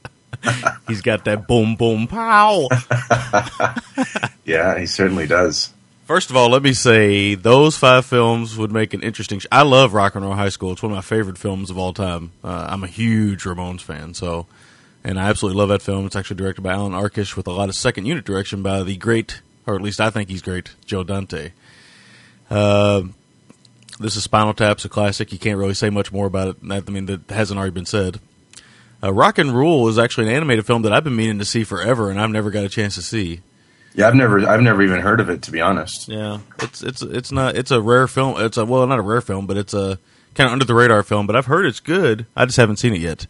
He's got that boom, boom, pow. Yeah, he certainly does. First of all, let me say those five films would make an interesting. Sh- I love Rock and Roll High School. It's one of my favorite films of all time. Uh, I'm a huge Ramones fan, so and I absolutely love that film. It's actually directed by Allan Arkush with a lot of second unit direction by the great, or at least I think he's great, Joe Dante. Uh, this is Spinal Tap's a classic. You can't really say much more about it. I mean, that hasn't already been said. Uh, Rock and Rule is actually an animated film that I've been meaning to see forever, and I've never got a chance to see. Yeah, I've never, I've never even heard of it to be honest. Yeah, it's it's it's not it's a rare film. It's a well, not a rare film, but it's a kind of under the radar film. But I've heard it's good. I just haven't seen it yet.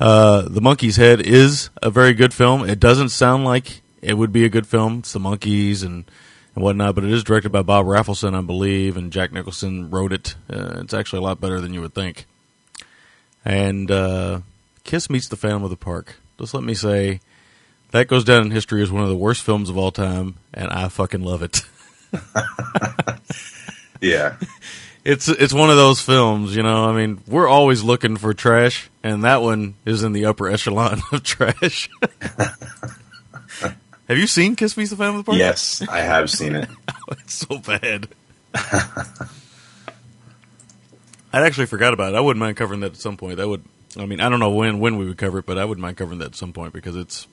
Uh, the Monkees' Head is a very good film. It doesn't sound like it would be a good film. It's the Monkees and, and whatnot, but it is directed by Bob Rafelson, I believe, and Jack Nicholson wrote it. Uh, it's actually a lot better than you would think. And uh, Kiss meets the Phantom of the Park. Just let me say, that goes down in history as one of the worst films of all time, and I fucking love it. Yeah. it's it's one of those films, you know. I mean, we're always looking for trash, and that one is in the upper echelon of trash. Have you seen Kiss Me the the Park? Yes, I have seen it. Oh, it's so bad. I'd actually forgot about it. I wouldn't mind covering that at some point. That would. I mean, I don't know when when we would cover it, but I wouldn't mind covering that at some point because it's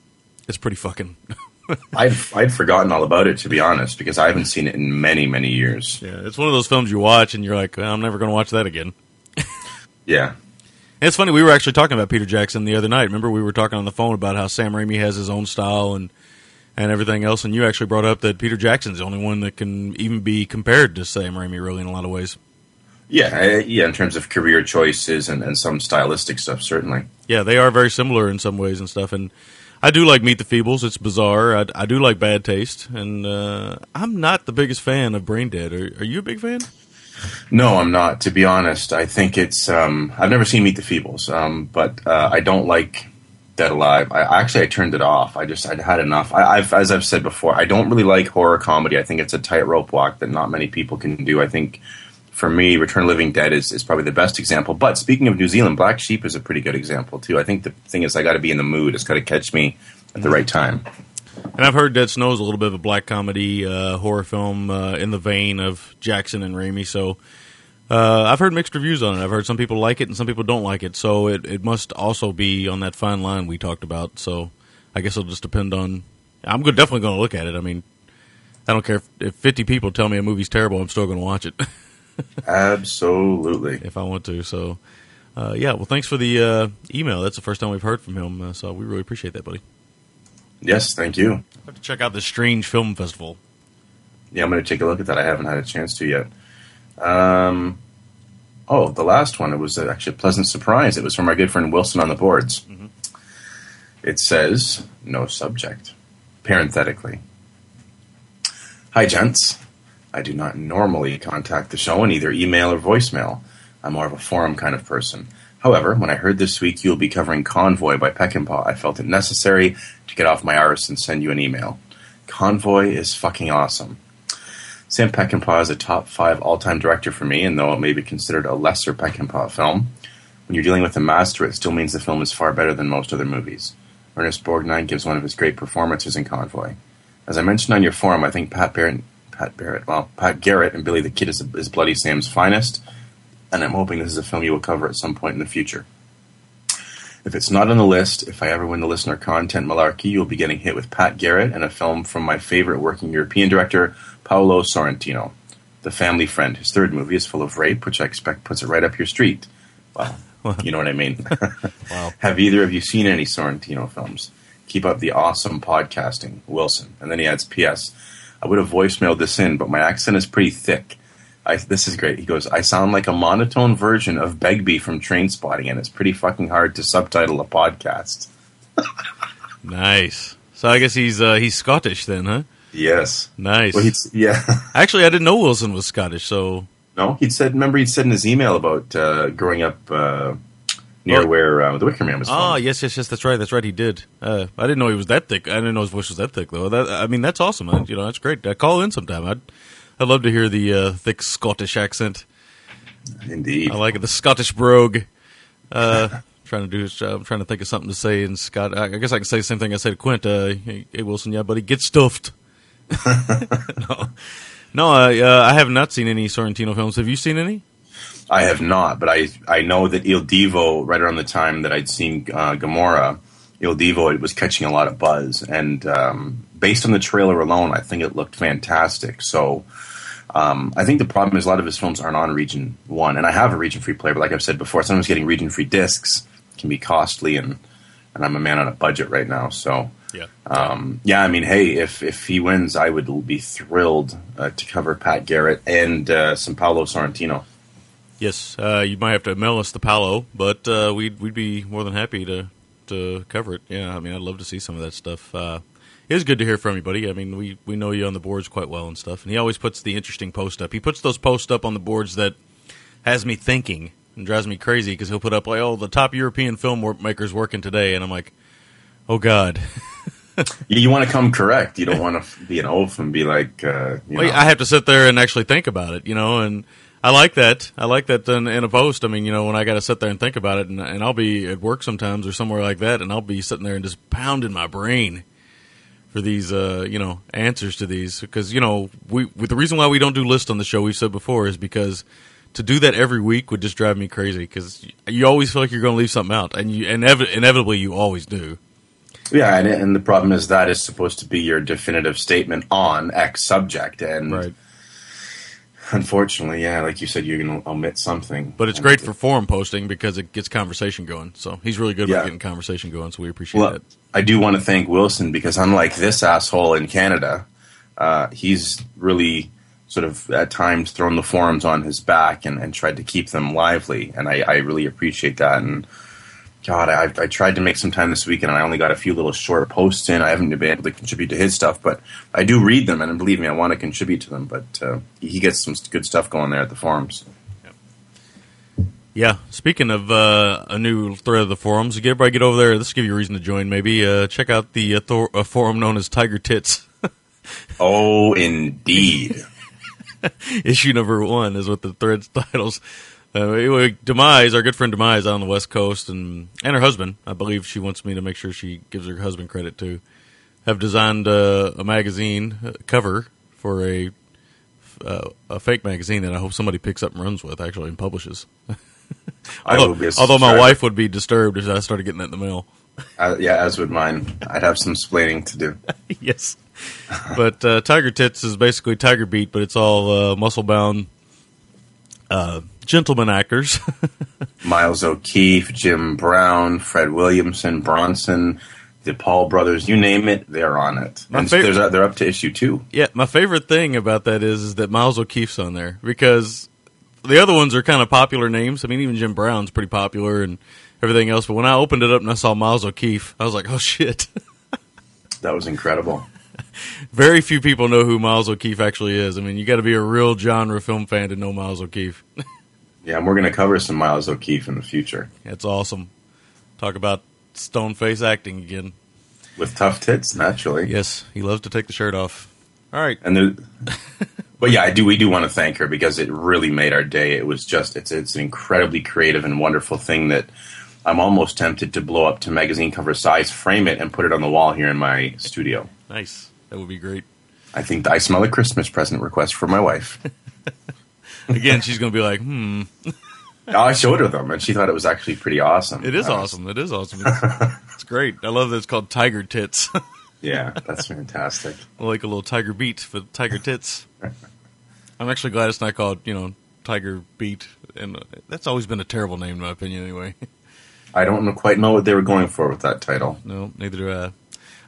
it's pretty fucking. I'd I'd forgotten all about it to be honest because I haven't seen it in many many years. Yeah, it's one of those films you watch and you're like, I'm never going to watch that again. Yeah. And it's funny, we were actually talking about Peter Jackson the other night. Remember, we were talking on the phone about how Sam Raimi has his own style and and everything else, and you actually brought up that Peter Jackson's the only one that can even be compared to Sam Raimi, really, in a lot of ways. Yeah, yeah. In terms of career choices and, and some stylistic stuff, certainly. Yeah, they are very similar in some ways and stuff. And I do like Meet the Feebles. It's bizarre. I, I do like Bad Taste, and uh, I'm not the biggest fan of Brain Dead. Are, are you a big fan? No, I'm not. To be honest, I think it's. Um, I've never seen Meet the Feebles, um, but uh, I don't like Dead Alive. I actually I turned it off. I just I'd had enough. I, I've as I've said before, I don't really like horror comedy. I think it's a tightrope walk that not many people can do. I think for me, Return of Living Dead is, is probably the best example. But speaking of New Zealand, Black Sheep is a pretty good example too. I think the thing is I got to be in the mood. It's got to catch me at the right time. And I've heard Dead Snow is a little bit of a black comedy uh, horror film uh, in the vein of Jackson and Raimi. So uh, I've heard mixed reviews on it. I've heard some people like it and some people don't like it. So it, it must also be on that fine line we talked about. So I guess it'll just depend on. I'm definitely going to look at it. I mean, I don't care if, if 50 people tell me a movie's terrible. I'm still going to watch it. Absolutely. if I want to. So, uh, yeah. Well, thanks for the uh, email. That's the first time we've heard from him. Uh, so we really appreciate that, buddy. Yes, thank you. I have to check out the Strange Film Festival. Yeah, I'm going to take a look at that. I haven't had a chance to yet. Um, oh, the last one. It was actually a pleasant surprise. It was from our good friend Wilson on the boards. It says no subject. Parenthetically. Hi, gents. I do not normally contact the show in either email or voicemail. I'm more of a forum kind of person. However, when I heard this week you'll be covering Convoy by Peckinpah, I felt it necessary to get off my arse and send you an email. Convoy is fucking awesome. Sam Peckinpah is a top five all time director for me, and though it may be considered a lesser Peckinpah film, when you're dealing with a master, it still means the film is far better than most other movies. Ernest Borgnine gives one of his great performances in Convoy. As I mentioned on your forum, I think Pat Barrett, Pat Barrett, well, Pat Garrett and Billy the Kid is, is Bloody Sam's finest, and I'm hoping this is a film you will cover at some point in the future. If it's not on the list, if I ever win the listener content malarkey, you'll be getting hit with Pat Garrett and a film from my favorite working European director, Paolo Sorrentino. The Family Friend. His third movie is full of rape, which I expect puts it right up your street. Well, you know what I mean. wow. Have either of you seen any Sorrentino films? Keep up the awesome podcasting, Wilson. And then he adds, P.S. I would have voicemailed this in, but my accent is pretty thick. I, this is great. He goes, I sound like a monotone version of Begbie from Trainspotting, and it's pretty fucking hard to subtitle a podcast. Nice. So I guess he's uh, he's Scottish then, huh? Yes. Nice. Well, he's, yeah. Actually, I didn't know Wilson was Scottish. So No, he'd said. Remember, he'd said in his email about uh, growing up uh, near Oh. where uh, the Wicker Man was. Oh, filmed. yes, yes, yes. That's right. That's right. He did. Uh, I didn't know he was that thick. I didn't know his voice was that thick, though. That, I mean, that's awesome. I, you know, that's great. Uh, call in sometime. I'd, I'd love to hear the uh, thick Scottish accent. Indeed. I like it. The Scottish brogue. Uh, trying to do his job. I'm trying to think of something to say in Scott. I I guess I can say the same thing I said to Quint. Uh, hey, Wilson, yeah, buddy, get stuffed. no, no uh, I have not seen any Sorrentino films. Have you seen any? I have not, but I I know that Il Divo, right around the time that I'd seen uh, Gomorrah, Il Divo, it was catching a lot of buzz, and um, based on the trailer alone, I think it looked fantastic. So. Um, I think the problem is a lot of his films aren't on Region One, and I have a Region Free player, but like I've said before, sometimes getting Region Free discs can be costly, and and I'm a man on a budget right now, so Yeah. um, yeah. I mean, hey, if if he wins, I would be thrilled uh, to cover Pat Garrett and uh, some Paolo Sorrentino. Yes, uh, you might have to mail us the Palo, but uh, we'd we'd be more than happy to to cover it. Yeah, I mean, I'd love to see some of that stuff. Uh, it was good to hear from you, buddy. I mean, we, we know you on the boards quite well and stuff. And he always puts the interesting post up. He puts those posts up on the boards that has me thinking and drives me crazy because he'll put up like, "Oh, the top European filmmakers working today," and I'm like, "Oh God." you, you want to come correct. You don't want to be an oaf and be like, uh, you Well, know. I have to sit there and actually think about it, you know, and I like that. I like that in, in a post. I mean, you know, when I got to sit there and think about it, and, and I'll be at work sometimes or somewhere like that, and I'll be sitting there and just pounding my brain for these, uh, you know, answers to these because you know we with the reason why we don't do lists on the show we've said before is because to do that every week would just drive me crazy because you always feel like you're going to leave something out, and you inev- inevitably you always do. Yeah, and, and the problem is that is supposed to be your definitive statement on X subject, and unfortunately, yeah, like you said, you're going to omit something. But it's great for forum posting because it gets conversation going. So he's really good Yeah. with getting conversation going. So we appreciate Well, it. I do want to thank Wilson because unlike this asshole in Canada, uh, he's really sort of at times thrown the forums on his back and, and tried to keep them lively, and I, I really appreciate that. And God, I, I tried to make some time this weekend, and I only got a few little short posts in. I haven't been able to contribute to his stuff, but I do read them, and believe me, I want to contribute to them. But uh, he gets some good stuff going there at the forums. Yeah. Speaking of uh, a new thread of the forums, get everybody get over there. This will give you a reason to join. Maybe uh, check out the uh, Thor- forum known as Tiger Tits. oh, indeed. Issue number one is what the thread's titles. Uh, Demise, our good friend Demise, out on the West Coast, and and her husband, I believe she wants me to make sure she gives her husband credit too, have designed uh, a magazine uh, cover for a uh, a fake magazine that I hope somebody picks up and runs with, actually, and publishes. I although, although my wife would be disturbed if I started getting that in the mail. Uh, yeah, as would mine. I'd have some splaining to do. yes. but uh, Tiger Tits is basically Tiger Beat, but it's all uh, muscle bound uh, gentleman actors. Miles O'Keefe, Jim Brown, Fred Williamson, Bronson, the Paul brothers, you name it, they're on it. My and fav- there's a, they're up to issue two. yeah, my favorite thing about that is, is that Miles O'Keefe's on there because the other ones are kind of popular names. I mean, even Jim Brown's pretty popular and everything else. But when I opened it up and I saw Miles O'Keefe, I was like, oh shit. That was incredible. Very few people know who Miles O'Keefe actually is. I mean, you got to be a real genre film fan to know Miles O'Keefe. Yeah, and we're going to cover some Miles O'Keefe in the future That's awesome. Talk about stone face acting again. with tough tits, naturally. Yes, he loves to take the shirt off. All right, and there, but yeah, I do. We do want to thank her because it really made our day. It was just it's it's an incredibly creative and wonderful thing that I'm almost tempted to blow up to magazine cover size, frame it, and put it on the wall here in my studio. Nice. That would be great. I think I smell a Christmas present request for my wife. Again, she's going to be like, hmm. I showed her them, and she thought it was actually pretty awesome. It is Uh, awesome. It is awesome. It's, it's great. I love that it's called Tiger Tits. Yeah, that's fantastic. like a little Tiger Beat for Tiger Tits. I'm actually glad it's not called, you know, Tiger Beat. And uh, that's always been a terrible name, in my opinion, anyway. I don't know, quite know what they were going for with that title. No, neither do I.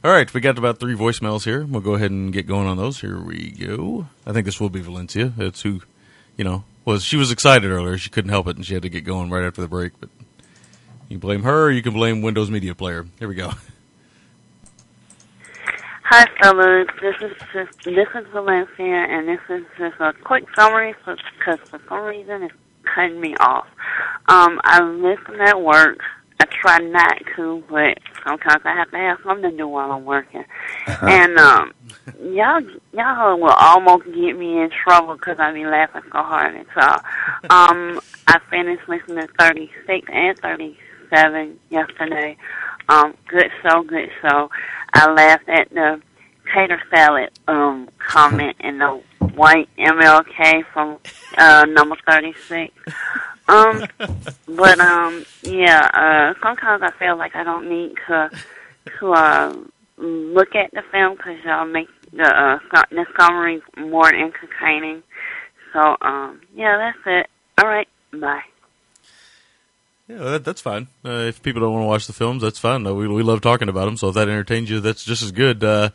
All right, we got about three voicemails here. We'll go ahead and get going on those. Here we go. I think this will be Valencia. It's who, you know, was she was excited earlier. She couldn't help it, and she had to get going right after the break. But you can blame her, or you can blame Windows Media Player. Here we go. Hi, fellas. This is just, this is Valencia, and this is just a quick summary because for some reason it's cutting me off. Um, I listen at work. I try not to, but sometimes I have to have something to do while I'm working. and um, y'all, y'all will almost get me in trouble because I be laughing so hard at y'all. Um, I finished listening to 36 and 37 yesterday. Um, good show, good show. I laughed at the tater salad um comment in the white MLK from uh number 36. Um, but um, yeah. Uh, sometimes I feel like I don't need to to uh look at the film because y'all make the uh su- the summary more entertaining. So um, yeah, that's it. All right, bye. Yeah, that, that's fine. Uh, if people don't want to watch the films, that's fine. Uh, we we love talking about them. So if that entertains you, that's just as good. Uh,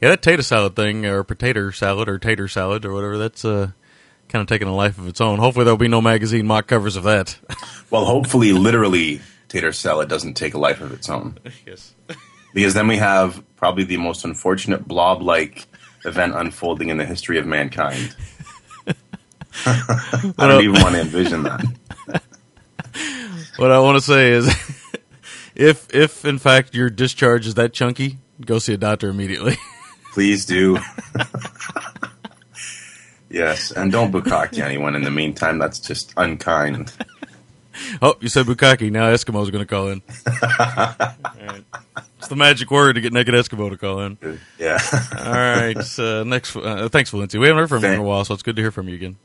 yeah, that tater salad thing, or potato salad, or tater salad, or whatever. That's uh, kind of taking a life of its own. Hopefully, there'll be no magazine mock covers of that. Well, hopefully, literally Tater salad doesn't take a life of its own. yes. Because then we have probably the most unfortunate blob-like event unfolding in the history of mankind. I don't even want to envision that. What I want to say is, if if in fact your discharge is that chunky, go see a doctor immediately. Please do. yes, and don't bukkake anyone in the meantime. That's just unkind. Oh, you said bukkake. Now Eskimo's going to call in. Alright. It's the magic word to get naked Eskimo to call in. Yeah. All right. Uh, next, uh, thanks, Valencia. We haven't heard from you in a while, so it's good to hear from you again.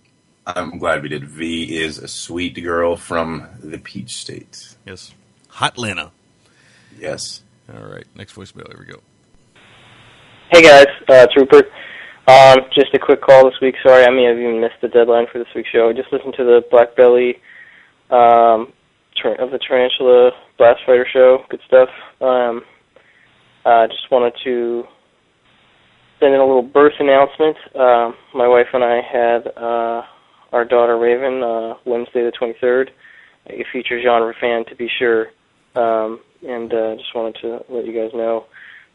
I'm glad we did. V is a sweet girl from the Peach State. Yes. Hotlanta. Yes. All right. Next voicemail. Here we go. Hey guys, uh, it's Rupert. Um, just a quick call this week. Sorry, I may have even missed the deadline for this week's show. I just listened to the Black Belly um, tar- of the Tarantula Blast Fighter show. Good stuff. Um, uh, just wanted to send in a little birth announcement. Um, my wife and I had uh, our daughter Raven uh, Wednesday the 23rd. A future genre fan, to be sure. Um, and uh, just wanted to let you guys know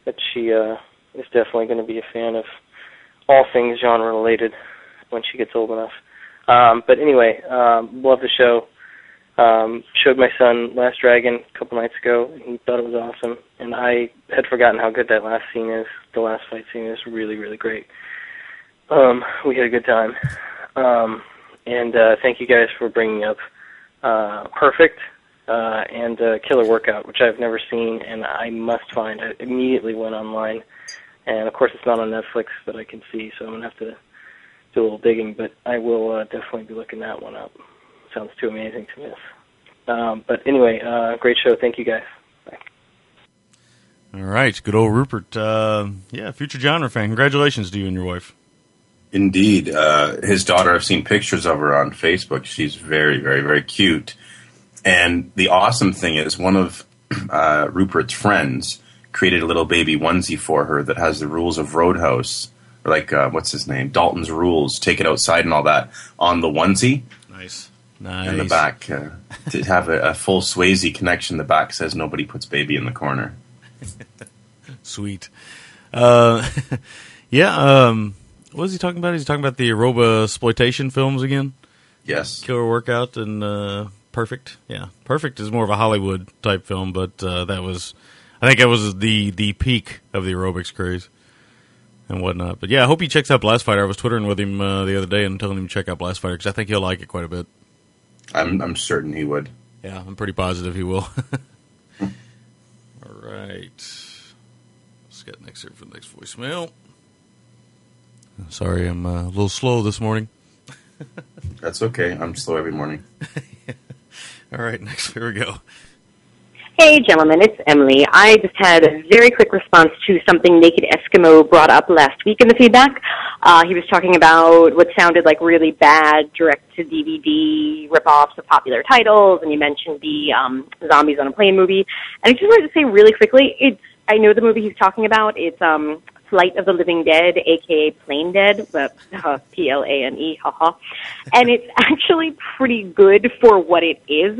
that she uh, is definitely going to be a fan of all things genre related when she gets old enough. Um, but anyway, um, love the show. Um, showed my son Last Dragon a couple nights ago. and He thought it was awesome, and I had forgotten how good that last scene is. The last fight scene is really, really great. Um, we had a good time, um, and uh, thank you guys for bringing up uh, Perfect uh, and uh, Killer Workout, which I've never seen, and I must find. I immediately went online, and of course it's not on Netflix that I can see, so I'm gonna have to do a little digging. But I will uh, definitely be looking that one up. Sounds too amazing to miss. Um, but anyway, uh, great show. Thank you guys. All right. Good old Rupert. Uh, yeah, future genre fan. Congratulations to you and your wife. Indeed. Uh, his daughter, I've seen pictures of her on Facebook. She's very, very, very cute. And the awesome thing is, one of uh, Rupert's friends created a little baby onesie for her that has the rules of Roadhouse, or like, uh, what's his name? Dalton's Rules, take it outside and all that on the onesie. Nice. In the back. Uh, to have a, a full Swayze connection, the back says nobody puts baby in the corner. Sweet. Uh, yeah. Um, what is he talking about? He's talking about the aeroba exploitation films again. Yes. Killer Workout and uh, Perfect. Yeah, Perfect is more of a Hollywood type film, but uh, that was, I think, that was the the peak of the aerobics craze and whatnot. But yeah, I hope he checks out Blast Fighter. I was twittering with him uh, the other day and telling him to check out Blast Fighter because I think he'll like it quite a bit. I'm, I'm certain he would. Yeah, I'm pretty positive he will. All right. Let's get next here for the next voicemail. Sorry, I'm uh, a little slow this morning. That's okay. I'm slow every morning. All right, next here we go. Hey, gentlemen, it's Emily. I just had a very quick response to something Naked Eskimo brought up last week in the feedback. Uh, he was talking about what sounded like really bad direct-to-DVD rip-offs of popular titles, and you mentioned the um, Zombies on a Plane movie. And I just wanted to say really quickly, it's I know the movie he's talking about. It's um, Flight of the Living Dead, aka Plane Dead, uh, P L A N E, haha. And it's actually pretty good for what it is.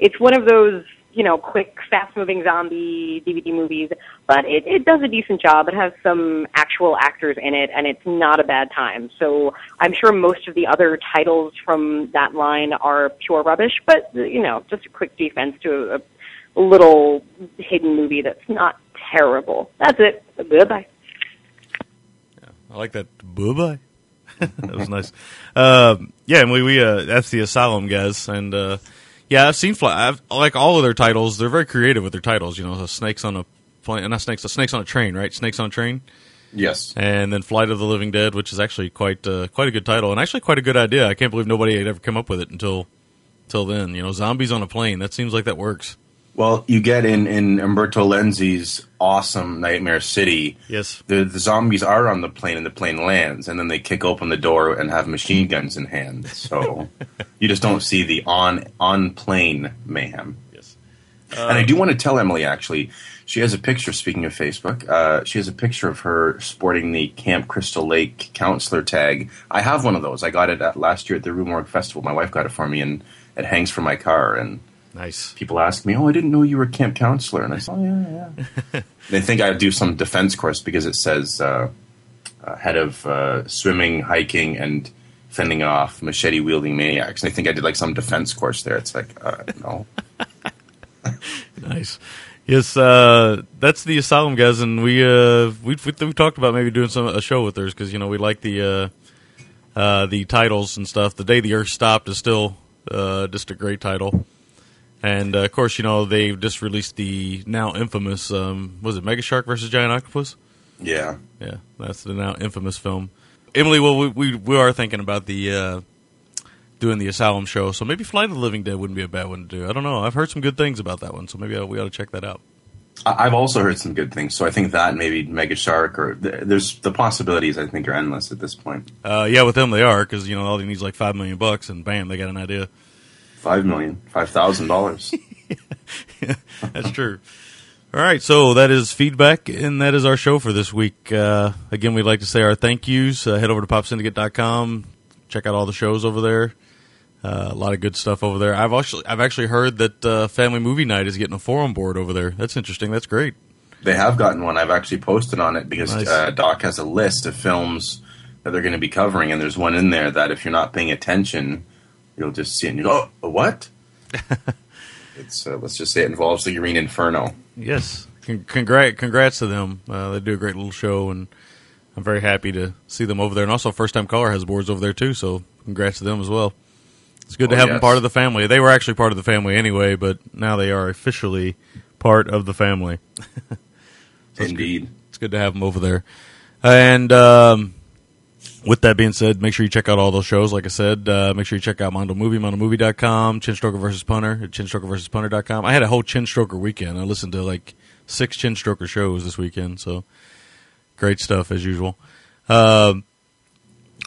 It's one of those you know, quick, fast-moving zombie DVD movies, but it, it does a decent job. It has some actual actors in it, and it's not a bad time. So I'm sure most of the other titles from that line are pure rubbish, but, you know, just a quick defense to a, a little hidden movie that's not terrible. That's it. Goodbye. I like that. Bye bye. that was nice. Um, yeah, and we we uh, that's the Asylum guys, and uh, yeah, I've seen fly. I've, like all of their titles, they're very creative with their titles. You know, the snakes on a plane, not snakes, snakes on a train, right? Snakes on a train. Yes. And then Flight of the Living Dead, which is actually quite uh, quite a good title, and actually quite a good idea. I can't believe nobody had ever come up with it until until then. You know, zombies on a plane. That seems like that works. Well, you get in in Umberto Lenzi's awesome Nightmare City. Yes. The the zombies are on the plane and the plane lands, and then they kick open the door and have machine guns in hand. So you just don't see the on on plane mayhem. Yes. and I do want to tell Emily actually, she has a picture. Speaking of Facebook, uh, she has a picture of her sporting the Camp Crystal Lake counselor tag. I have one of those. I got it at, last year at the Rue Morgue Festival. My wife got it for me, and it hangs from my car. And Nice. People ask me, "Oh, I didn't know you were a camp counselor," and I say, "Oh, yeah, yeah." they think I do some defense course because it says uh, uh, head of uh, swimming, hiking, and fending off machete wielding maniacs. And they think I did like some defense course there. It's like, uh, no. Nice. Yes, uh, that's the asylum guys, and we uh, we we we talked about maybe doing some a show with theirs because you know we like the uh, uh, the titles and stuff. The day the Earth stopped is still uh, just a great title, and uh, of course you know they've just released the now infamous um, was it Mega Shark versus Giant Octopus? Yeah, yeah, that's the now infamous film. Emily, well, we we, we are thinking about the uh, doing the Asylum show, so maybe Flight of the Living Dead wouldn't be a bad one to do. I don't know. I've heard some good things about that one, so maybe we ought to check that out. I- I've also heard some good things, so I think that maybe Mega Shark or th- there's the possibilities. I think are endless at this point. Uh, yeah, with them they are because you know all they need is like five million bucks, and bam, they got an idea. Five million, five thousand dollars. That's true. All right, so that is feedback, and that is our show for this week. Uh, again, we'd like to say our thank yous. Uh, head over to popsyndicate.com, check out all the shows over there. Uh, a lot of good stuff over there. I've actually I've actually heard that uh, Family Movie Night is getting a forum board over there. That's interesting. That's great. They have gotten one. I've actually posted on it because Nice. uh, Doc has a list of films that they're going to be covering, and there's one in there that if you're not paying attention, you'll just see it and you go, "Oh, a what?" it's uh, let's just say it involves the Green Inferno. Yes, congrats, congrats to them. Uh, they do a great little show, and I'm very happy to see them over there. And also, First Time Caller has boards over there too, so congrats to them as well. It's good to Oh, have them part of the family. They were actually part of the family anyway, but now they are officially part of the family. So it's Indeed. good- it's good to have them over there. And um, with that being said, make sure you check out all those shows. Like I said, uh, make sure you check out Mondo Movie, MondoMovie.com, Chin Stroker versus Punter at ChinstrokerVersusPunter.com. I had a whole Chin Stroker weekend. I listened to like six Chin Stroker shows this weekend, so great stuff as usual. Um,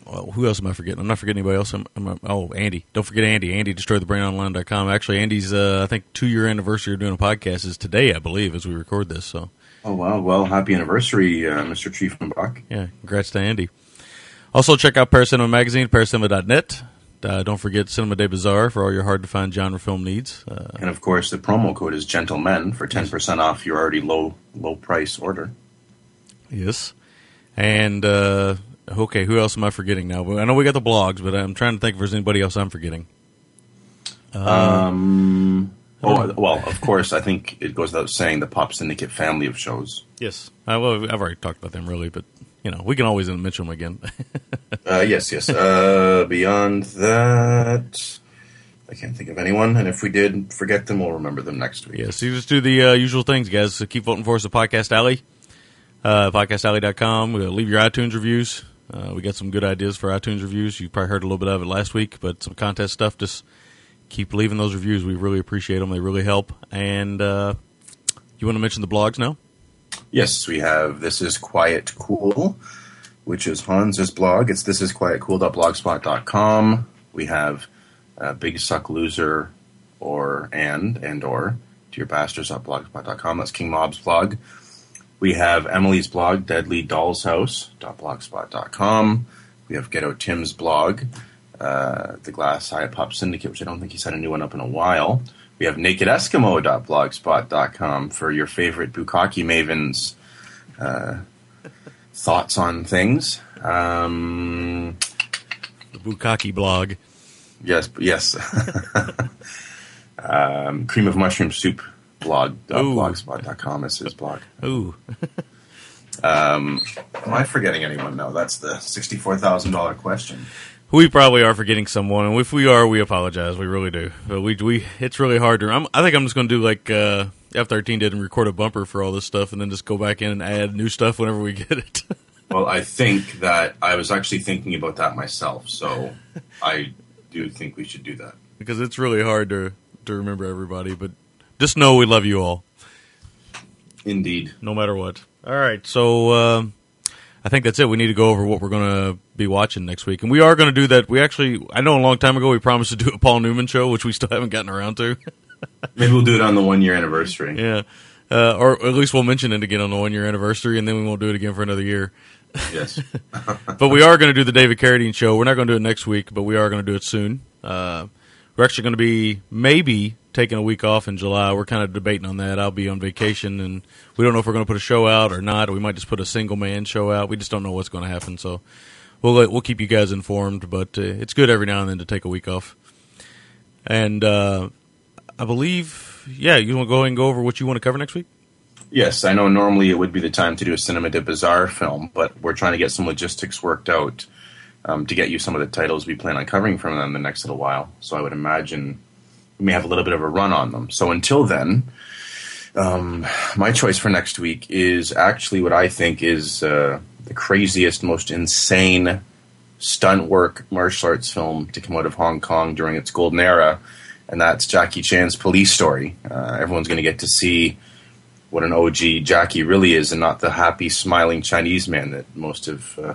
well, who else am I forgetting? I'm not forgetting anybody else. I'm, I'm, oh, Andy. Don't forget Andy. Andy destroyed the brainonline.com. Actually, Andy's, uh, I think, two year anniversary of doing a podcast is today, I believe, as we record this. So, Oh wow! Well, happy anniversary, uh, Mr. Triefenbach. yeah, congrats to Andy. Also, check out Paracinema Magazine, paracinema.net. Uh, don't forget Cinema de Bizarre for all your hard to find genre film needs. Uh, And of course, the promo code is Gentlemen for ten percent off your already low low price order. yes. And, uh, okay, who else am I forgetting now? I know we got the blogs, but I'm trying to think if there's anybody else I'm forgetting. Um, oh. oh, well, of course, I think it goes without saying the Pop Syndicate family of shows. Yes. I, well, I've already talked about them, really, but, you know, we can always mention them again. Uh, yes, yes. Uh, beyond that, I can't think of anyone. And if we did forget them, we'll remember them next week. Yes, you just do the uh, usual things, guys. So keep voting for us at Podcast Alley, uh, podcastalley.com. Uh, leave your iTunes reviews. Uh, we got some good ideas for iTunes reviews. You probably heard a little bit of it last week, but some contest stuff. Just keep leaving those reviews. We really appreciate them. They really help. And uh, you want to mention the blogs now? Yes, we have This Is Quiet Cool, which is Hans's blog. It's this is thisisquietcool.blogspot.com. We have uh, Big Suck Loser or and and or to Dear Bastards.blogspot.com. That's King Mob's blog. We have Emily's blog, Deadly Doll's House.blogspot.com. We have Ghetto Tim's blog, uh, The Glass Eye Pop Syndicate, which I don't think he's had a new one up in a while. We have nakedeskimo.blogspot.com for your favorite bukkake mavens uh, thoughts on things. Um, The Bukaki blog. yes, yes. um, cream of mushroom soup blog Ooh. blogspot.com is his blog. Ooh. Um, am I forgetting anyone? No, that's the sixty-four thousand dollar question. We probably are forgetting someone, and if we are, we apologize. We really do. But we we it's really hard to. I'm, I think I'm just going to do like uh, F13 did and record a bumper for all this stuff, and then just go back in and add new stuff whenever we get it. Well, I think that I was actually thinking about that myself, so I do think we should do that. because it's really hard to to remember everybody. But just know we love you all, Indeed. no matter what. All right, so um I think that's it. We need to go over what we're going to be watching next week, and we are going to do that. We actually, I know a long time ago we promised to do a Paul Newman show, which we still haven't gotten around to. Maybe we'll do it on the one year anniversary. yeah, uh, or at least we'll mention it again on the one year anniversary, and then we won't do it again for another year. Yes. but we are going to do the David Carradine show. We're not going to do it next week, but we are going to do it soon. Uh, we're actually going to be maybe taking a week off in July. We're kind of debating on that. I'll be on vacation, and we don't know if we're going to put a show out or not. We might just put a single man show out. We just don't know what's going to happen. So we'll we'll keep you guys informed. But uh, it's good every now and then to take a week off. And uh, I believe, yeah, you want to go ahead and go over what you want to cover next week? Yes, I know normally it would be the time to do a Cinema de Bizarre film, but we're trying to get some logistics worked out um, to get you some of the titles we plan on covering from them the next little while. So I would imagine we may have a little bit of a run on them. So until then, um, my choice for next week is actually what I think is uh, the craziest, most insane stunt work martial arts film to come out of Hong Kong during its golden era, and that's Jackie Chan's Police Story. Uh, everyone's going to get to see what an OG Jackie really is, and not the happy, smiling Chinese man that most of uh,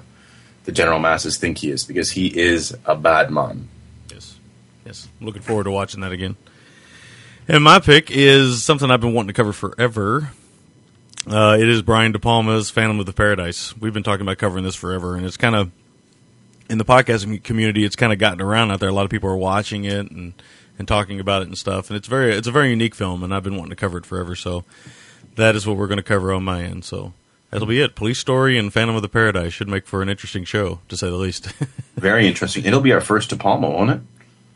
the general masses think he is, because he is a bad man. Yes, looking forward to watching that again. And my pick is something I've been wanting to cover forever. Uh, it is Brian De Palma's Phantom of the Paradise. We've been talking about covering this forever, and it's kind of in the podcasting community. It's kind of gotten around out there. A lot of people are watching it and and talking about it and stuff. And it's very it's a very unique film, and I've been wanting to cover it forever. So that is what we're going to cover on my end. So that'll be it. Police Story and Phantom of the Paradise should make for an interesting show, to say the least. Very interesting. It'll be our first De Palma, won't it?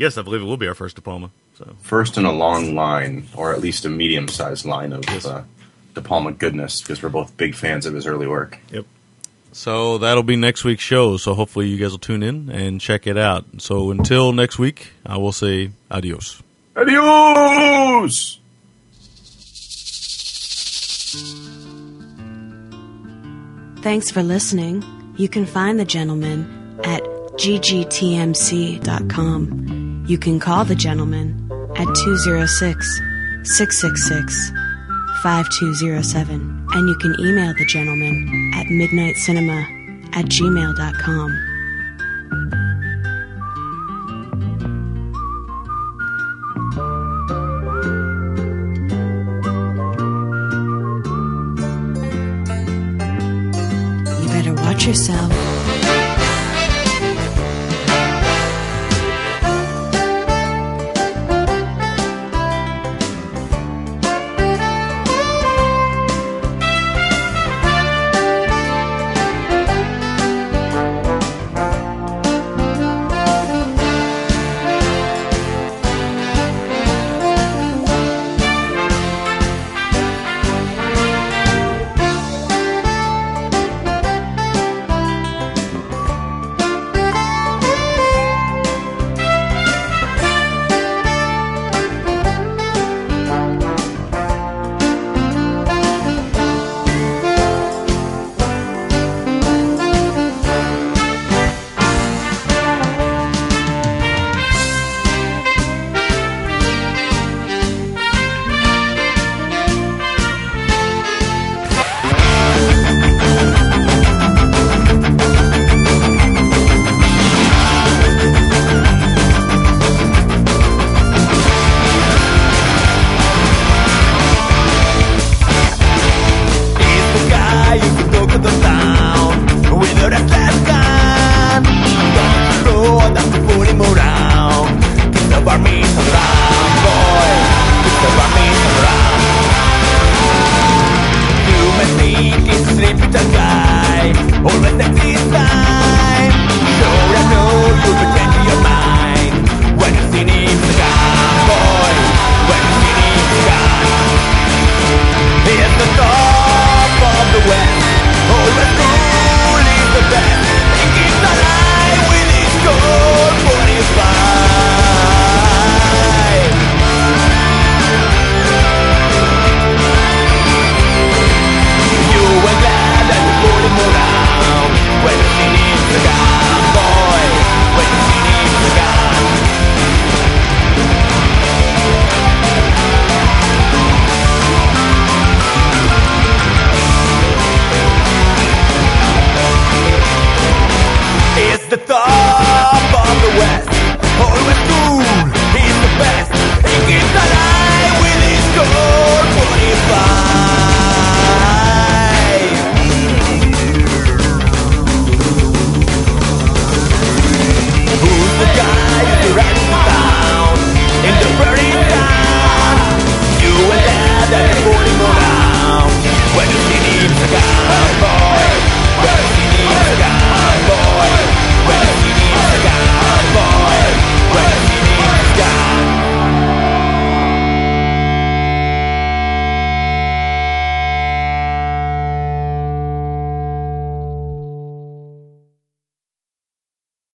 Yes, I believe it will be our first De Palma. So First in a long line, or at least a medium-sized line of uh, De Palma goodness, because we're both big fans of his early work. Yep. So that'll be next week's show. So hopefully you guys will tune in and check it out. So until next week, I will say adios. Adios! Thanks for listening. You can find the gentleman at ggtmc.com. You can call the gentleman at 206 666 5207. And you can email the gentleman at midnitecinema at gmail.com. You better watch yourself.